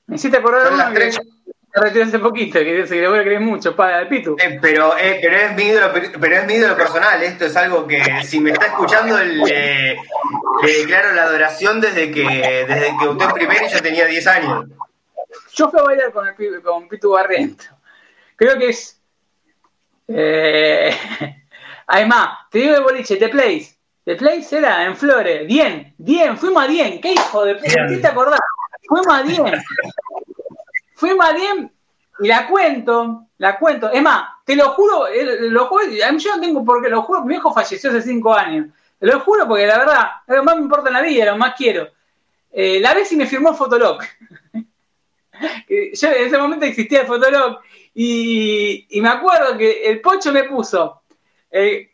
Me hiciste acordar de Son las que tres. se retiró hace poquito, que que le voy a creer mucho, para el Pitu. Eh, pero, eh, pero, es mi ídolo, pero es mi ídolo personal. Esto es algo que si me está escuchando le, le declaro la adoración desde que desde que debuté en primera y yo tenía 10 años. Yo fui a bailar con, el, con Pitu Barriento. Creo que es. Eh, además, te digo de boliche, The Place. The Place era en Flores. Bien, bien, fuimos a Dien. ¿Qué hijo de puta? ¿Qué te acordás? Fuimos a Dien. Fuimos a Dien y la cuento, la cuento. Es más, te lo juro, eh, lo juro, yo no tengo por qué, lo juro, mi viejo falleció hace cinco años. Lo juro porque la verdad, lo más me importa en la vida, lo más quiero. Eh, la vez y me firmó Fotolog. Yo en ese momento existía el Fotolog y, y me acuerdo que el Pocho me puso, eh,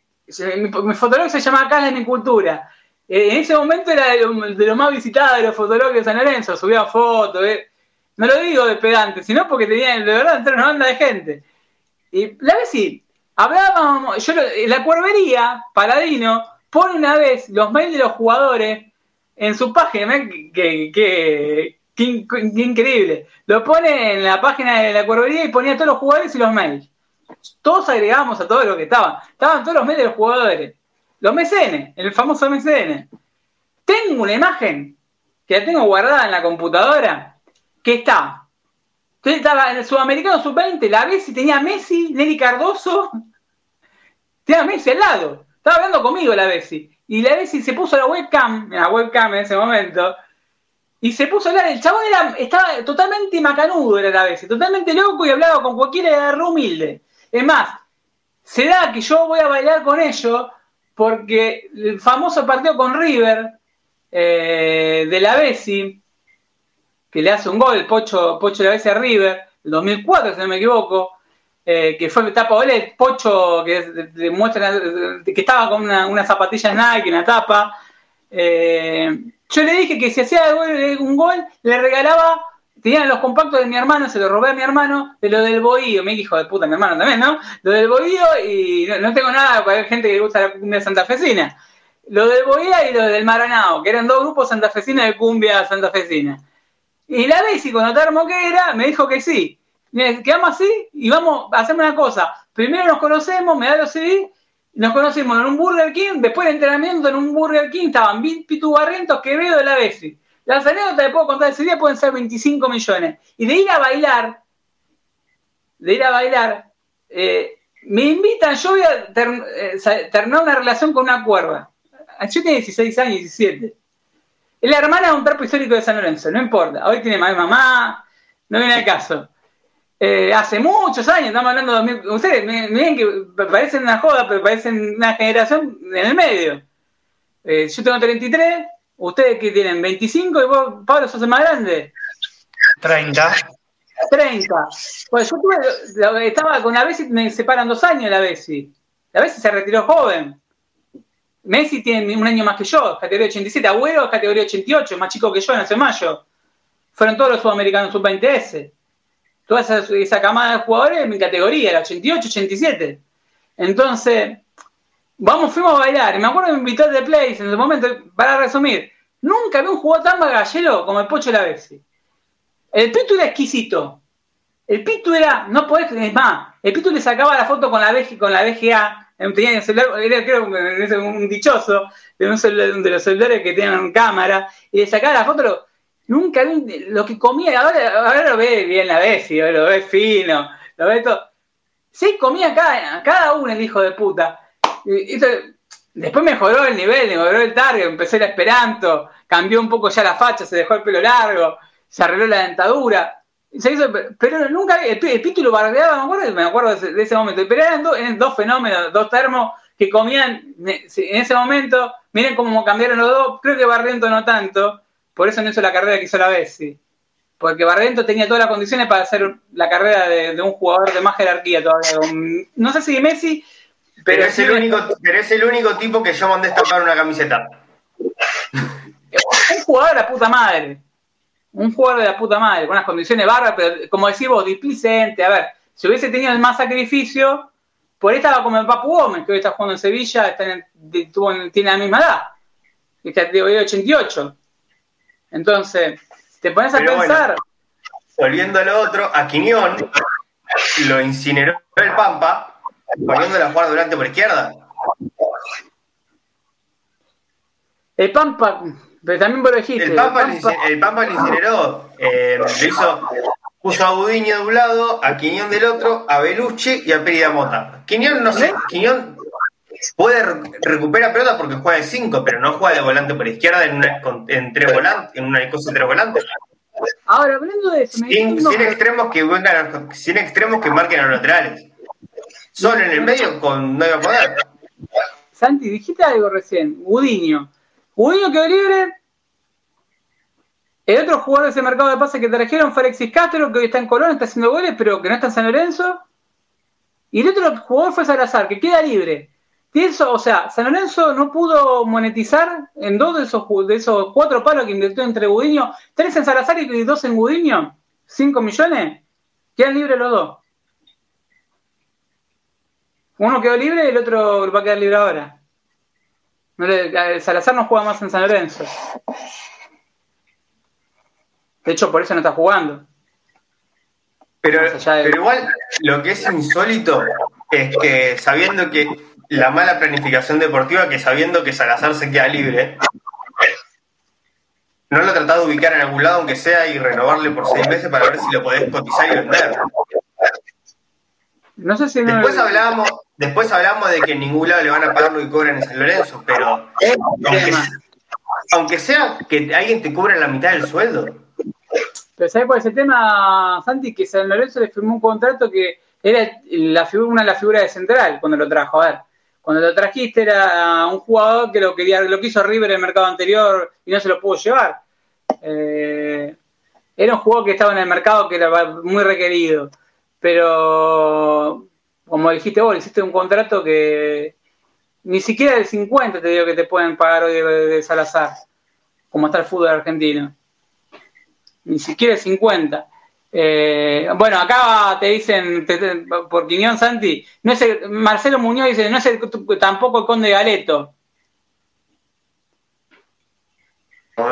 mi, mi se llamaba Casa de mi Cultura. Eh, en ese momento era de lo, de lo más visitado de los Fotologs de San Lorenzo, subía fotos. eh. No lo digo de pedante, sino porque tenía de verdad entrar una banda de gente. Y la vez sí, hablábamos, yo la cuervería, Paladino, pone una vez los mails de los jugadores en su página, que, que increíble. Lo pone en la página de la cuervería y ponía todos los jugadores y los mails. Todos agregábamos a todos los que estaban. Estaban todos los mails de los jugadores. Los MCN, el famoso MCN. Tengo una imagen que la tengo guardada en la computadora que está. Entonces estaba en el Sudamericano Sub-20, la Bessi tenía a Messi, Nelly Cardoso, tenía Messi al lado. Estaba hablando conmigo la Bessi. Y la Bessi se puso la webcam, la webcam en ese momento, y se puso a hablar. El chabón era, estaba totalmente macanudo, era la Bessi, totalmente loco y hablaba con cualquiera de humilde. Es más, se da que yo voy a bailar con ellos porque el famoso partido con River eh, de la Bessi, que le hace un gol, Pocho, Pocho la Bessi a River, el 2004, si no me equivoco, eh, que fue tapa Olet, Pocho que es- demuestra que estaba con una, una zapatilla Nike en la tapa. Eh, yo le dije que si hacía un gol, le regalaba, tenían los compactos de mi hermano, se lo robé a mi hermano, de lo del bohío, mi hijo de puta, mi hermano también, ¿no? Lo del bohío y no, tengo nada para gente que le gusta la cumbia santafesina. Lo del bohío y lo del maranao, que eran dos grupos santafesinos de cumbia santafesina. Y la Bessi, cuando te armó que era, me dijo que sí. Quedamos así y vamos a hacer una cosa. Primero nos conocemos, me da los CD, nos conocimos en un Burger King, después del entrenamiento en un Burger King estaban Pi- Pitu Barrientos, Quevedo de la Bessi. Las anécdotas que puedo contar ese día pueden ser 25 millones. Y de ir a bailar, de ir a bailar, eh, me invitan, yo voy a ter- eh, terminar una relación con una cuerda. Yo tenía 16 años, 17. Es la hermana de un perro histórico de San Lorenzo, no importa. Hoy tiene más mamá, no viene al caso. Eh, hace muchos años, estamos hablando de 2000. Ustedes, miren que parecen una joda, pero parecen una generación en el medio. Yo tengo 33, ustedes que tienen 25 y vos, Pablo, sos el más grande. 30. 30. Pues yo tuve, la- estaba con la Bessi, me separan dos años la Bessi. La Bessi se retiró joven. Messi tiene un año más que yo, categoría 87. Agüero es categoría 88, más chico que yo, en mayo. Fueron todos los sudamericanos sub-20S. Toda esa, esa camada de jugadores en mi categoría, era 88, 87. Entonces, vamos, fuimos a bailar. Y me acuerdo que me invitó de Place en ese momento, para resumir, nunca vi un jugador tan bagallero como el Pocho la Bessi. El Pitu era exquisito. El Pitu era, no podés, es más, el Pitu le sacaba la foto con la, la VGA, tenía el celular, era un dichoso de, un celular, de los celulares que tenían cámara, y le sacaba la foto, nunca vi lo que comía, ahora, lo ve bien la Bessi, lo ve fino, lo ve todo. Sí, comía cada uno el hijo de puta. Después mejoró el nivel, mejoró el target, empecé el esperanto, cambió un poco ya la facha, se dejó el pelo largo, se arregló la dentadura. Se hizo, pero nunca el, el Pitu lo bardeaba, me acuerdo, de ese, momento. Pero eran, do, eran, dos fenómenos, dos termos que comían en ese momento. Miren cómo cambiaron los dos. Creo que Barriento no tanto, por eso no hizo la carrera que hizo la Bessi. Porque Barriento tenía todas las condiciones para hacer la carrera de un jugador de más jerarquía todavía. No sé si Messi, pero, es el único, pero es el único tipo que yo mandé estampar una camiseta. Un jugador de la puta madre un jugador de la puta madre, con unas condiciones barras, pero como decís vos, displicente. A ver, si hubiese tenido el más sacrificio, por ahí estaba como el Papu Gómez, que hoy está jugando en Sevilla, está en, tuvo, tiene la misma edad. Está de 88. Entonces, te pones a pero pensar. Bueno, volviendo a lo otro, a Quiñón lo incineró el Pampa, poniéndolo a jugar durante por izquierda. El Pampa, pero también vos lo dijiste. El Pampa, el Pampa, el Pampa lo incineró. Eh, hizo, puso a Budiño de un lado, a Quiñón del otro, a Belucci y a Perida Mota. Quiñón, no sé, Quiñón puede recuperar pelota porque juega de 5, pero no juega de volante por izquierda en, una, en tres volantes, en una cosa de tres volantes. Ahora, hablando de eso, sin, sin extremos que vengan, sin extremos que marquen a los laterales. Solo en el medio con a poder. Santi, dijiste algo recién, Budiño. Budiño quedó libre. El otro jugador de ese mercado de pases que trajeron fue Alexis Castro, que hoy está en Colón, está haciendo goles, pero que no está en San Lorenzo. Y el otro jugador fue Salazar, que queda libre. Eso, o sea, San Lorenzo no pudo monetizar en dos de esos, de esos cuatro palos que invirtió entre Budiño, tres en Salazar y dos en Budiño, cinco millones, quedan libres los dos. Uno quedó libre y el otro va a quedar libre ahora. No le, Salazar no juega más en San Lorenzo. De hecho, por eso no está jugando. Pero, pero igual, lo que es insólito es que sabiendo que la mala planificación deportiva, que sabiendo que Salazar se queda libre, no lo ha tratado de ubicar en algún lado, aunque sea, y renovarle por seis meses para ver si lo podés cotizar y vender. No sé si Después hablábamos, Después hablamos de que en ningún lado le van a pagar lo que cobran en San Lorenzo, pero aunque, aunque sea que alguien te cobra la mitad del sueldo. Pero ¿sabes cuál es el tema, Santi? Que San Lorenzo le firmó un contrato que era la figura, una de las figuras de central cuando lo trajo. A ver, cuando lo trajiste era un jugador que lo quería, lo quiso River en el mercado anterior y no se lo pudo llevar. Eh, era un jugador que estaba en el mercado que era muy requerido. Pero como dijiste vos, hiciste un contrato que ni siquiera de 50 te digo que te pueden pagar hoy de, Salazar, como está el fútbol argentino. Ni siquiera de 50. Eh, bueno, acá te dicen, te, por Quiñón Santi, no es el, Marcelo Muñoz dice, no es el, tampoco el Conde Galeto.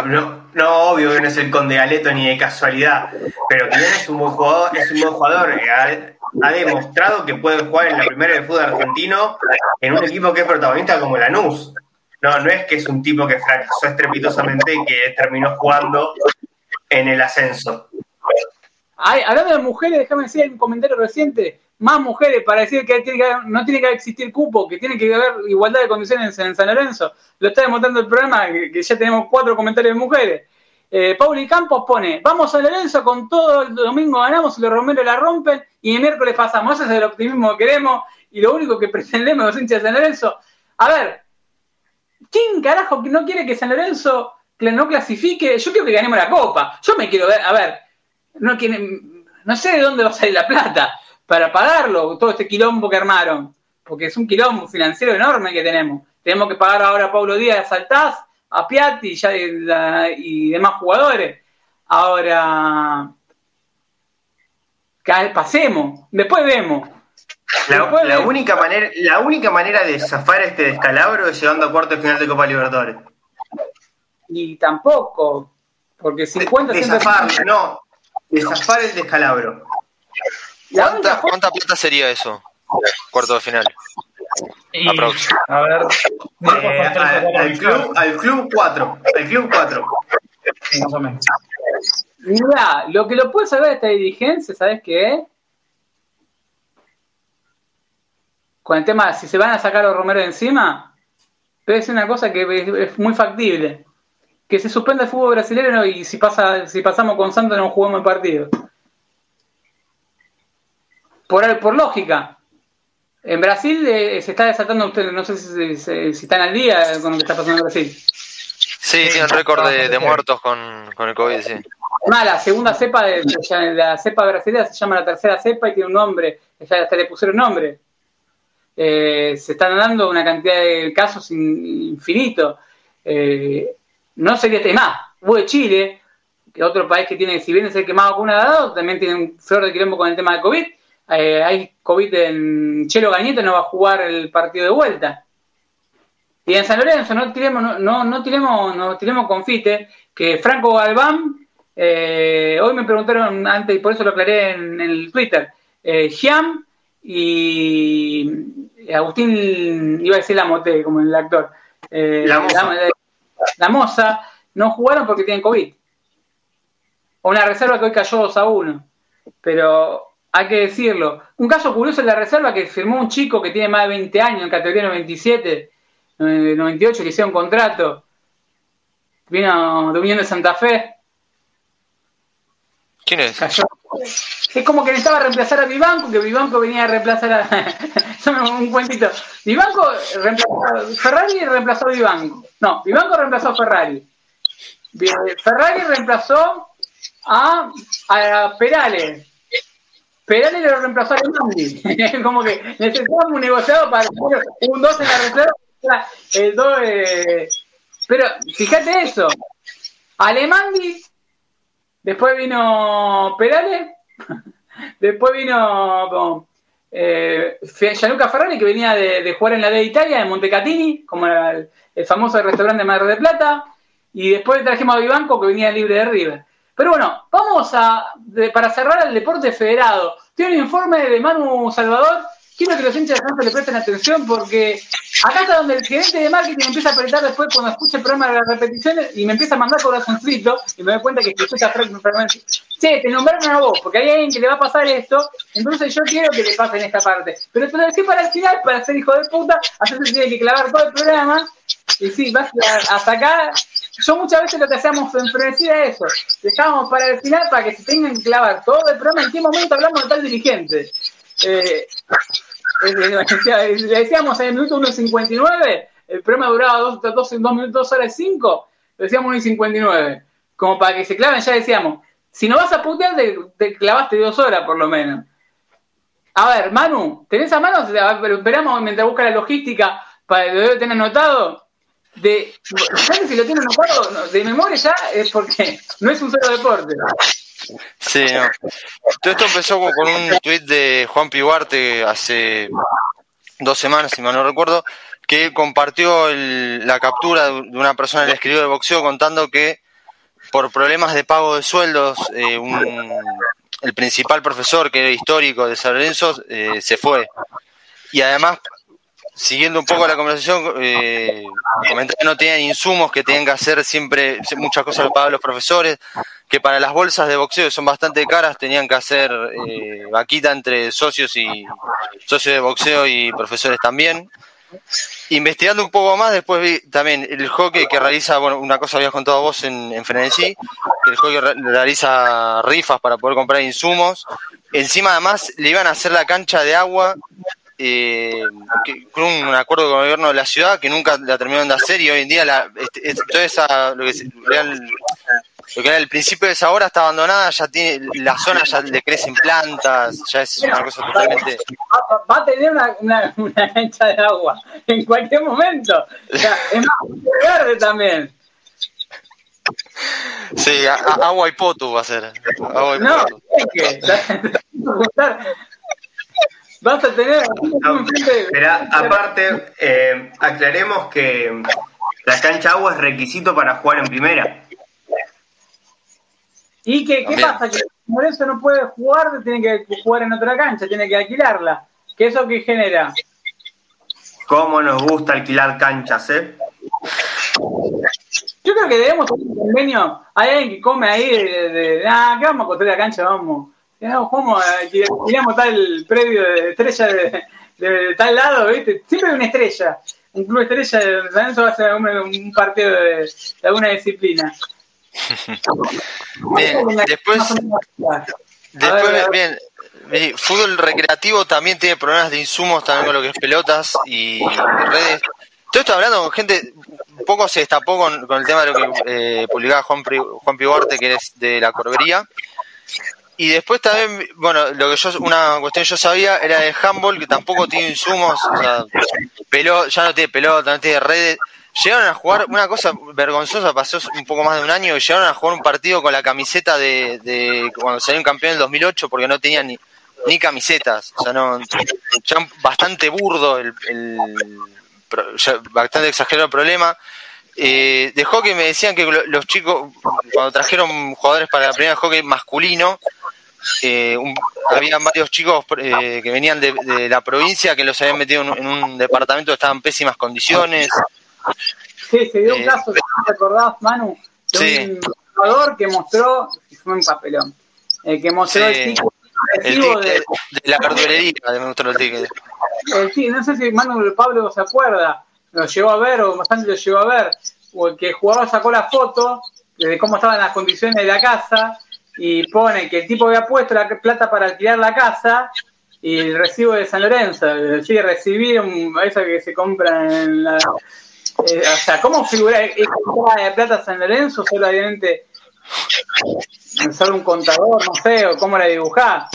No, no, obvio que no es el Conde Galeto ni de casualidad, pero Quiñón es un buen jugador, es un buen jugador. Eh, ha demostrado que puede jugar en la primera del fútbol argentino en un equipo que es protagonista como Lanús. No, no es que es un tipo que fracasó estrepitosamente y que terminó jugando en el ascenso. Hablando de mujeres, déjame decir un comentario reciente, más mujeres para decir que, tiene que no tiene que existir cupo, que tiene que haber igualdad de condiciones en San Lorenzo. Lo está demostrando el programa, que, ya tenemos cuatro comentarios de mujeres. Eh, Pauli Campos pone, vamos a Lorenzo con todo, el domingo ganamos y los Romero la rompen y el miércoles pasamos. Ese es el optimismo que queremos y lo único que pretendemos los hinchas de San Lorenzo. A ver, ¿quién carajo no quiere que San Lorenzo no clasifique? Yo quiero que ganemos la copa. Yo me quiero ver, a ver, no, no sé de dónde va a salir la plata para pagarlo, todo este quilombo que armaron, porque es un quilombo financiero enorme que tenemos. tenemos que pagar ahora a Paulo Díaz, a Saltaz, a Piatti ya, y demás jugadores. Ahora, que pasemos, después vemos. La, única manera, la única manera de zafar este descalabro es llegando a cuarto de final de Copa Libertadores. Y tampoco, porque 50 de, zafar, no, de zafar el descalabro. ¿Cuánta, ¿Cuánta plata sería eso? Cuarto de final. a ver. Eh, al, club, al club 4. Al club 4. más o menos. Mira, lo que lo puede saber esta dirigencia, ¿sabes qué con el tema, si se van a sacar a Romero de encima, puede ser una cosa que es, muy factible. Que se suspenda el fútbol brasileño y si pasa si pasamos con Santos no jugamos el partido. Por, por lógica. En Brasil eh, se está desatando, ustedes no sé si, están al día con lo que está pasando en Brasil. Sí, tienen récord de, muertos con, con, el COVID, sí. la segunda cepa, de, la cepa brasileña se llama la tercera cepa y tiene un nombre, ya hasta le pusieron nombre eh, se están dando una cantidad de casos infinito. Eh, no sé qué más. Hubo de Chile, que otro país que tiene, si bien es el que más vacuna ha dado, también tiene un flor de quilombo con el tema de COVID. Eh, hay COVID en Chelo Gañete, no va a jugar el partido de vuelta. Y en San Lorenzo no tiremos, no, no, no tiremos, no tiremos confite, que Franco Galván, eh, hoy me preguntaron antes, y por eso lo aclaré en, el Twitter, eh, Giam y Agustín, iba a decir la mote, como el actor, eh, la, moza. no jugaron porque tienen COVID. O una reserva que hoy cayó 2 a 1. Pero hay que decirlo. Un caso curioso en la reserva que firmó un chico que tiene más de 20 años, en categoría 97, 98, que hicieron un contrato. Vino de Unión de Santa Fe. ¿Quién es? Cayó, es como que necesitaba reemplazar a Vivanco, que Vivanco venía a reemplazar a. un cuentito. Vivanco reemplazó. Ferrari reemplazó a Vivanco. No, Vivanco reemplazó a Ferrari. Ferrari reemplazó a, a Perales. Perales lo reemplazó a Alemandi. como que necesitábamos un negociado para un 2 en la reserva. El 2 eh... Pero fíjate eso. Alemandi, después vino Perales Después vino eh, Gianluca Ferrari, que venía de, jugar en la D de Italia, en Montecatini, como el, famoso restaurante de Mar de Plata. Y después trajimos a Vivanco, que venía libre de River. Pero bueno, vamos a, para cerrar el deporte federado. Tiene un informe de Manu Salvador quiero que los hinchas de Santos le presten atención porque acá está donde el gerente de marketing empieza a apretar después cuando escucha el programa de las repeticiones y me empieza a mandar corazoncito y me doy cuenta que escucha Frank Che, te nombraron a vos porque hay alguien que le va a pasar esto, entonces yo quiero que le pase en esta parte. Pero te lo dejé para el final, para ser hijo de puta, así se tiene que clavar todo el programa. Y sí, vas hasta acá. Yo muchas veces lo que hacíamos en Frenecida es eso. Dejábamos para el final para que se tengan que clavar todo el programa. ¿En qué momento hablamos de tal dirigente? Eh, le decíamos en el minuto 1.59, el programa duraba 2, 2, minutos, 2 horas 5, le decíamos 1.59. Como para que se claven, ya decíamos, si no vas a putear, te, clavaste dos horas por lo menos. A ver, Manu, ¿tenés a mano? Esperamos mientras busca la logística para lo debe tener anotado. De, si lo tiene anotado de memoria ya es porque no es un solo deporte. Sí, Todo esto empezó con un tuit de Juan Piguarte hace dos semanas, si mal no recuerdo, que compartió la captura de una persona que escribió de boxeo contando que por problemas de pago de sueldos, eh, el principal profesor, que era histórico de San Lorenzo, eh, se fue. Y además siguiendo un poco la conversación, eh, que no tenían insumos, que tenían que hacer siempre muchas cosas para los profesores, que para las bolsas de boxeo son bastante caras, tenían que hacer eh, vaquita entre socios y socios de boxeo y profesores también. Investigando un poco más, después vi también el hockey que realiza, bueno, una cosa habías contado vos en, en Frenesí, que el hockey realiza rifas para poder comprar insumos. Encima además le iban a hacer la cancha de agua eh, con un acuerdo con el gobierno de la ciudad que nunca la terminaron de hacer y hoy en día la, este, toda esa, lo que, lo que era el principio de esa hora está abandonada, ya tiene la zona ya le crecen plantas, ya es una cosa totalmente va a tener una, una, una cancha de agua en cualquier momento. O sea, es más, verde también. Sí, a- a- agua y potu va a ser. Agua y No, potu. es que vas a tener No, pero aparte, eh, aclaremos que la cancha agua es requisito para jugar en primera. ¿Y qué, pasa? Que por eso no puede jugar, tiene que jugar en otra cancha, tiene que alquilarla. ¿Qué eso que genera? ¿Cómo nos gusta alquilar canchas, eh? Yo creo que debemos tener un convenio. Hay alguien que come ahí de, de, de, ah, ¿qué vamos a construir la cancha? Vamos. No, ¿Cómo? Tiramos tal predio de estrella de, de, de tal lado, ¿viste? Siempre hay una estrella. Un club estrella de San Lorenzo va a ser un, un partido de, de alguna disciplina. Bien, después, después ver, bien, eh, fútbol recreativo también tiene problemas de insumos también con lo que es pelotas y redes. Todo esto hablando con gente, un poco se destapó con, con el tema de lo que eh, publicaba Juan, Juan Piuarte, que es de la Corbería. Y después también, bueno, lo que yo, una cuestión que yo sabía era de handball, que tampoco tiene insumos, o sea, pelo, ya no tiene pelota, no tiene redes. Llegaron a jugar, una cosa vergonzosa, pasó un poco más de un año, y llegaron a jugar un partido con la camiseta de, de cuando salió un campeón en el 2008, porque no tenían ni, ni camisetas, o sea, no, ya bastante burdo el, el bastante exagerado el problema. Eh, de hockey me decían que lo- los chicos, cuando trajeron jugadores para la primera hockey masculino, eh, un- había varios chicos eh, que venían de, de la provincia que los habían metido en, en un departamento que estaba en pésimas condiciones. Sí, se dio un Eh, caso, te acordás, Manu, de Sí. un jugador que mostró, fue un papelón, eh, que mostró Sí. el tipo El ticket de, de la verdulería, el ticket. Eh, sí, no sé si Manu Pablo se acuerda, lo llegó a ver o bastante lo llegó a ver, o el que el jugador sacó la foto de cómo estaban las condiciones de la casa y pone que el tipo había puesto la plata para alquilar la casa y el recibo de San Lorenzo, decir, recibir eso que se compra en la... eh, o sea, ¿cómo figura esa de plata San Lorenzo? Solo obviamente solo un contador, no sé, o cómo la dibujás.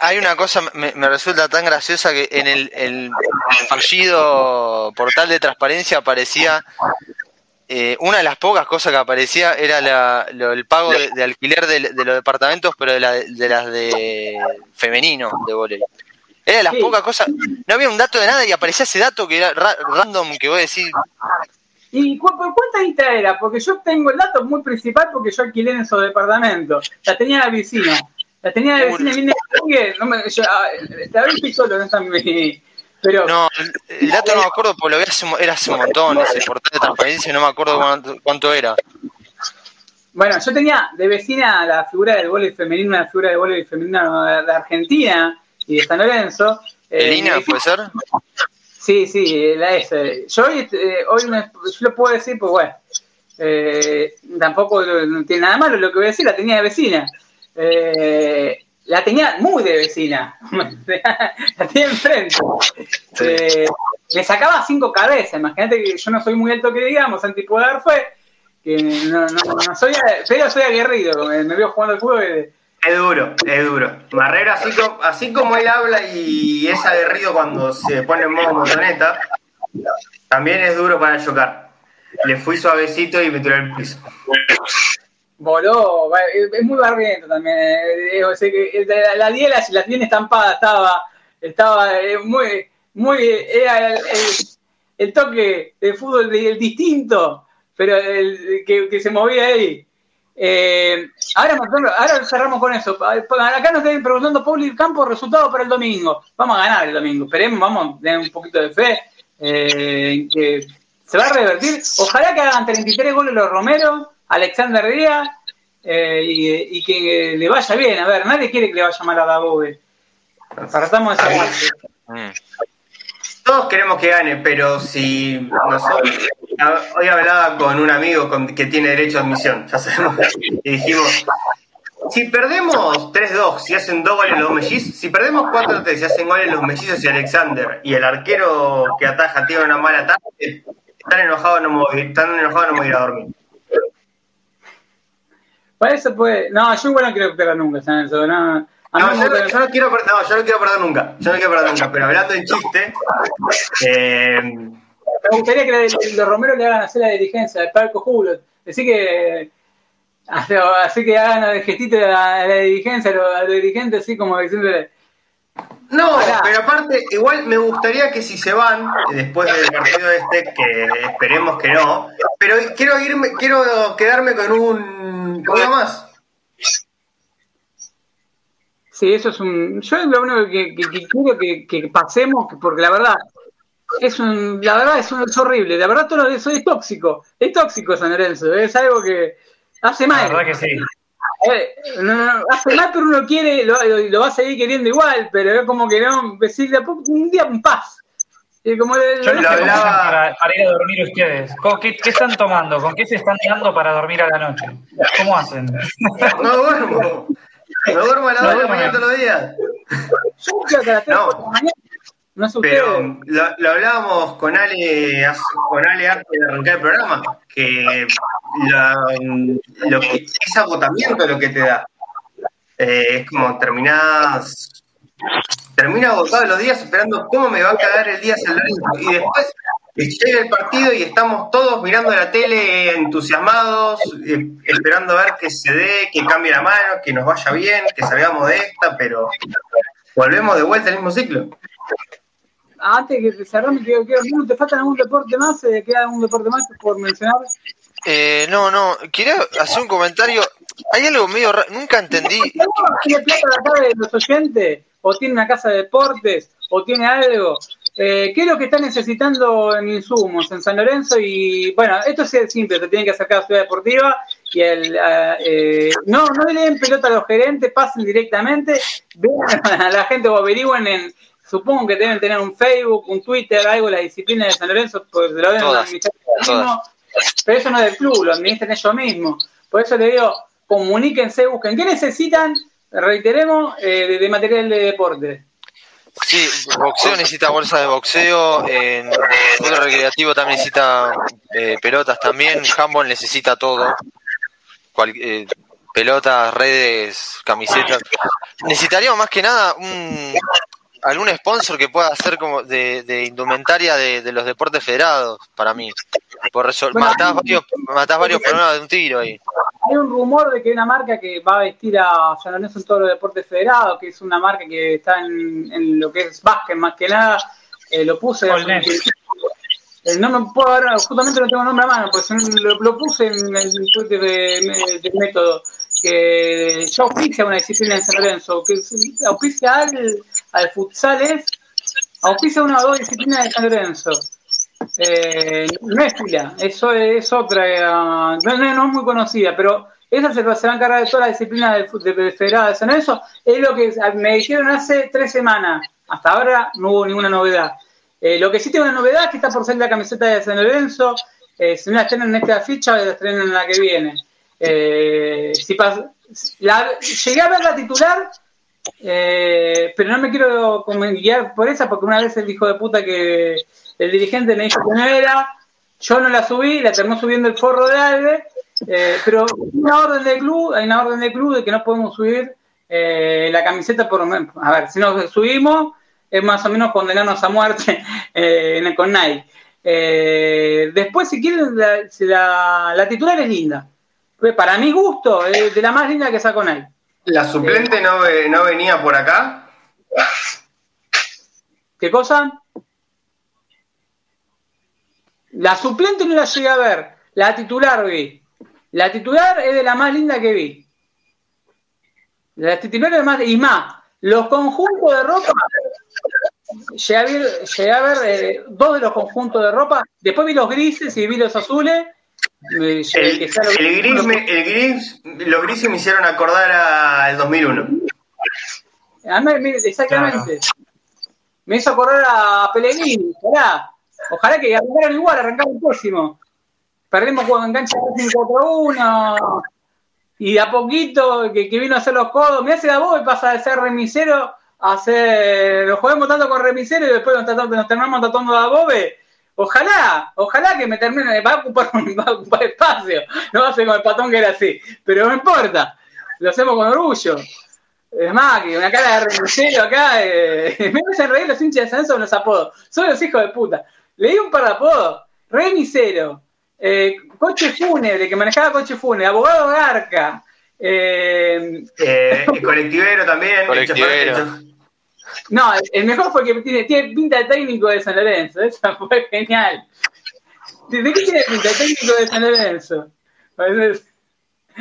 Hay una cosa, me, me resulta tan graciosa que en el fallido portal de transparencia aparecía, eh, una de las pocas cosas que aparecía era la- lo- el pago de, de alquiler de, de los departamentos, pero de, la- de las de femenino de volei. Era de las Sí. pocas cosas, no había un dato de nada y aparecía ese dato que era ra- random, que voy a decir, ¿Y cu por cuánta guita era? Porque yo tengo el dato muy principal porque yo alquilé en esos departamentos. La tenía la vecina. La tenía la vecina bien de no me, yo, ah, La verdad estoy solo, no está mi... Pero no, el, dato no me acuerdo, porque lo vi hace, era hace un montón, ese portal de transparencia, no me acuerdo cuánto, cuánto era. bueno, yo tenía de vecina la figura del voleibol femenino, una figura de voleibol femenino de, Argentina y de San Lorenzo. Eh, ¿Elina, mi puede ser? Sí, sí, la S. Yo hoy, eh, hoy me- yo lo puedo decir, pues bueno, eh, tampoco no tiene nada malo lo que voy a decir, la tenía de vecina. Eh, la tenía muy de vecina, la tenía enfrente. Eh, me sacaba cinco cabezas, imagínate que yo no soy muy alto que digamos, dar fue, que no, no, no soy, pero soy aguerrido, me, me veo jugando al fútbol y- Es duro, es duro. Marrero, así como, así como él habla y es aguerrido cuando se pone en modo motoneta, también es duro para chocar. Le fui suavecito y me tiró al piso. Voló, es muy barriento también. eh, eh, o sea eh, la, la 10 la, la tiene estampada, estaba, estaba muy, muy, era el, toque de fútbol el distinto, pero el, que, se movía ahí. Eh, ahora, ahora cerramos con eso. Acá nos están preguntando Pauli Campos resultado para el domingo. Vamos a ganar el domingo. Esperemos, vamos a tener un poquito de fe. eh, que se va a revertir. Ojalá que hagan 33 goles los Romero, Alexander Díaz eh, y, y que le vaya bien. A ver, nadie quiere que le vaya mal a Dabove. Partamos de esa base. Mm. Todos queremos que gane, pero si nosotros. Hoy hablaba con un amigo con- que tiene derecho a admisión, ya sabemos, y dijimos: si perdemos 3-2, si hacen dos goles los mellizos, si perdemos 4-3, si hacen goles los mellizos y Alexander, y el arquero que ataja tiene una mala tarde, están enojados, no me voy, están enojados, no me voy a ir a dormir. Para eso puede. No, yo igual no que pierda nunca, San Lorenzo, no. No, yo, no, yo no quiero, no, yo no quiero perder nunca. Yo no quiero perder nunca. Pero hablando en chiste, eh, Me gustaría que los Romero le hagan hacer la dirigencia del palco Julio. Así que. Así que hagan el gestito de la, de la dirigencia, a los, a los dirigentes, así como diciéndole. No, Pará. pero aparte, igual me gustaría que si se van eh, después del partido este, que esperemos que no, pero quiero irme, quiero quedarme con un con uno más. Sí, eso es un. Yo lo único que, que- que quiero que, que pasemos, porque la verdad. Es un, la verdad es, un, es horrible, la verdad todo eso es tóxico, es tóxico San Lorenzo, es algo que hace La mal. verdad que sí. Eh, no, no, no, hace mal, pero uno quiere, lo, lo- lo va a seguir queriendo igual, pero es como que no, decir de a poco, un día en paz. Y como le- Yo no Lo hablaba- para, para ir a dormir ustedes. ¿Cómo- ¿Qué, qué están tomando? ¿Con qué se están dando para dormir a la noche? ¿Cómo hacen? No duermo. No duermo a las No 2 de la mañana todos los días. yo creo que a las tres, No. cuatro de la mañana, no sé Pero lo, lo hablábamos con Ale, con Ale antes de arrancar el programa, que, la- lo que es agotamiento lo que te da. Eh, es como terminás, termino agotado los días esperando cómo me va a cagar el día San Lorenzo. Y después llega el partido y estamos todos mirando la tele entusiasmados, eh, esperando a ver que se dé, que cambie la mano, que nos vaya bien, que salgamos de esta, pero volvemos de vuelta al mismo ciclo. Antes que cerramos, quiero, quiero, ¿no ¿te falta algún deporte más? Eh, ¿Queda algún deporte más por mencionar? Eh, no, no, quería hacer un comentario. Hay algo medio raro, nunca entendí. ¿Tiene plata de acá de los oyentes? ¿O tiene una casa de deportes? ¿O tiene algo? Eh, ¿Qué es lo que está necesitando en insumos en San Lorenzo? Y bueno, esto es simple, te tienen que acercar a Ciudad Deportiva y el, ah, eh, no, no le den pelota a los gerentes, pasen directamente, vean a la gente o averigüen en, supongo que deben tener un Facebook, un Twitter, algo, la disciplina de San Lorenzo, porque se lo deben administrar ellos mismos, pero eso no es del club, lo administran ellos mismos. Por eso le digo, comuníquense, busquen. ¿Qué necesitan? Reiteremos, eh, de, de material de deporte. Sí, boxeo necesita bolsas de boxeo, en fútbol recreativo también necesita eh, pelotas también, handball necesita todo, Cual- eh, pelotas, redes, camisetas. Necesitaríamos más que nada un, algún sponsor que pueda hacer como de, de indumentaria de, de los deportes federados, para mí. Por Bueno, matás varios, matás varios problemas de un tiro ahí. Hay un rumor de que hay una marca que va a vestir a San Lorenzo en todos los deportes federados, que es una marca que está en, en lo que es básquet más que nada. Eh, lo puse. Eh, no me puedo ver, justamente no tengo nombre a mano, pues lo, lo puse en el Twitter de, de método. Que ya auspicia una disciplina en San Lorenzo, que es- auspicia al, al futsal, es auspicia una o dos disciplinas de San Lorenzo. Eh, no es fila, eso es otra, no, no- es muy conocida, pero esa se, se va a encargar de toda la disciplina del, de, de Federada de San Lorenzo. Es lo que me dijeron hace tres semanas. Hasta ahora no hubo ninguna novedad. Eh, lo que sí tengo una novedad es que está por salir la camiseta de San Lorenzo. Eh, si no la estrenan en esta ficha, la estrenan en la que viene. Eh, si pas- la- llegué a ver la titular, eh, pero no me quiero guiar por esa, porque una vez el hijo de puta que el dirigente me dijo que no era, yo no la subí, la terminó subiendo el forro de Alve, eh, pero una orden del club, hay una orden del club de que no podemos subir eh, la camiseta por a ver, si nos subimos es más o menos condenarnos a muerte eh, con Nike. Después, si quieren, la, la, la titular es linda. Para mi gusto, es de la más linda que sacó Nike. ¿La suplente no, no venía por acá? ¿Qué cosa? La suplente no la llegué a ver. La titular vi. La titular es de la más linda que vi. La titular es de más. Y más, los conjuntos de ropa. Llegué a ver, llegué a ver eh, dos de los conjuntos de ropa. Después vi los grises y vi los azules. El, que vi. el gris, me- el gris, los grises me hicieron acordar al 2001. A mí, me- exactamente. Me hizo correr a Pellegrini, ojalá. Ojalá que arrancaran igual, arrancaron el próximo. Perdimos con enganche de 4-1. Y de a poquito que, que vino a hacer los codos. Me hace la voz y pasa de ser remisero a ser. Lo juguemos tanto con remisero y después nos, tratamos- nos terminamos tratando a Bobe. Ojalá, ojalá que me termine. Va a ocupar, va a ocupar espacio. No va a ser como el patón que era así. Pero no importa. Lo hacemos con orgullo. Es más, que una cara de remisero acá. Eh, me hacen reír los hinchas de San Lorenzo con los apodos. Son los hijos de puta. Le di un par de apodos. Remisero. Eh, coche fúnebre, que manejaba coche fúnebre. Abogado Garca. Eh, Eh, y colectivero también. Colectivero. No, el mejor fue que tiene, tiene pinta de técnico de San Lorenzo. Eso fue genial. ¿De qué tiene pinta de técnico de San Lorenzo? Pues,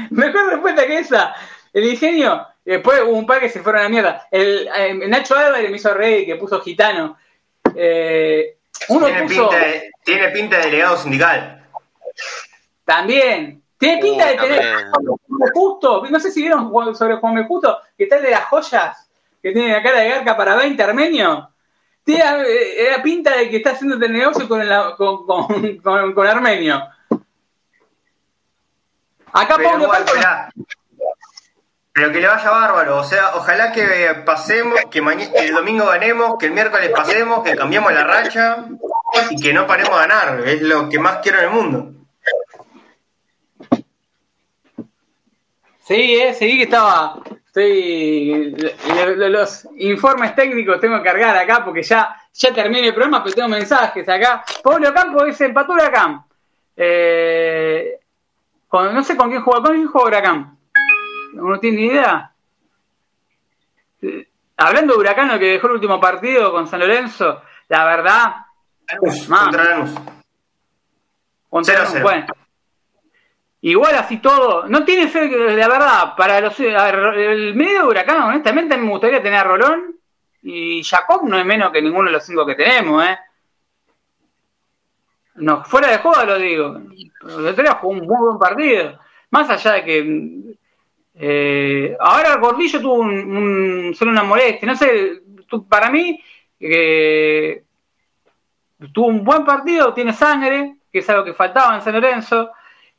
Mejor respuesta que esa. El ingenio. y Después hubo un par que se fueron a la mierda. El, eh, Nacho Álvarez me hizo reír, que puso gitano. Eh, uno Tiene puso pinta, de, tiene pinta de delegado sindical. también. Tiene pinta Uh, de tener. Juan Justo. No sé si vieron sobre Juan. Justo, que está el de las joyas, que tiene la cara de garca para 20 armenio. Tiene eh, la pinta de que está haciendo el negocio con, con, con, con- con Armenio. Acá Pero igual, esperá. Pero que le vaya bárbaro, o sea, ojalá que pasemos, que que el domingo ganemos, que el miércoles pasemos, que cambiemos la racha y que no paremos a ganar. Es lo que más quiero en el mundo. Sí, eh, sí, que estaba. Estoy. Los informes técnicos tengo que cargar acá porque ya, ya terminé el programa, pero tengo mensajes acá. Pablo Campo dice: empató Huracán. Eh, con- no sé con quién jugó, ¿con quién jugó Huracán? ¿No tiene ni idea? Eh, Hablando de Huracán, lo que dejó el último partido con San Lorenzo, la verdad. Ma. contra Lanús. contra- 0 a 0. bueno, igual así todo, no tiene fe, la verdad, para los ver, el medio de Huracán, honestamente, me gustaría tener a Rolón y Jacob no es menos que ninguno de los cinco que tenemos, ¿eh? No, fuera de juego lo digo. Día jugó un muy buen partido. Más allá de que. eh, ahora Gordillo tuvo un, un- solo una molestia. No sé, tu- para mí, eh, tuvo un buen partido, tiene sangre, que es algo que faltaba en San Lorenzo.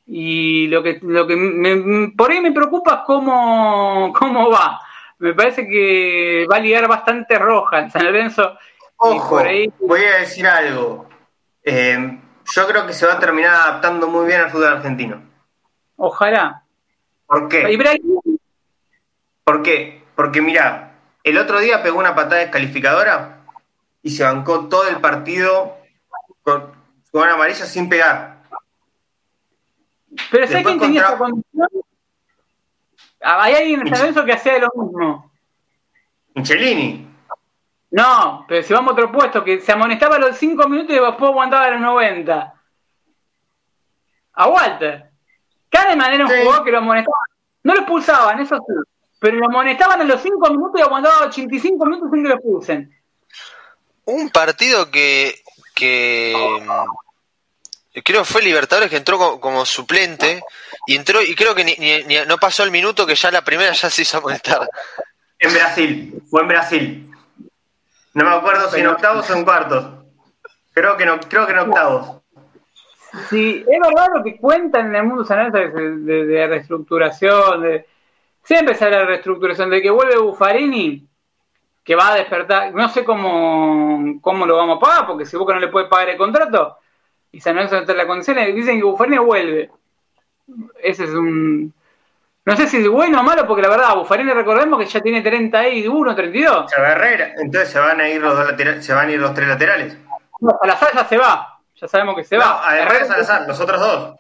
Y lo que, lo que me- por ahí me preocupa es cómo, cómo va. Me parece que va a ligar bastante roja en San Lorenzo. Ojo, ahí voy a decir algo. Eh, yo creo que se va a terminar adaptando muy bien al fútbol argentino. Ojalá. ¿Por qué? Ibrahim, ¿Por qué? Porque mira, el otro día pegó una patada descalificadora y se bancó todo el partido con, con amarilla sin pegar. Pero ¿sabes quién tenía esa condición? Ah, Hay alguien en San Lorenzo que hacía lo mismo. Michelini. No, pero si vamos a otro puesto, que se amonestaba a los 5 minutos y después aguantaba a los 90. A Walter. Kahneman era un Sí. jugador que lo amonestaban. No lo expulsaban, eso sí. Pero lo amonestaban a los 5 minutos y aguantaba 85 minutos sin que lo expulsen. Un partido que, que creo que fue Libertadores que entró co- como, suplente y entró y creo que ni, ni- ni- no pasó el minuto que ya la primera ya se hizo amonestar. En Brasil. Fue en Brasil. No me acuerdo si en octavos o en cuartos. Creo que no, creo que en octavos. Sí, es verdad lo que cuentan en el mundo San Lorenzo de, de- de reestructuración, de... siempre se habla de reestructuración, de que vuelve Buffarini, que va a despertar, no sé cómo, cómo lo vamos a pagar, porque si Boca no le puede pagar el contrato, y San Lorenzo no está en las condiciones, dicen que Buffarini vuelve. Ese es un... No sé si es bueno o malo, porque la verdad, Buffarini recordemos que ya tiene 31, 32. Se va Herrera. Entonces se van a ir los dos laterales, se van a ir los tres laterales. Salazar ya se va, ya sabemos que se No, va. a Herrera Salazar, los otros dos.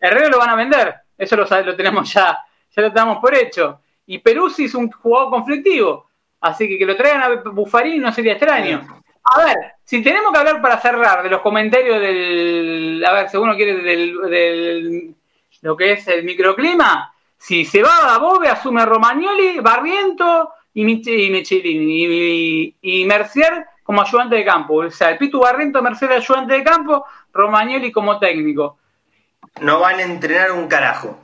Herrera lo van a vender, eso lo, lo tenemos ya, ya lo damos por hecho. Y Peruzzi es un jugador conflictivo, así que que lo traigan a Buffarini no sería extraño. A ver, si tenemos que hablar para cerrar de los comentarios del, a ver, si uno quiere del, del- lo que es el microclima, si se va a Bobe, asume Romagnoli, Barriento y, Mich- y Michelini y, y- y Mercier como ayudante de campo. O sea, el Pitu Barriento, Mercier ayudante de campo, Romagnoli como técnico. No van a entrenar un carajo.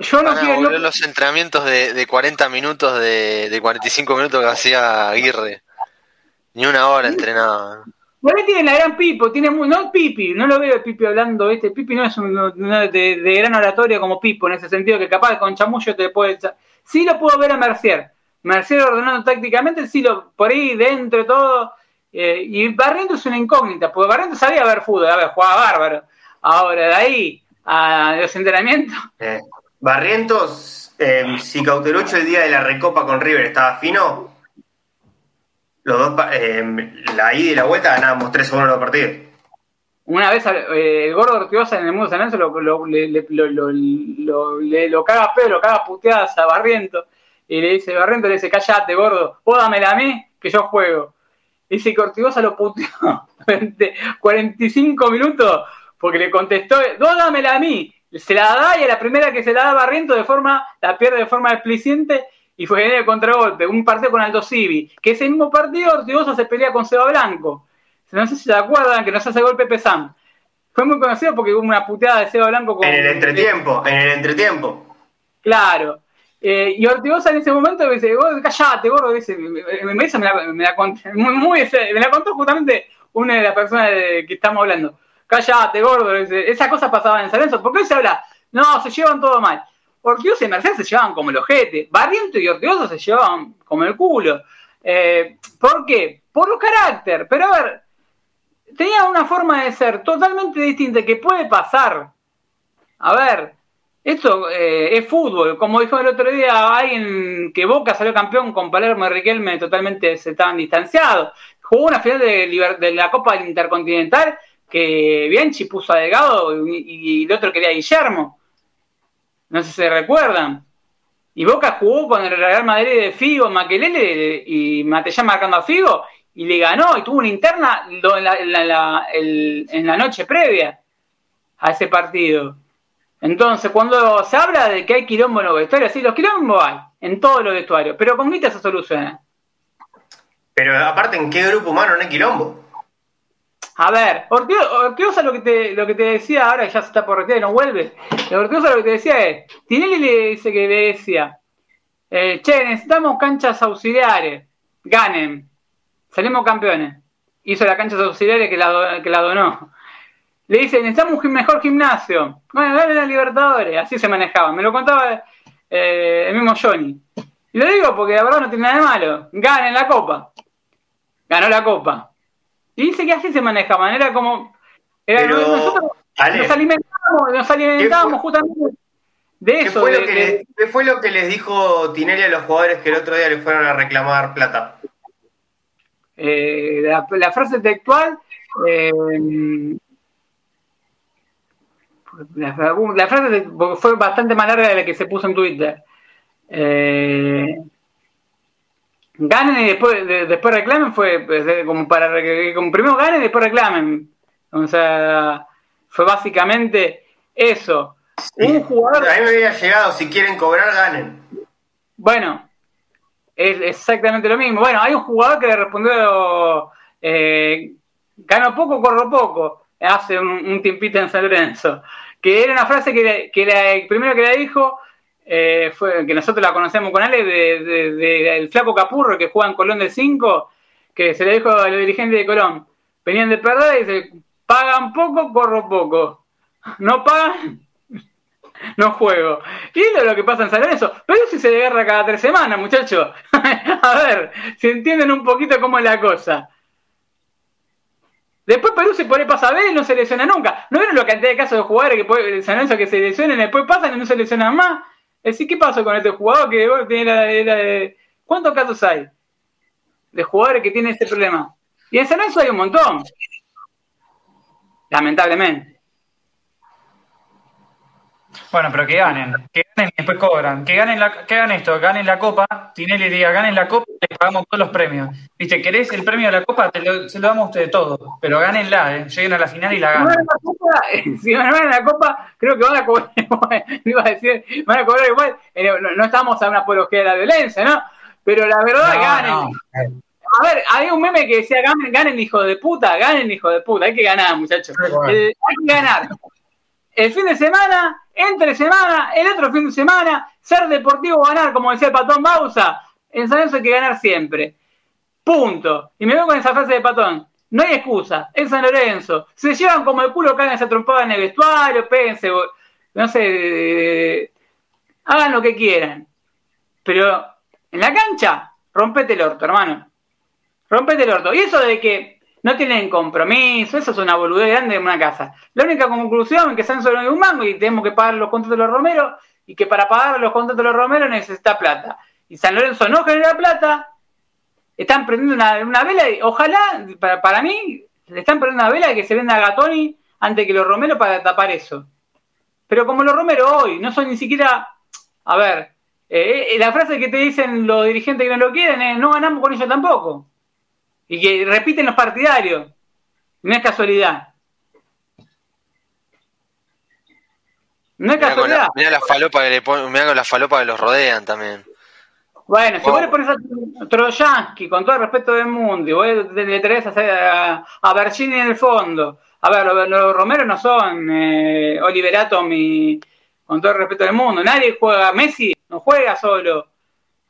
Yo no Van a quiero. volver los entrenamientos de, de 40 minutos, de, de 45 minutos que hacía Aguirre. Ni una hora entrenaba. Ahí tiene la gran Pipo, tiene muy, no Pipi, no lo veo el Pipi hablando, este Pipi no es un, no de, de gran oratoria como Pipo, en ese sentido que capaz con chamullo te puede echar. Sí lo puedo ver a Mercier, Mercier ordenando tácticamente, sí lo, por ahí dentro de todo, eh, y Barriento es una incógnita, porque Barriento sabía ver fútbol, a ver, jugaba bárbaro. Ahora, de ahí a los entrenamientos, Eh, Barrientos eh, si Cauterucho el día de la recopa con River estaba fino, los dos, eh, la ida y la vuelta ganábamos 3 a 1 los partidos. Una vez eh, el gordo Ortigosa en el mundo San Lorenzo lo, lo, le- lo, lo, le- lo caga pedo, lo caga puteadas a Barriento. Y le dice, Barriento le dice, callate, gordo, vos dámela a mí, que yo juego. Dice que Ortigosa lo puteó durante 45 minutos porque le contestó, vos dámela a mí. Se la da y a la primera que se la da Barriento de forma, la pierde de forma expliciente y fue en el contragolpe. Un partido con Aldo Civi, que ese mismo partido Ortigosa se pelea con Seba Blanco. No sé si se acuerdan que nos hace golpe Pesán. Fue muy conocido porque hubo una puteada de Seba Blanco con. En el entretiempo, en el entretiempo. Claro. Eh, y Ortigosa en ese momento dice, vos callate, gordo, dice, me, me- me- me la, me la contó, muy, muy- me la contó justamente una de las personas de que estamos hablando. Callate, gordo, dice, esa cosa pasaba en San Lorenzo, porque hoy se habla, no, se llevan todo mal. Ortigosa y Mercedes se llevaban como el ojete, Barriento y Ortigosa se llevaban como el culo. Eh, ¿Por qué? Por los carácter, pero a ver, tenía una forma de ser totalmente distinta que puede pasar. A ver, esto eh, es fútbol. Como dijo el otro día alguien que Boca salió campeón con Palermo y Riquelme totalmente se estaban distanciados. Jugó una final de, de la Copa Intercontinental que Bianchi puso a Delgado y, el otro quería a Guillermo. No sé si se recuerdan. Y Boca jugó con el Real Madrid de Figo, Maquelele y Matellán marcando a Figo y le ganó y tuvo una interna en la noche previa a ese partido. Entonces, cuando se habla de que hay quilombo en los vestuarios, sí, los quilombos hay en todos los vestuarios, pero con guita se soluciona. Pero aparte, ¿en qué grupo humano no hay quilombo? A ver, Ortigosa lo que te lo que te decía ahora, ya se está por retirar y no vuelve. Ortigosa lo que te decía es, Tinelli le dice que le decía, eh, che, necesitamos canchas auxiliares, ganen, salimos campeones. Hizo las canchas auxiliares que la, que la donó. Le dice, necesitamos un mejor gimnasio. Bueno, ganen la Libertadores, así se manejaba. Me lo contaba eh, el mismo Johnny. Y lo digo porque la verdad no tiene nada de malo. Ganen la copa. Ganó la copa. Y dice que así se manejaban, era como. Era, Pero, nosotros Ale, nos alimentábamos, nos alimentábamos ¿qué justamente de ¿qué eso. fue, de- lo que de- les, qué fue lo que les dijo Tinelli a los jugadores que el otro día le fueron a reclamar plata? eh, la, la frase textual. eh, la, la frase fue bastante más larga de la que se puso en Twitter. Eh, ganen y después, de- después reclamen fue pues, como para como primero ganen y después reclamen. O sea, fue básicamente eso. Un jugador A mí me había llegado, si quieren cobrar, ganen. Bueno, es exactamente lo mismo. Bueno, hay un jugador que le respondió, eh, gano poco, corro poco, hace un, un tiempito en San Lorenzo, que era una frase que, le- que la- primero que le dijo, eh, fue que nosotros la conocemos con Ale, de, de- de- flaco Capurro que juega en Colón de 5, que se le dijo a los dirigentes de Colón, venían de perder y dice, pagan poco, corro poco. No pagan, no juego. Y es lo que pasa en San Lorenzo. Pero si se agarra cada tres semanas, muchachos. a ver, si entienden un poquito cómo es la cosa. Después Perú se pone pasa a y no se lesiona nunca. ¿No vieron la cantidad de casos de jugadores que puede, de San Lorenzo que se lesionan después pasan y no se lesionan más? Decir, ¿qué pasó con este jugador que tiene la- ¿Cuántos casos hay de jugadores que tienen este problema? Y en San Lorenzo hay un montón. Lamentablemente. Bueno, pero que ganen, que ganen y después cobran, que ganen la, que hagan esto, ganen la copa, Tinelli diga, ganen la copa, les pagamos todos los premios. Viste, querés el premio de la copa, te lo, se lo damos a ustedes todos, pero gánenla, eh, lleguen a la final y la Si ganen. ganan la copa, si ganan la copa, creo que van a cobrar igual. Iba a decir, van a cobrar igual. Eh, No, no estamos a una apología de la violencia, ¿no? Pero la verdad, No, ganen. no. A ver, hay un meme que decía, ganen, ganen hijo de puta, ganen hijo de puta. Hay que ganar, muchachos. Bueno. Eh, hay que ganar. El fin de semana, entre semana, el otro fin de semana, ser deportivo ganar, como decía Patón Bausa. En San Lorenzo hay que ganar siempre. Punto. Y me voy con esa frase de Patón. No hay excusa. En San Lorenzo. Se llevan como el culo, caen esa trompada en el vestuario, péguense, no sé, hagan lo que quieran. Pero en la cancha, rompete el orto, hermano. Rompete el orto. Y eso de que no tienen compromiso, eso es una boludez grande en una casa. La única conclusión es que San Solo es un mango y tenemos que pagar los contratos de los Romeros y que para pagar los contratos de los Romero necesita plata. Y San Lorenzo no genera plata, están prendiendo una, vela, y ojalá, para, para mí, le están prendiendo una vela que se venda a Gatoni antes que los Romero para tapar eso. Pero como los Romero hoy no son ni siquiera, a ver, eh, eh, la frase que te dicen los dirigentes que no lo quieren es no ganamos con ellos tampoco. Y que repiten los partidarios. No es casualidad. No es casualidad. Mira la, falopa que le con la falopa que los rodean también. Bueno, si vos le pones a Trojansky, con todo el respeto del mundo, y vos le traes a, a en el fondo, a ver, los, Romero no son eh, Oliverato y con todo el respeto del mundo. Nadie juega. Messi no juega solo.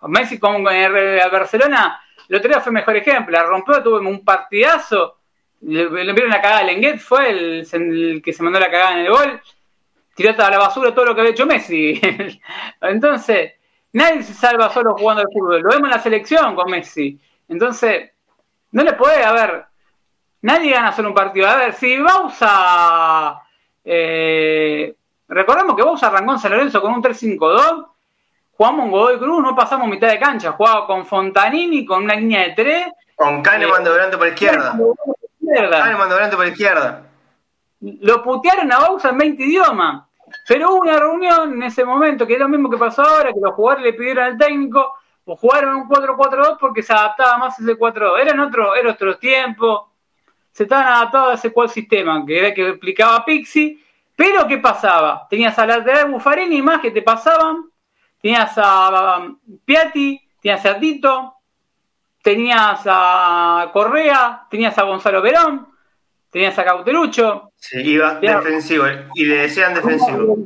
Messi con el, Barcelona, el otro día fue mejor ejemplo. La rompió, tuvo un partidazo. Le, le vieron la cagada a Lenguet, fue el, que se mandó la cagada en el gol. Tiró a la basura todo lo que había hecho Messi. Entonces, nadie se salva solo jugando al fútbol. Lo vemos en la selección con Messi. Entonces, no le puede, a ver, Nadie gana solo un partido. A ver, si Bausa. Eh, recordemos que Bausa arrancó en San Lorenzo con un 3-5-2. Jugamos Godoy Cruz, no pasamos mitad de cancha. Jugaba con Fontanini, con una línea de 3. Con Kahneman de volante por izquierda. Kahneman de volante por izquierda. Lo putearon a Bausa en 20 idiomas. Pero hubo una reunión en ese momento, que es lo mismo que pasó ahora, que los jugadores le pidieron al técnico, o jugaron un 4-4-2 porque se adaptaba más ese 4-2. Eran otro, era otro tiempo se estaban adaptados a ese cual sistema, que era que explicaba Pixie, pero ¿qué pasaba? Tenías a la de Buffarini más que te pasaban, tenías a um, Piatti, tenías a Tito, tenías a Correa, tenías a Gonzalo Verón, tenías a Cauterucho. Sí, iba defensivo, y le decían defensivo.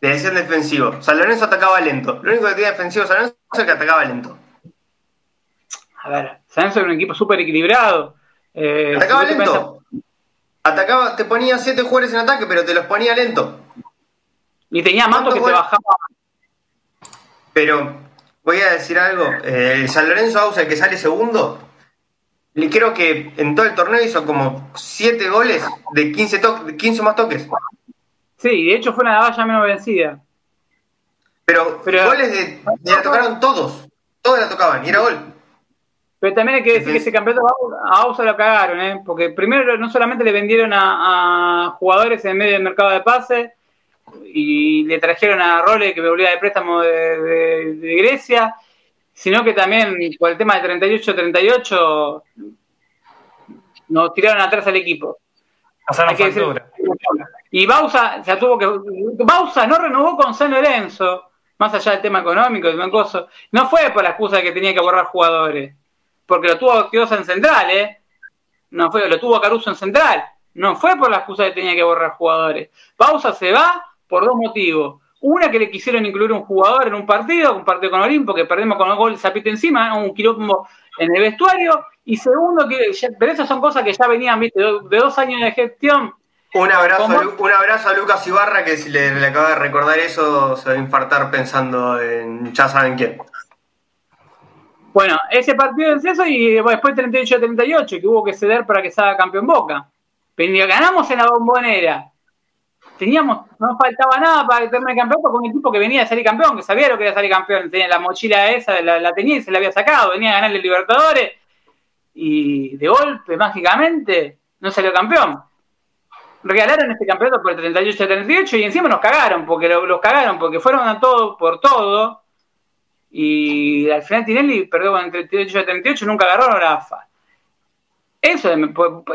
Le decían defensivo. San Lorenzo atacaba lento. Lo único que tenía defensivo San Lorenzo es que atacaba lento. A ver, San Lorenzo era un equipo súper equilibrado. Eh, Atacaba lento. Atacaba, te ponía siete jugadores en ataque, pero te los ponía lento. Y tenía Mato que te bajaba. Pero voy a decir algo. Eh, el San Lorenzo Ausa, el que sale segundo, creo que en todo el torneo hizo como siete goles de 15, to 15 más toques. Sí, de hecho fue una valla menos vencida. Pero, goles de, de la tocaron todos. Todos la tocaban y era gol. Pero también hay que decir que ese campeonato a Ausa lo cagaron, ¿eh? porque primero no solamente le vendieron a, jugadores en medio del mercado de pase y le trajeron a Role que me volvía de préstamo de, Grecia, sino que también por el tema del 38-38 nos tiraron atrás al equipo. Pasaron factura. Y Bausa, se tuvo que. Bausa no renovó con San Lorenzo, más allá del tema económico, del no fue por la excusa de que tenía que borrar jugadores porque lo tuvo Quiosa en central, ¿eh? No fue, lo tuvo Caruso en central. No fue por la excusa de que tenía que borrar jugadores. Pausa se va por dos motivos. Una, que le quisieron incluir un jugador en un partido, un partido con Olimpo, que perdemos con el gol Zapito encima, un quilombo en el vestuario. Y segundo, que pero esas son cosas que ya venían, ¿viste? De, dos años de gestión. Un abrazo, a, un abrazo a Lucas Ibarra, que si le, le acaba de recordar eso, se va a infartar pensando en ya saben quién. Bueno, ese partido en eso y después 38-38, que hubo que ceder para que salga campeón Boca. Pero ganamos en la bombonera. Teníamos, no faltaba nada para terminar campeón con un equipo que venía a salir campeón, que sabía lo que era salir campeón. Tenía la mochila esa, la, tenía y se la había sacado. Venía a ganar el Libertadores y de golpe, mágicamente, no salió campeón. Regalaron este campeonato por el 38-38 y encima nos cagaron, porque los cagaron, porque fueron a todo por todo y al final Tinelli perdió con el 38 a 38, nunca agarraron la AFA. Eso,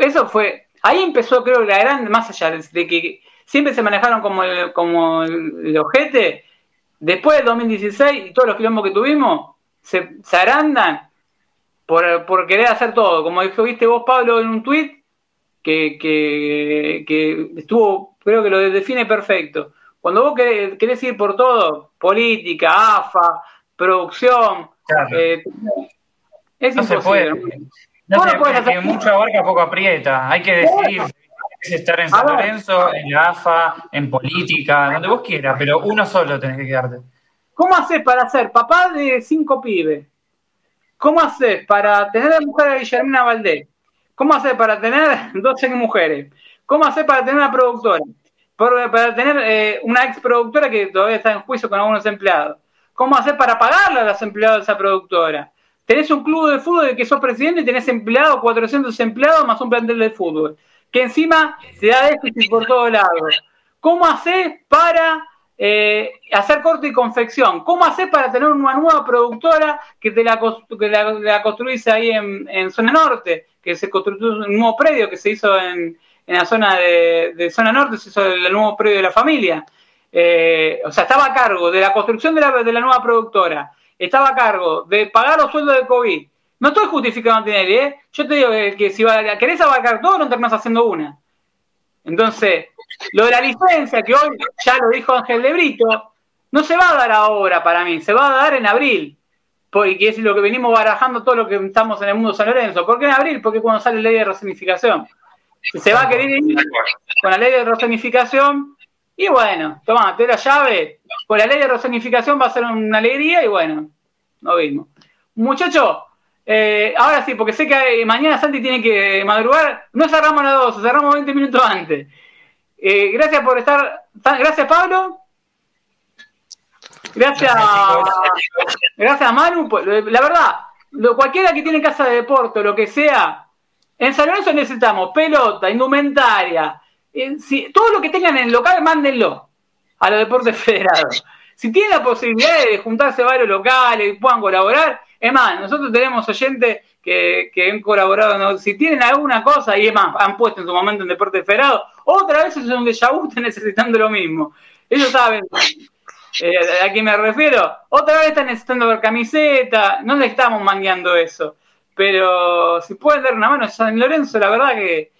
eso fue, ahí empezó creo la gran, más allá de que siempre se manejaron como el, como el, ojete, después del 2016 y todos los quilombos que tuvimos, se, se agrandan por, por, querer hacer todo. Como dijo, viste vos, Pablo, en un tuit, que, que, que, estuvo, creo que lo define perfecto. Cuando vos querés, querés ir por todo, política, AFA, producción. Eh, es no imposible. Se puede. No, no puede, hacer... mucho abarca, poco aprieta. Hay que decidir es estar en San Lorenzo, en la AFA, en política, donde vos quieras, pero uno solo tenés que quedarte. ¿Cómo haces para ser papá de cinco pibes? ¿Cómo haces para tener a mujer a Guillermina Valdés? ¿Cómo haces para tener 12 mujeres? ¿Cómo haces para tener una productora? para tener eh, una ex productora que todavía está en juicio con algunos empleados. ¿Cómo hacer para pagarle a los empleados de esa productora? Tenés un club de fútbol de que sos presidente y tenés empleados, 400 empleados más un plantel de fútbol. Que encima se da déficit por todos lados. ¿Cómo haces para eh, hacer corte y confección? ¿Cómo haces para tener una nueva productora que te la, que la, construís ahí en, zona norte? Que se construyó un nuevo predio que se hizo en, la zona de, zona norte, se hizo el, nuevo predio de la familia. Eh, o sea, estaba a cargo de la construcción de la, de la nueva productora, estaba a cargo de pagar los sueldos de COVID. No estoy justificando Tinelli, ¿eh? Yo te digo que, si querés abarcar todo, no terminás haciendo una. Entonces, lo de la licencia, que hoy ya lo dijo Ángel de Brito, no se va a dar ahora para mí, se va a dar en abril. Porque es lo que venimos barajando todo lo que estamos en el mundo San Lorenzo. ¿Por qué en abril? Porque cuando sale la ley de resonificación. Se va a querer ir con la ley de resonificación. Y bueno, toma, te la llave. Con la ley de resonificación va a ser una alegría y bueno, no vimos. Muchachos, eh, ahora sí, porque sé que mañana Santi tiene que madrugar. No cerramos a las 12, cerramos 20 minutos antes. Eh, gracias por estar. Gracias, Pablo. Gracias, gracias Manu. La verdad, cualquiera que tiene casa de deporte o lo que sea, en San Lorenzo necesitamos pelota, indumentaria. Eh, todo lo que tengan en el local, mándenlo a los deportes federados. Si tienen la posibilidad de juntarse varios locales y puedan colaborar, es más, nosotros tenemos oyentes que, han colaborado, si tienen alguna cosa, y es más, han puesto en su momento en Deporte Federado, otra vez es donde ya están necesitando lo mismo. Ellos saben eh, a quién me refiero. Otra vez están necesitando ver camiseta, no le estamos mangueando eso. Pero si pueden dar una mano, San Lorenzo, la verdad que,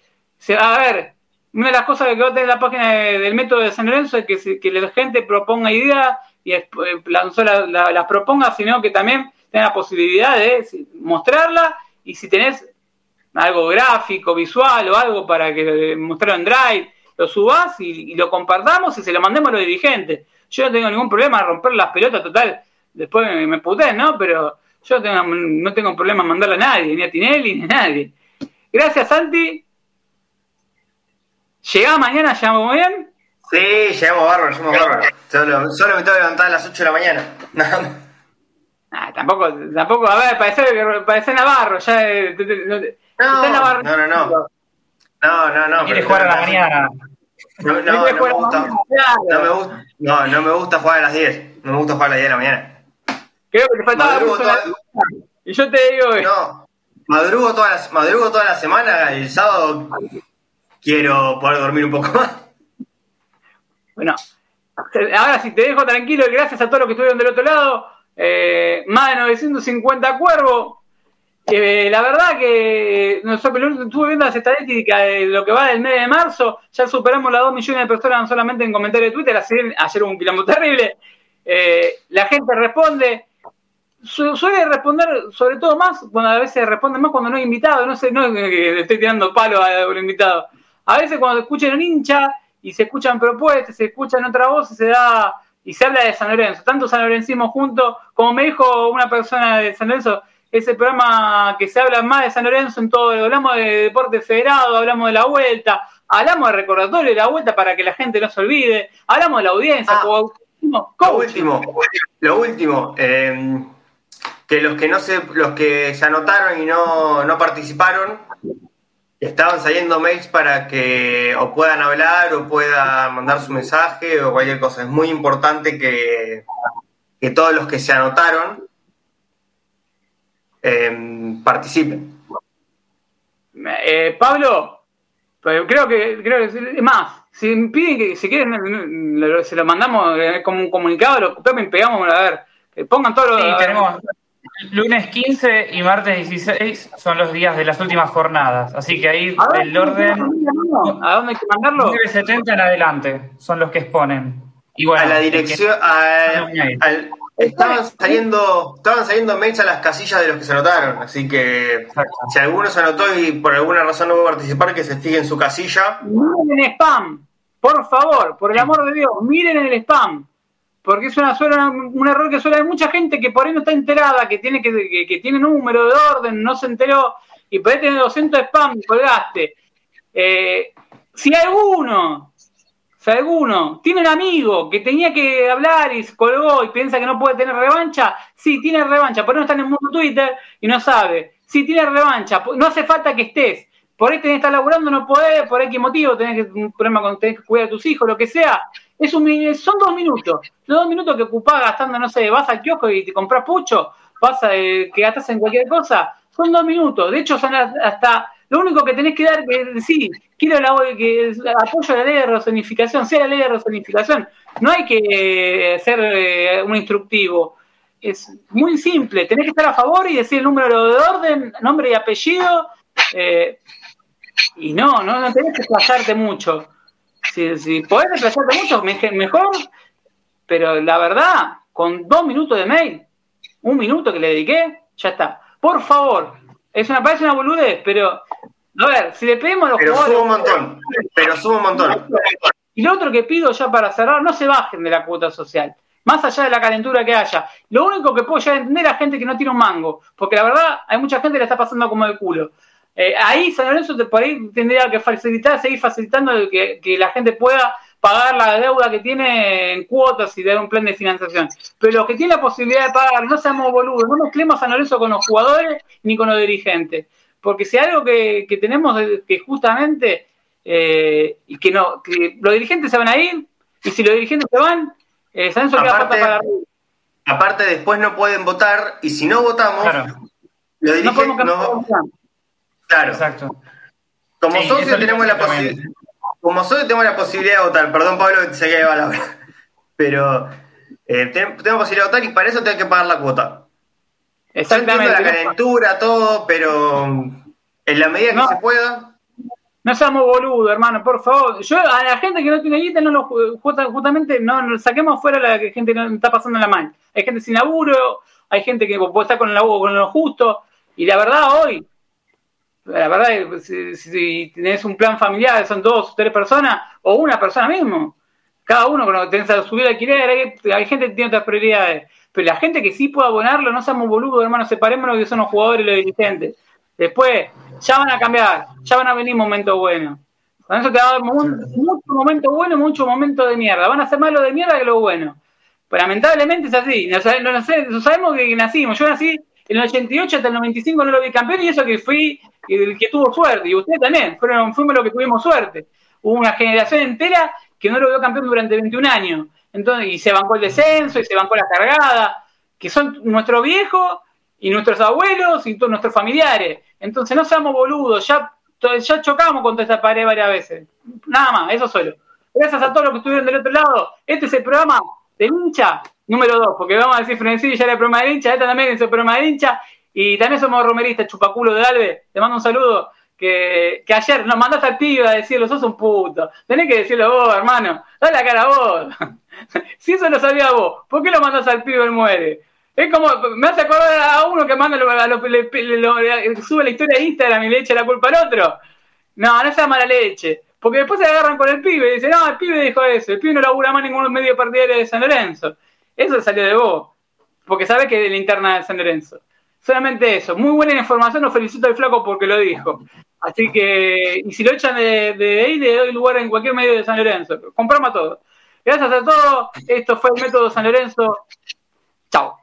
a ver, una de las cosas que va a tener la página del método de San Lorenzo es que, que la gente proponga ideas y eh, las proponga, sino que también tenga la posibilidad de mostrarla y si tenés algo gráfico, visual o algo para que mostrarlo en Drive, lo subas y, lo compartamos y se lo mandemos a los dirigentes. Yo no tengo ningún problema en romper las pelotas, total, después me, me ¿no? Pero yo no tengo problema en mandarle a nadie, ni a Tinelli, ni a nadie. Gracias, Santi. ¿Llegamos mañana? ¿Llegamos bien? Sí, llegamos bárbaro, llegamos bárbaro. Solo, solo me tengo que levantar a las 8 de la mañana. Ah, tampoco, tampoco, a ver, parece, parece Navarro, ya. Eh, no, Navarro. no, no, no. No, no, no. Quiere jugar a la mañana. No, no, no, me gusta, no, me gusta, no, no me gusta jugar a las 10. No me gusta jugar a las 10 de la mañana. Creo que te faltaba toda, Y yo te digo que... No, madrugo toda, la, madrugo toda la semana el sábado quiero poder dormir un poco más. Bueno, ahora sí te dejo tranquilo y gracias a todos los que estuvieron del otro lado. Eh, más de 950 cuervos. Eh, la verdad que nosotros estuve viendo las estadísticas de lo que va del mes de marzo, ya superamos las 2 millones de personas solamente en comentarios de Twitter, ayer hubo un quilombo terrible. Eh, la gente responde, suele responder sobre todo más, cuando a veces responde más cuando no hay invitado, no sé, no le estoy tirando palo al invitado. A veces cuando escuchan un hincha y se escuchan propuestas, se escuchan otra voz, se da y se habla de San Lorenzo, tanto San Lorencismo junto, como me dijo una persona de San Lorenzo, ese programa que se habla más de San Lorenzo en todo, hablamos de deporte federado, hablamos de la vuelta, hablamos de recordatorio de la vuelta para que la gente no se olvide, hablamos de la audiencia, ah, lo último, lo último, em, que los que no se, los que se anotaron y no, no participaron, estaban saliendo mails para que o puedan hablar o puedan mandar su mensaje o cualquier cosa. Es muy importante que, que todos los que se anotaron em, participen. Eh, Pablo, pues creo que, creo que es más, si piden que si quieren se lo mandamos eh, como un comunicado, lo pegamos a ver, pongan todos los... tenemos, Lunes 15 y martes 16 son los días de las últimas jornadas, así que ahí el orden... ¿A dónde hay que mandarlo? 970 en adelante son los que exponen. a la dirección... estaban saliendo estaban saliendo mails a las casillas de los que se anotaron, así que si alguno se anotó y por alguna razón no pudo participar, que se fije en su casilla. Miren el spam, por favor, por el amor de Dios, miren en el spam porque es una, un error que suele haber mucha gente que por ahí no está enterada, que tiene que, que, tiene número de orden, no se enteró, y ahí tiene 200 spam y colgaste. Eh, si alguno Si alguno tiene un amigo que tenía que hablar y colgó y piensa que no puede tener revancha, sí, tiene revancha, por no está en el mundo Twitter y no sabe. Sí, tiene revancha, no hace falta que estés. Por ahí tenés que estar laburando, no podés, por X motivo, tenés que, un problema con tenés que cuidar a tus hijos, lo que sea. Es un, son dos minutos. Los dos minutos que ocupás gastando, no sé, vas al kiosco y te compras pucho, vas a, eh, que gastas en cualquier cosa, son dos minutos. De hecho, son hasta lo único que tenés que dar, que decir, quiero la, que apoyo la ley de resonificación, sea la ley de resonificación. No hay que ser eh, un instructivo. Es muy simple. Tenés que estar a favor y decir el número de orden, nombre y apellido. Eh, y no, no, no tenés que desplazarte mucho. Si, si podés desplazarte mucho, mejor. Pero la verdad, con dos minutos de mail, un minuto que le dediqué, ya está. Por favor, es una, parece una boludez, pero a ver, si le pedimos a los pero Subo un montón, pero subo un montón. Y lo otro que pido ya para cerrar, no se bajen de la cuota social. Más allá de la calentura que haya. Lo único que puedo ya entender a gente que no tiene un mango. Porque la verdad, hay mucha gente que le está pasando como el culo. Eh, ahí San Lorenzo por ahí tendría que facilitar, seguir facilitando que, que la gente pueda pagar la deuda que tiene en cuotas y dar un plan de financiación. Pero los que tienen la posibilidad de pagar, no seamos boludos, no mezclemos a San Lorenzo con los jugadores ni con los dirigentes. Porque si algo que, tenemos que justamente, eh, y que no, que los dirigentes se van a ir, y si los dirigentes se van, eh, San Lorenzo queda para Aparte, después no pueden votar, y si no votamos, los dirigentes no. Claro. Exacto. Como socios tenemos la posibilidad como soy, tengo la posibilidad de votar. Perdón, Pablo, se queda la hora. Pero eh, tengo, posibilidad de votar y para eso tengo que pagar la cuota. Exactamente. la calentura, todo, pero en la medida que se pueda. No seamos boludos, hermano, por favor. Yo a la gente que no tiene guita, no lo, justamente no, no saquemos fuera la gente que está pasando la mal. Hay gente sin laburo, hay gente que puede estar con el laburo con lo justo. Y la verdad, hoy, la verdad, si, si tenés un plan familiar, son dos o tres personas, o una persona mismo, cada uno cuando tenés que subir alquiler, hay, hay gente que tiene otras prioridades. Pero la gente que sí puede abonarlo, no seamos boludos, hermano, separemos lo que son los jugadores y los dirigentes. Después, ya van a cambiar, ya van a venir momentos buenos. Con eso te va a dar mucho momento bueno mucho momento de mierda. Van a ser más lo de mierda que lo bueno. Pero lamentablemente es así. No, sabemos que nacimos. Yo nací en el 88 hasta el 95 no lo vi campeón y eso que fui el que tuvo suerte, y usted también, fueron, fuimos los que tuvimos suerte. Hubo una generación entera que no lo vio campeón durante 21 años. Entonces, y se bancó el descenso, y se bancó la cargada, que son nuestros viejos y nuestros abuelos y todos nuestros familiares. Entonces no seamos boludos, ya, ya chocamos contra esta pared varias veces. Nada más, eso solo. Gracias a todos los que estuvieron del otro lado. Este es el programa de hincha número 2, porque vamos a decir Frenesí ya era el programa de hincha, este también es el programa de hincha, y también somos romeristas, chupaculo de Alve. Te mando un saludo. Que, que ayer nos mandaste al pibe a decirlo, sos un puto. Tenés que decirlo vos, hermano. Dale la cara a vos. si eso lo sabía vos, ¿por qué lo mandas al pibe y muere? Es como, me hace acordar a uno que manda a lo, sube la historia de Instagram y le echa la culpa al otro. No, no sea mala leche. Porque después se agarran con el pibe y dicen, no, el pibe dijo eso, el pibe no labura más ningún medio partidario de San Lorenzo. Eso salió de vos. Porque sabes que es de la interna de San Lorenzo. Solamente eso. Muy buena información. Lo felicito al flaco porque lo dijo. Así que, y si lo echan de, de ahí, le doy lugar en cualquier medio de San Lorenzo. Compramos todo. Gracias a todos. Esto fue el método San Lorenzo. Chao.